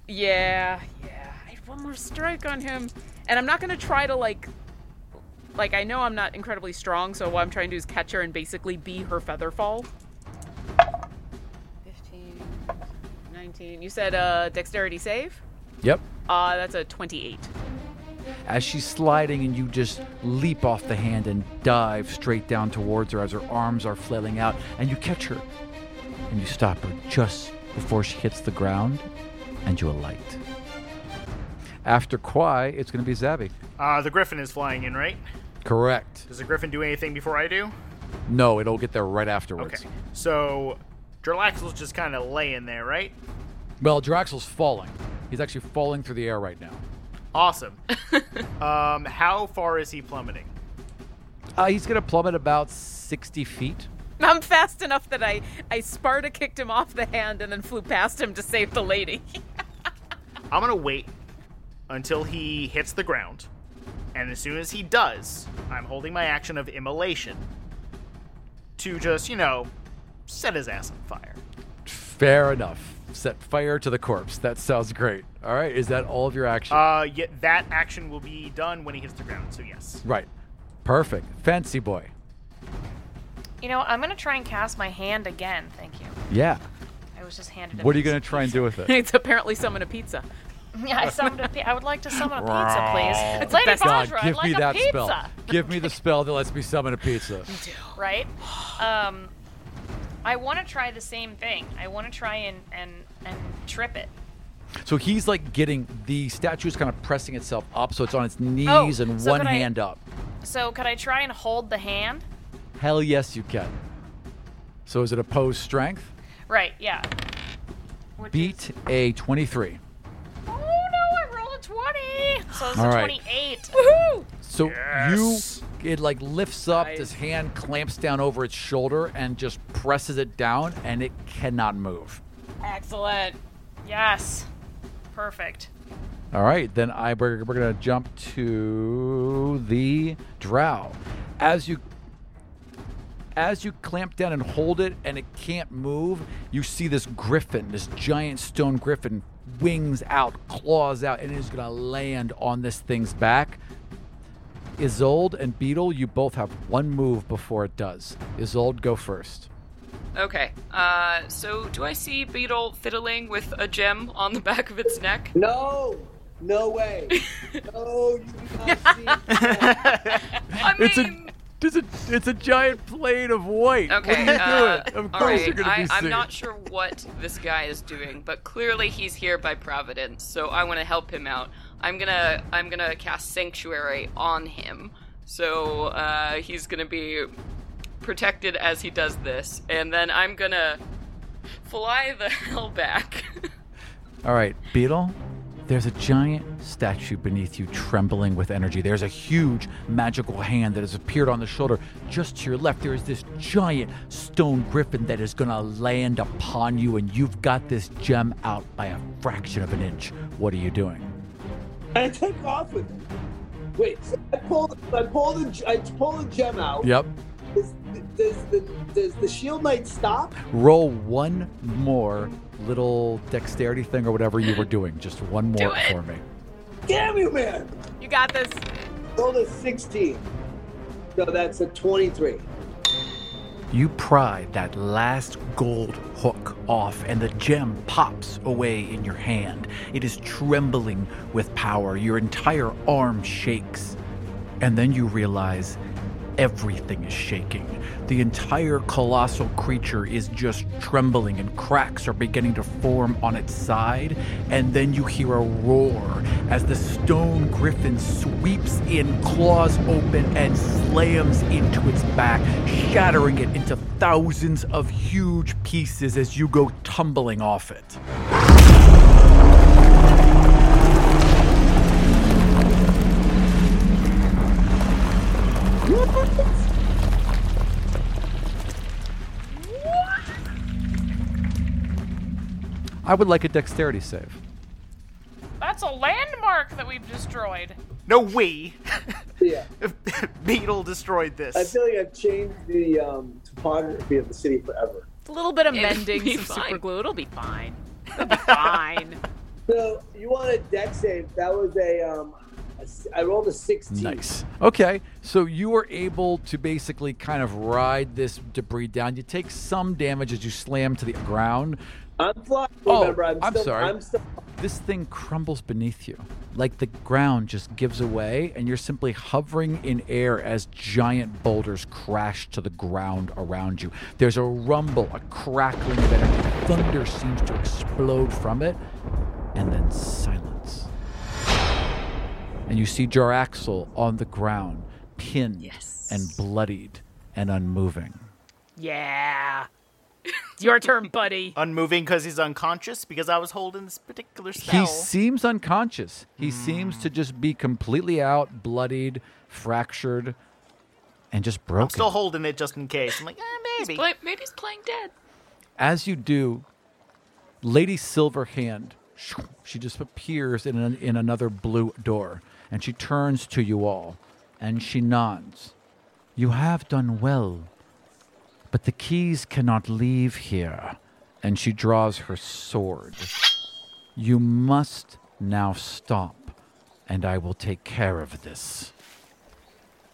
yeah, yeah, I had one more strike on him, and I'm not gonna try to like, like I know I'm not incredibly strong, so what I'm trying to do is catch her and basically be her feather fall. 15, 19. You said uh, dexterity save. Yep. Uh, that's a 28. As she's sliding, and you just leap off the hand and dive straight down towards her as her arms are flailing out, and you catch her. And you stop her just before she hits the ground, and you alight. After Kwai, it's going to be Zabby. Uh, the griffin is flying in, right? Correct. Does the griffin do anything before I do? No, it'll get there right afterwards. Okay. So Draxel's just kind of laying there, right? Well, Draxel's falling. He's actually falling through the air right now. Awesome. <laughs> um, how far is he plummeting? Uh, he's going to plummet about 60 feet. I'm fast enough that I I Sparta kicked him off the hand and then flew past him to save the lady. <laughs> I'm gonna wait until he hits the ground, and as soon as he does, I'm holding my action of immolation to just, you know, set his ass on fire. Fair enough. Set fire to the corpse. That sounds great. All right, is that all of your action? Uh, yeah, that action will be done when he hits the ground. So yes. right. Perfect. Fancy boy. You know, I'm gonna try and cast my hand again. Thank you. Yeah. I was just handed. A What are you gonna try and do with it? <laughs> it's apparently summon a pizza. <laughs> Yeah, I summoned a pi- I would like to summon a pizza, please. It's Lady best- God, Vajra, I'd give like me a that pizza. spell. Give me the spell that lets me summon a pizza. <laughs> Right? Um, I want to try the same thing. I want to try and and and trip it. So he's like getting the statue is kind of pressing itself up, so it's on its knees oh, and Oh, so one could I- hand up. So could I try and hold the hand? Hell yes, you can. So is it opposed strength? Right. Yeah. Which Beat Is, a 23. oh no! I rolled a twenty. So it's All a right. twenty-eight. Woohoo! So Yes. you, it like lifts up, Nice. this hand clamps down over its shoulder and just presses it down, and it cannot move. Excellent. Yes. Perfect. All right, then I we're, we're gonna jump to the drow. As you as you clamp down and hold it and it can't move, you see this griffin, this giant stone griffin, wings out, claws out, and it is gonna land on this thing's back. Isolde and Beetle, you both have one move before it does. Isolde, go first. Okay. Uh, so do I see Beetle fiddling with a gem on the <laughs> back of its neck? No, no way. <laughs> No, you do not see. <laughs> I It's a mean, it's a it's a giant plane of white. Okay. what are you uh, doing? Of all course right, you're gonna I, be I'm not sure what this guy is doing, but clearly he's here by providence. So I want to help him out. I'm gonna I'm gonna cast sanctuary on him. So uh, he's gonna be protected as he does this, and then I'm gonna fly the <laughs> hell back. <laughs> All right, Beetle. There's a giant statue beneath you, trembling with energy. There's a huge magical hand that has appeared on the shoulder. Just to your left, there is this giant stone griffin that is going to land upon you, and you've got this gem out by a fraction of an inch. What are you doing? <laughs> I take off with it. Wait, so I pull, I pull the, I pull the gem out. Yep. Does, does the does the shield knight stop? Roll one more little dexterity thing or whatever you were doing. Just one more Do it. for me. Damn you, man! You got this. Rolled a 16. So that's a 23. You pry that last gold hook off, and the gem pops away in your hand. It is trembling with power. Your entire arm shakes. And then you realize everything is shaking. The entire colossal creature is just trembling, and cracks are beginning to form on its side. And then you hear a roar as the stone griffin sweeps in, claws open, and slams into its back, shattering it into thousands of huge pieces as you go tumbling off it. I would like a dexterity save. That's a landmark that we've destroyed. No, we. <laughs> Yeah. <laughs> Beetle destroyed this. I feel like I've changed the um, topography of the city forever. It's A little bit of It'll mending, be some fine. super glue. It'll be fine. <laughs> It'll be fine. So you want a deck save? That was a um, a s- I rolled a sixteen. Nice. Okay, so you were able to basically kind of ride this debris down. You take some damage as you slam to the ground. I'm flying. Oh, Remember, I'm, I'm still, sorry. I'm still. This thing crumbles beneath you. Like the ground just gives away, and you're simply hovering in air as giant boulders crash to the ground around you. There's a rumble, a crackling of energy. Thunder seems to explode from it, and then silence. And you see Jarlaxle on the ground, pinned Yes. and bloodied and unmoving. Yeah. It's <laughs> your turn, buddy. Unmoving because he's unconscious because I was holding this particular spell. He seems unconscious. He seems to just be completely out, bloodied, fractured, and just broken. I'm still holding it just in case. I'm like, eh, maybe. Play- maybe he's playing dead. As you do, Lady Silverhand, she just appears in, an, in another blue door, and she turns to you all, and she nods. You have done well, but the keys cannot leave here. And she draws her sword. You must now stop, and I will take care of this.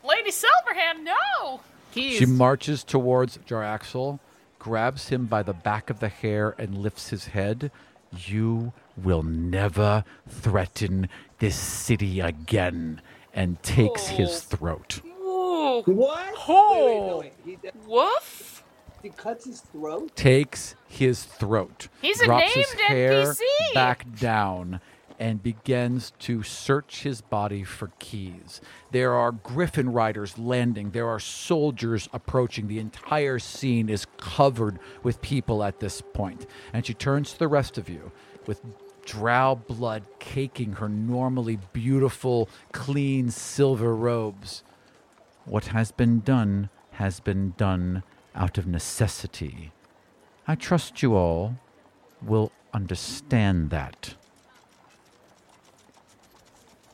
Lady Silverhand, no! Keys. She marches towards Jarlaxle, grabs him by the back of the hair, and lifts his head. You will never threaten this city again, and takes his oh. throat. Ooh, What? Oh. Wait, wait, no, wait. He, woof. he cuts his throat. Takes his throat. He's a drops his named hair NPC. back down and begins to search his body for keys. There are griffin riders landing. There are soldiers approaching. The entire scene is covered with people at this point. And she turns to the rest of you with drow blood caking her normally beautiful, clean silver robes. What has been done has been done out of necessity. I trust you all will understand that.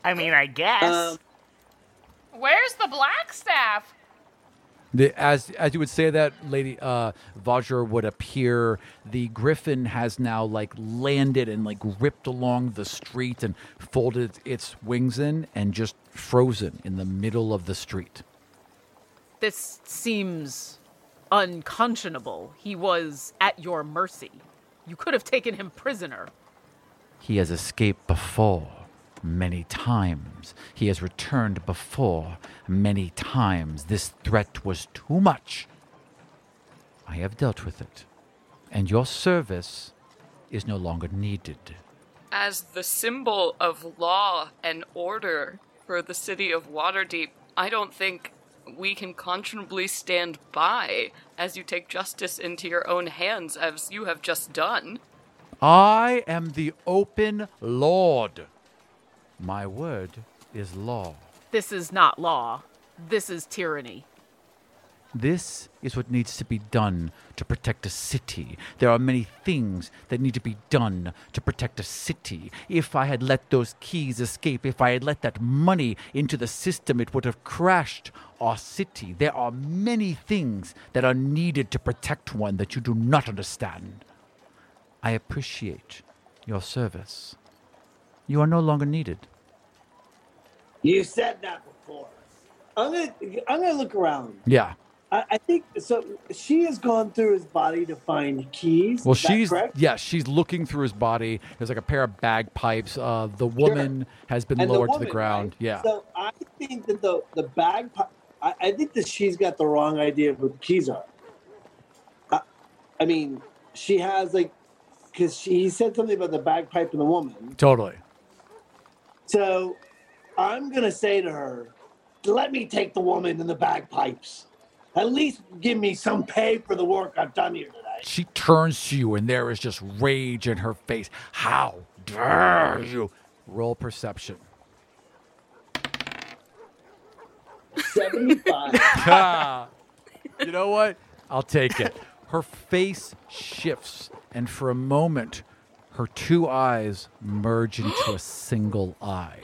I mean, I guess. Um, Where's the black staff? The, as as you would say that, Lady uh, Vajra would appear. The griffin has now like landed and like ripped along the street and folded its wings in and just frozen in the middle of the street. This seems unconscionable. He was at your mercy. You could have taken him prisoner. He has escaped before many times. He has returned before many times. This threat was too much. I have dealt with it, and your service is no longer needed. As the symbol of law and order for the city of Waterdeep, I don't think we can conscionably stand by as you take justice into your own hands, as you have just done. I am the open Lord. My word is law. This is not law. This is tyranny. This is what needs to be done to protect a city. There are many things that need to be done to protect a city. If I had let those keys escape, if I had let that money into the system, it would have crashed our city. There are many things that are needed to protect one that you do not understand. I appreciate your service. You are no longer needed. you said that before. I'm gonna. I'm gonna look around. Yeah. I, I think so. She has gone through his body to find keys. Well, is she's yeah, she's looking through his body. There's like a pair of bagpipes. Uh, the woman has been And lowered to the ground. right? Yeah. So I think that the the bag. I, I think that she's got the wrong idea of what the keys are. I, I mean, she has like, because she said something about the bagpipe and the woman. Totally. So I'm gonna say to her, "Let me take the woman and the bagpipes. At least give me some pay for the work I've done here today." She turns to you, and there is just rage in her face. How dare you? Roll perception. Seventy-five. Ah. <laughs> you know what? I'll take it. Her face shifts, and for a moment, her two eyes merge into a single eye.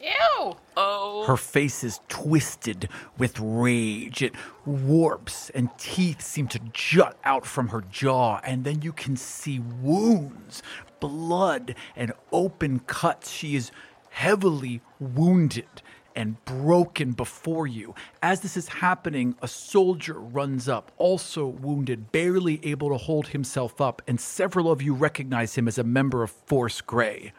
Ew! Oh. Her face is twisted with rage. It warps, and teeth seem to jut out from her jaw. And then you can see wounds, blood, and open cuts. She is heavily wounded and broken before you. As this is happening, a soldier runs up, also wounded, barely able to hold himself up, and several of you recognize him as a member of Force Grey.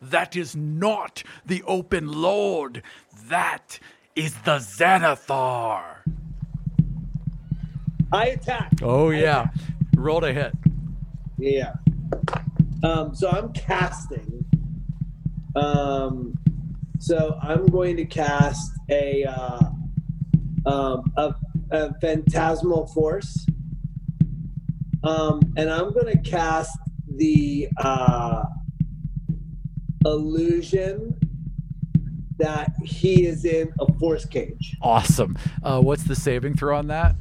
That is not the open lord. That is the Xanathar. I attack. Oh yeah. Rolled a hit. Yeah. Um, so I'm casting. Um, so I'm going to cast a uh, um, a, a phantasmal force. Um, and I'm going to cast the uh, illusion that he is in a force cage. Awesome. Uh, what's the saving throw on that?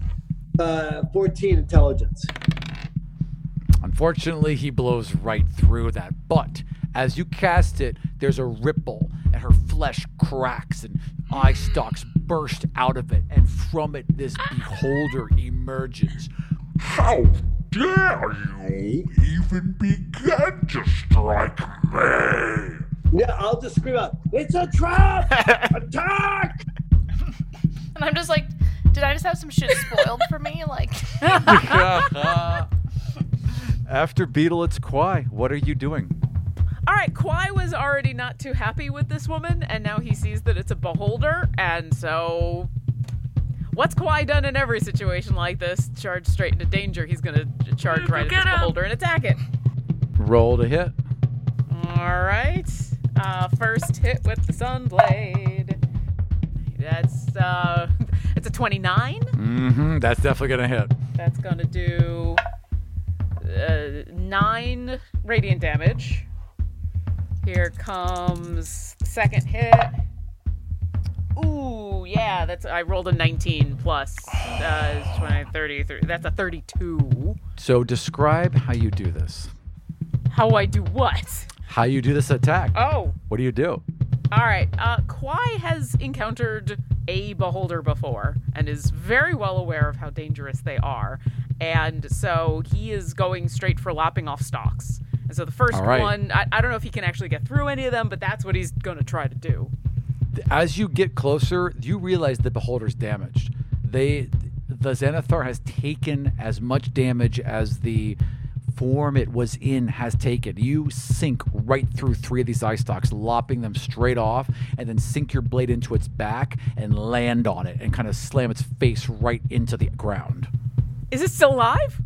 Uh, 14 intelligence. Unfortunately, he blows right through that. But as you cast it, there's a ripple, and her flesh cracks, and eye stalks burst out of it, and from it, this beholder emerges. How dare you even begin to strike me? Yeah, I'll just scream out, "It's a trap! <laughs> Attack!" And I'm just like, did I just have some shit spoiled for me? Like, <laughs> After Beadle, it's Kwai. What are you doing? All right, Kwai was already not too happy with this woman, and now he sees that it's a beholder, and so. What's Kwai done in every situation like this? Charge straight into danger. He's gonna charge right at Get this him. beholder and attack it. Roll to hit. All right. Uh, first hit with the Sunblade. That's uh, <laughs> it's a 29. Mm-hmm. That's definitely gonna hit. That's gonna do uh, nine radiant damage. Here comes second hit. Ooh, yeah, that's I rolled a 19 plus uh, 20, 30, 30. That's a 32. So describe how you do this. How I do what? How you do this attack. Oh, What do you do? All right. Uh, Kwai has encountered a beholder before and is very well aware of how dangerous they are. And so he is going straight for lopping off stalks. And so the first right. one, I, I don't know if he can actually get through any of them, but that's what he's going to try to do. As you get closer, you realize the beholder's damaged. They, the Xanathar has taken as much damage as the form it was in has taken. You sink right through three of these eye stalks, lopping them straight off, and then sink your blade into its back and land on it and kind of slam its face right into the ground. Is it still alive?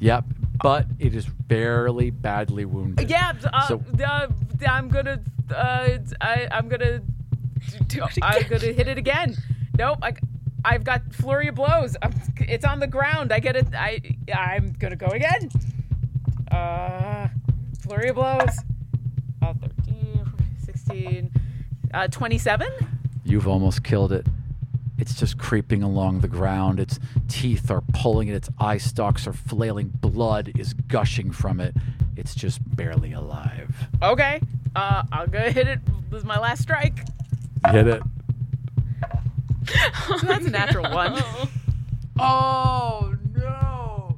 Yep, but it is barely badly wounded. Yeah. Uh, So- uh, I'm gonna. Uh, I, I'm gonna. <laughs> I'm gonna hit it again. Nope. I, I've got flurry of blows. I'm, it's on the ground. I get it. I. I'm gonna go again. Uh, flurry of blows. Uh, 13, 16, uh, 27. You've almost killed it. It's just creeping along the ground. Its teeth are pulling at its eye stalks are flailing. Blood is gushing from it. It's just barely alive. Okay. Uh, I'll go <laughs> hit it. This is my last strike. Hit it. So <laughs> that's a natural one. <laughs> Oh no!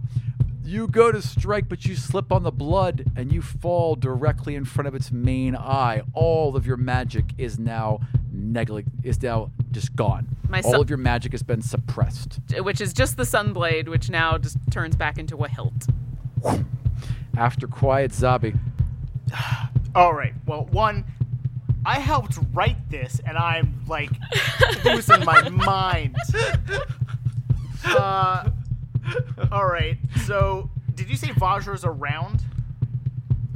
You go to strike, but you slip on the blood and you fall directly in front of its main eye. All of your magic is now neglig- is now just gone. My All su- of your magic has been suppressed. which is just the sunblade, which now just turns back into a hilt. After quiet Zabby. <sighs> All right. Well, one, I helped write this, and I'm like <laughs> losing my mind. Uh, all right. So, did you say Vajra's around?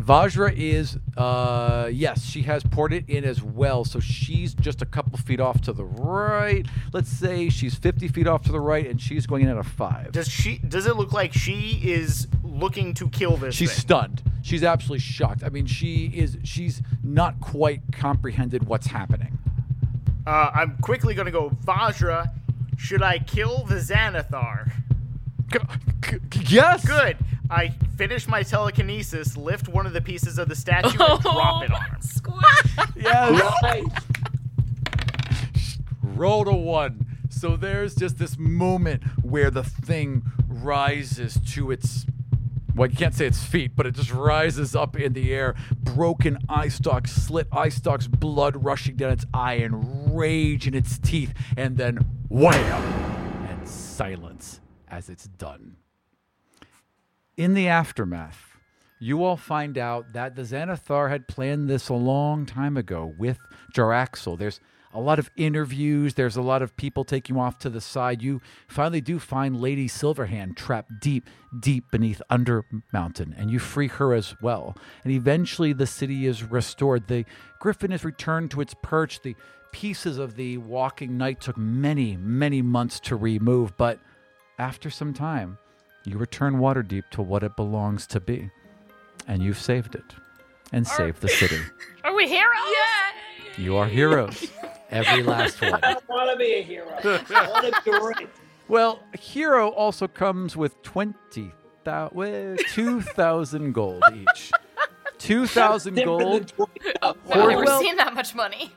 Vajra is, uh, yes, she has poured it in as well. So she's just a couple feet off to the right. Let's say she's 50 feet off to the right, and she's going in at a five. Does she? Does it look like she is looking to kill this? She's thing? stunned. She's absolutely shocked. I mean, she is. She's not quite comprehended what's happening. Uh, I'm quickly gonna go. Vajra, should I kill the Xanathar? Yes. Good. I finish my telekinesis, lift one of the pieces of the statue, and <laughs> drop it on him. Yes. Nice. Roll to one. So there's just this moment where the thing rises to its well, you can't say its feet, but it just rises up in the air. Broken eye stalks, slit eye stalks, blood rushing down its eye, and rage in its teeth, and then wham! And silence as it's done. In the aftermath, you all find out that the Xanathar had planned this a long time ago with Jarlaxle. There's a lot of interviews, there's a lot of people taking you off to the side. You finally do find Lady Silverhand trapped deep, deep beneath Under Mountain, and you free her as well. And eventually the city is restored. The griffin is returned to its perch. The pieces of the walking knight took many, many months to remove, but after some time, you return Waterdeep to what it belongs to be. And you've saved it. And saved the city. <laughs> Are we heroes? You are heroes. Every last one. I want to be a hero. <laughs> I want to be great. Well, hero also comes with 20, 2,000 gold each. 2,000 gold. 20. I've never well- seen that much money.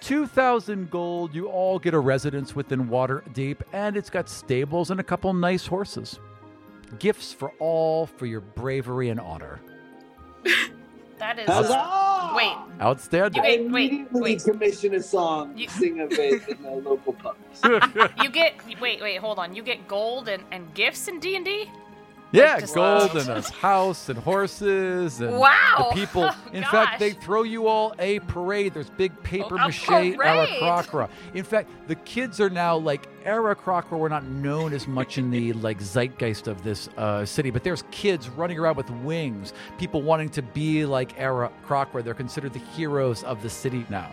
2,000 gold. You all get a residence within Waterdeep, and it's got stables and a couple nice horses. Gifts for all for your bravery and honor. <laughs> That is. Huzzah! Wait, Outstanding. I Wait, wait, wait. commission a song, You- sing of it in the local pubs. <laughs> you get. Wait, wait, hold on. You get gold and, and gifts in D and D. Yeah, Just- gold and a house and horses and Wow. the people. <laughs> Oh, In gosh. fact, they throw you all a parade. There's big paper A mache parade. Aarakocra. In fact, the kids are now like era crocra. We're not known as much in the <laughs> like zeitgeist of this uh, city, but there's kids running around with wings. People wanting to be like Aarakocra. They're considered the heroes of the city now.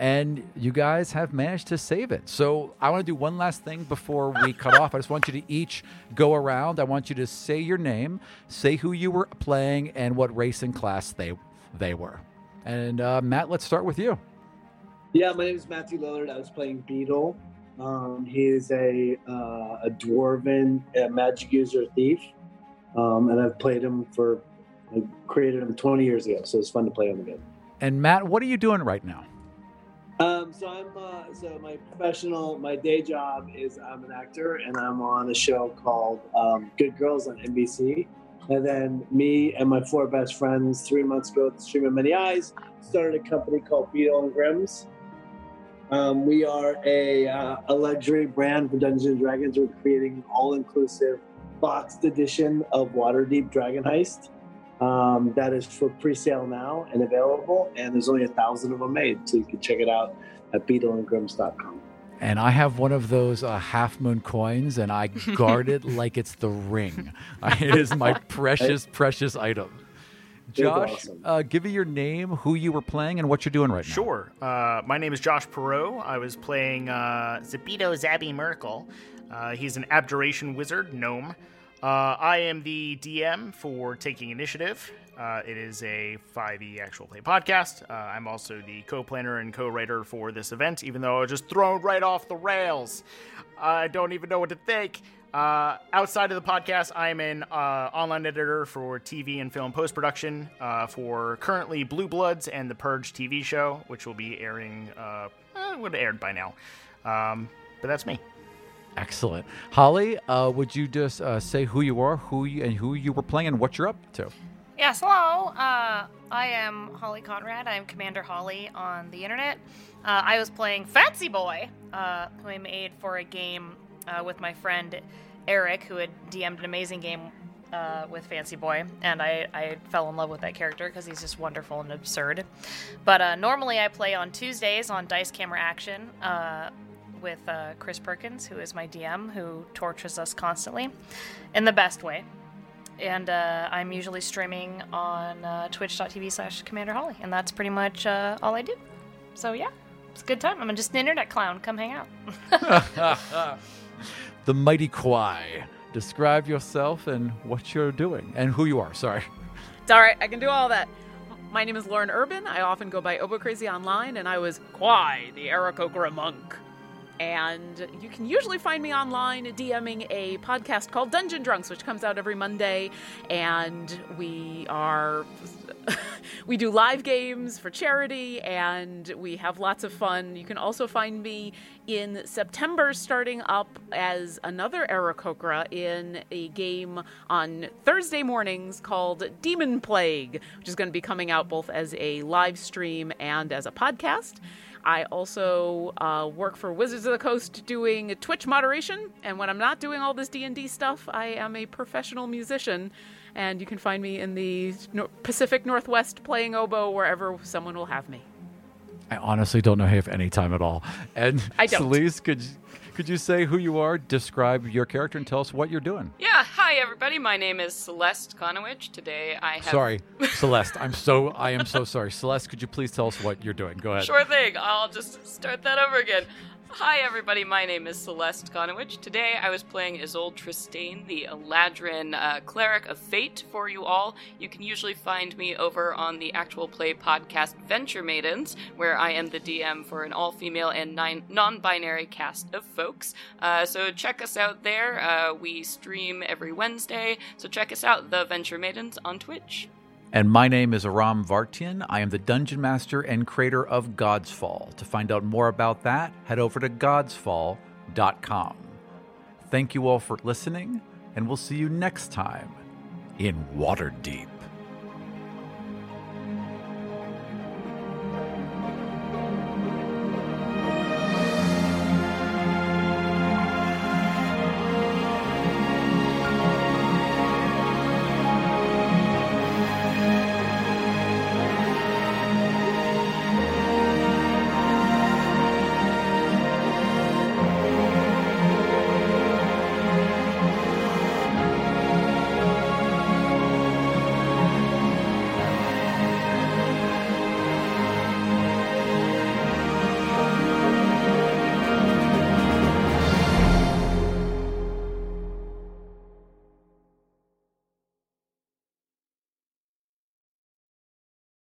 And you guys have managed to save it. So I want to do one last thing before we <laughs> cut off. I just want you to each go around. I want you to say your name, say who you were playing, and what race and class they they were. And uh, Matt, let's start with you. Yeah, my name is Matthew Lillard. I was playing Beadle. Um, he is a uh, a dwarven uh, magic user thief, um, and I've played him for. I created him 20 years ago, so it's fun to play him again. And Matt, what are you doing right now? Um, so I'm uh, so my professional, my day job is I'm an actor, and I'm on a show called um, Good Girls on NBC. And then me and my four best friends, three months ago at the Stream of Many Eyes, started a company called Beadle and Grimm's. Um, we are a, uh, a luxury brand for Dungeons and Dragons. We're creating an all-inclusive boxed edition of Waterdeep Dragon Heist. Um, that is for pre-sale now and available, and there's only a thousand of them made, so you can check it out at beadleandgrimms.com. And I have one of those uh, half moon coins, and I <laughs> guard it like it's the ring. <laughs> it is my precious, precious item. Josh, awesome. uh, give me your name, who you were playing, and what you're doing right now. Sure. Uh, my name is Josh Perot. I was playing uh, Zabito Zabby Merkel. Uh, he's an abjuration wizard, gnome. Uh, I am the DM for Taking Initiative. Uh, it is a 5e actual play podcast. Uh, I'm also the co planner and co writer for this event, even though I was just thrown right off the rails. I don't even know what to think. Uh, outside of the podcast, I'm an uh, online editor for TV and film post production uh, for currently Blue Bloods and the Purge TV show, which will be airing, eh, would have aired by now. Um, but that's me. Excellent. Holly, uh, would you just uh, say who you are, who you, and who you were playing, and what you're up to? Yes, hello. Uh, I am Holly Conrad. I'm Commander Holly on the internet. Uh, I was playing Fancy Boy, uh, who I made for a game uh, with my friend Eric, who had DM'd an amazing game uh, with Fancy Boy, and I, I fell in love with that character because he's just wonderful and absurd. But uh, normally I play on Tuesdays on Dice Camera Action uh, with uh, Chris Perkins, who is my DM, who tortures us constantly in the best way and uh, I'm usually streaming on uh, twitch.tv slash Commander Holly, and that's pretty much uh, all I do. So yeah, it's a good time. I'm just an internet clown. Come hang out. <laughs> The Mighty Kwai. Describe yourself and what you're doing, and who you are. Sorry. It's all right. I can do all that. My name is Lauren Urban. I often go by Obo Crazy online, and I was Kwai, the Aarakocra monk. And you can usually find me online DMing a podcast called Dungeon Drunks, which comes out every Monday. And we are. <laughs> we do live games for charity and we have lots of fun. You can also find me in September starting up as another Aarakocra in a game on Thursday mornings called Demon Plague, which is going to be coming out both as a live stream and as a podcast. I also uh, work for Wizards of the Coast doing Twitch moderation, and when I'm not doing all this D&D stuff, I am a professional musician, and you can find me in the Pacific Northwest playing oboe wherever someone will have me. I honestly don't know if any time at all. And I don't. Could could you say who you are, describe your character, and tell us what you're doing? Yeah, hi everybody. My name is Celeste Conowitch. Today I have Sorry, <laughs> Celeste. I'm so I am so sorry. Celeste, could you please tell us what you're doing? Go ahead. Sure thing. I'll just start that over again. Hi, everybody. My name is Celeste Conowitch. Today I was playing Isolde Tristane, the Eladrin uh, cleric of fate for you all. You can usually find me over on the actual play podcast Venture Maidens, where I am the DM for an all female and non binary cast of folks. Uh, so check us out there. Uh, we stream every Wednesday, so check us out, The Venture Maidens, on Twitch. And my name is Aram Vartian. I am the dungeon master and creator of God's Fall. To find out more about that, head over to godsfall.com. Thank you all for listening, and we'll see you next time in Waterdeep.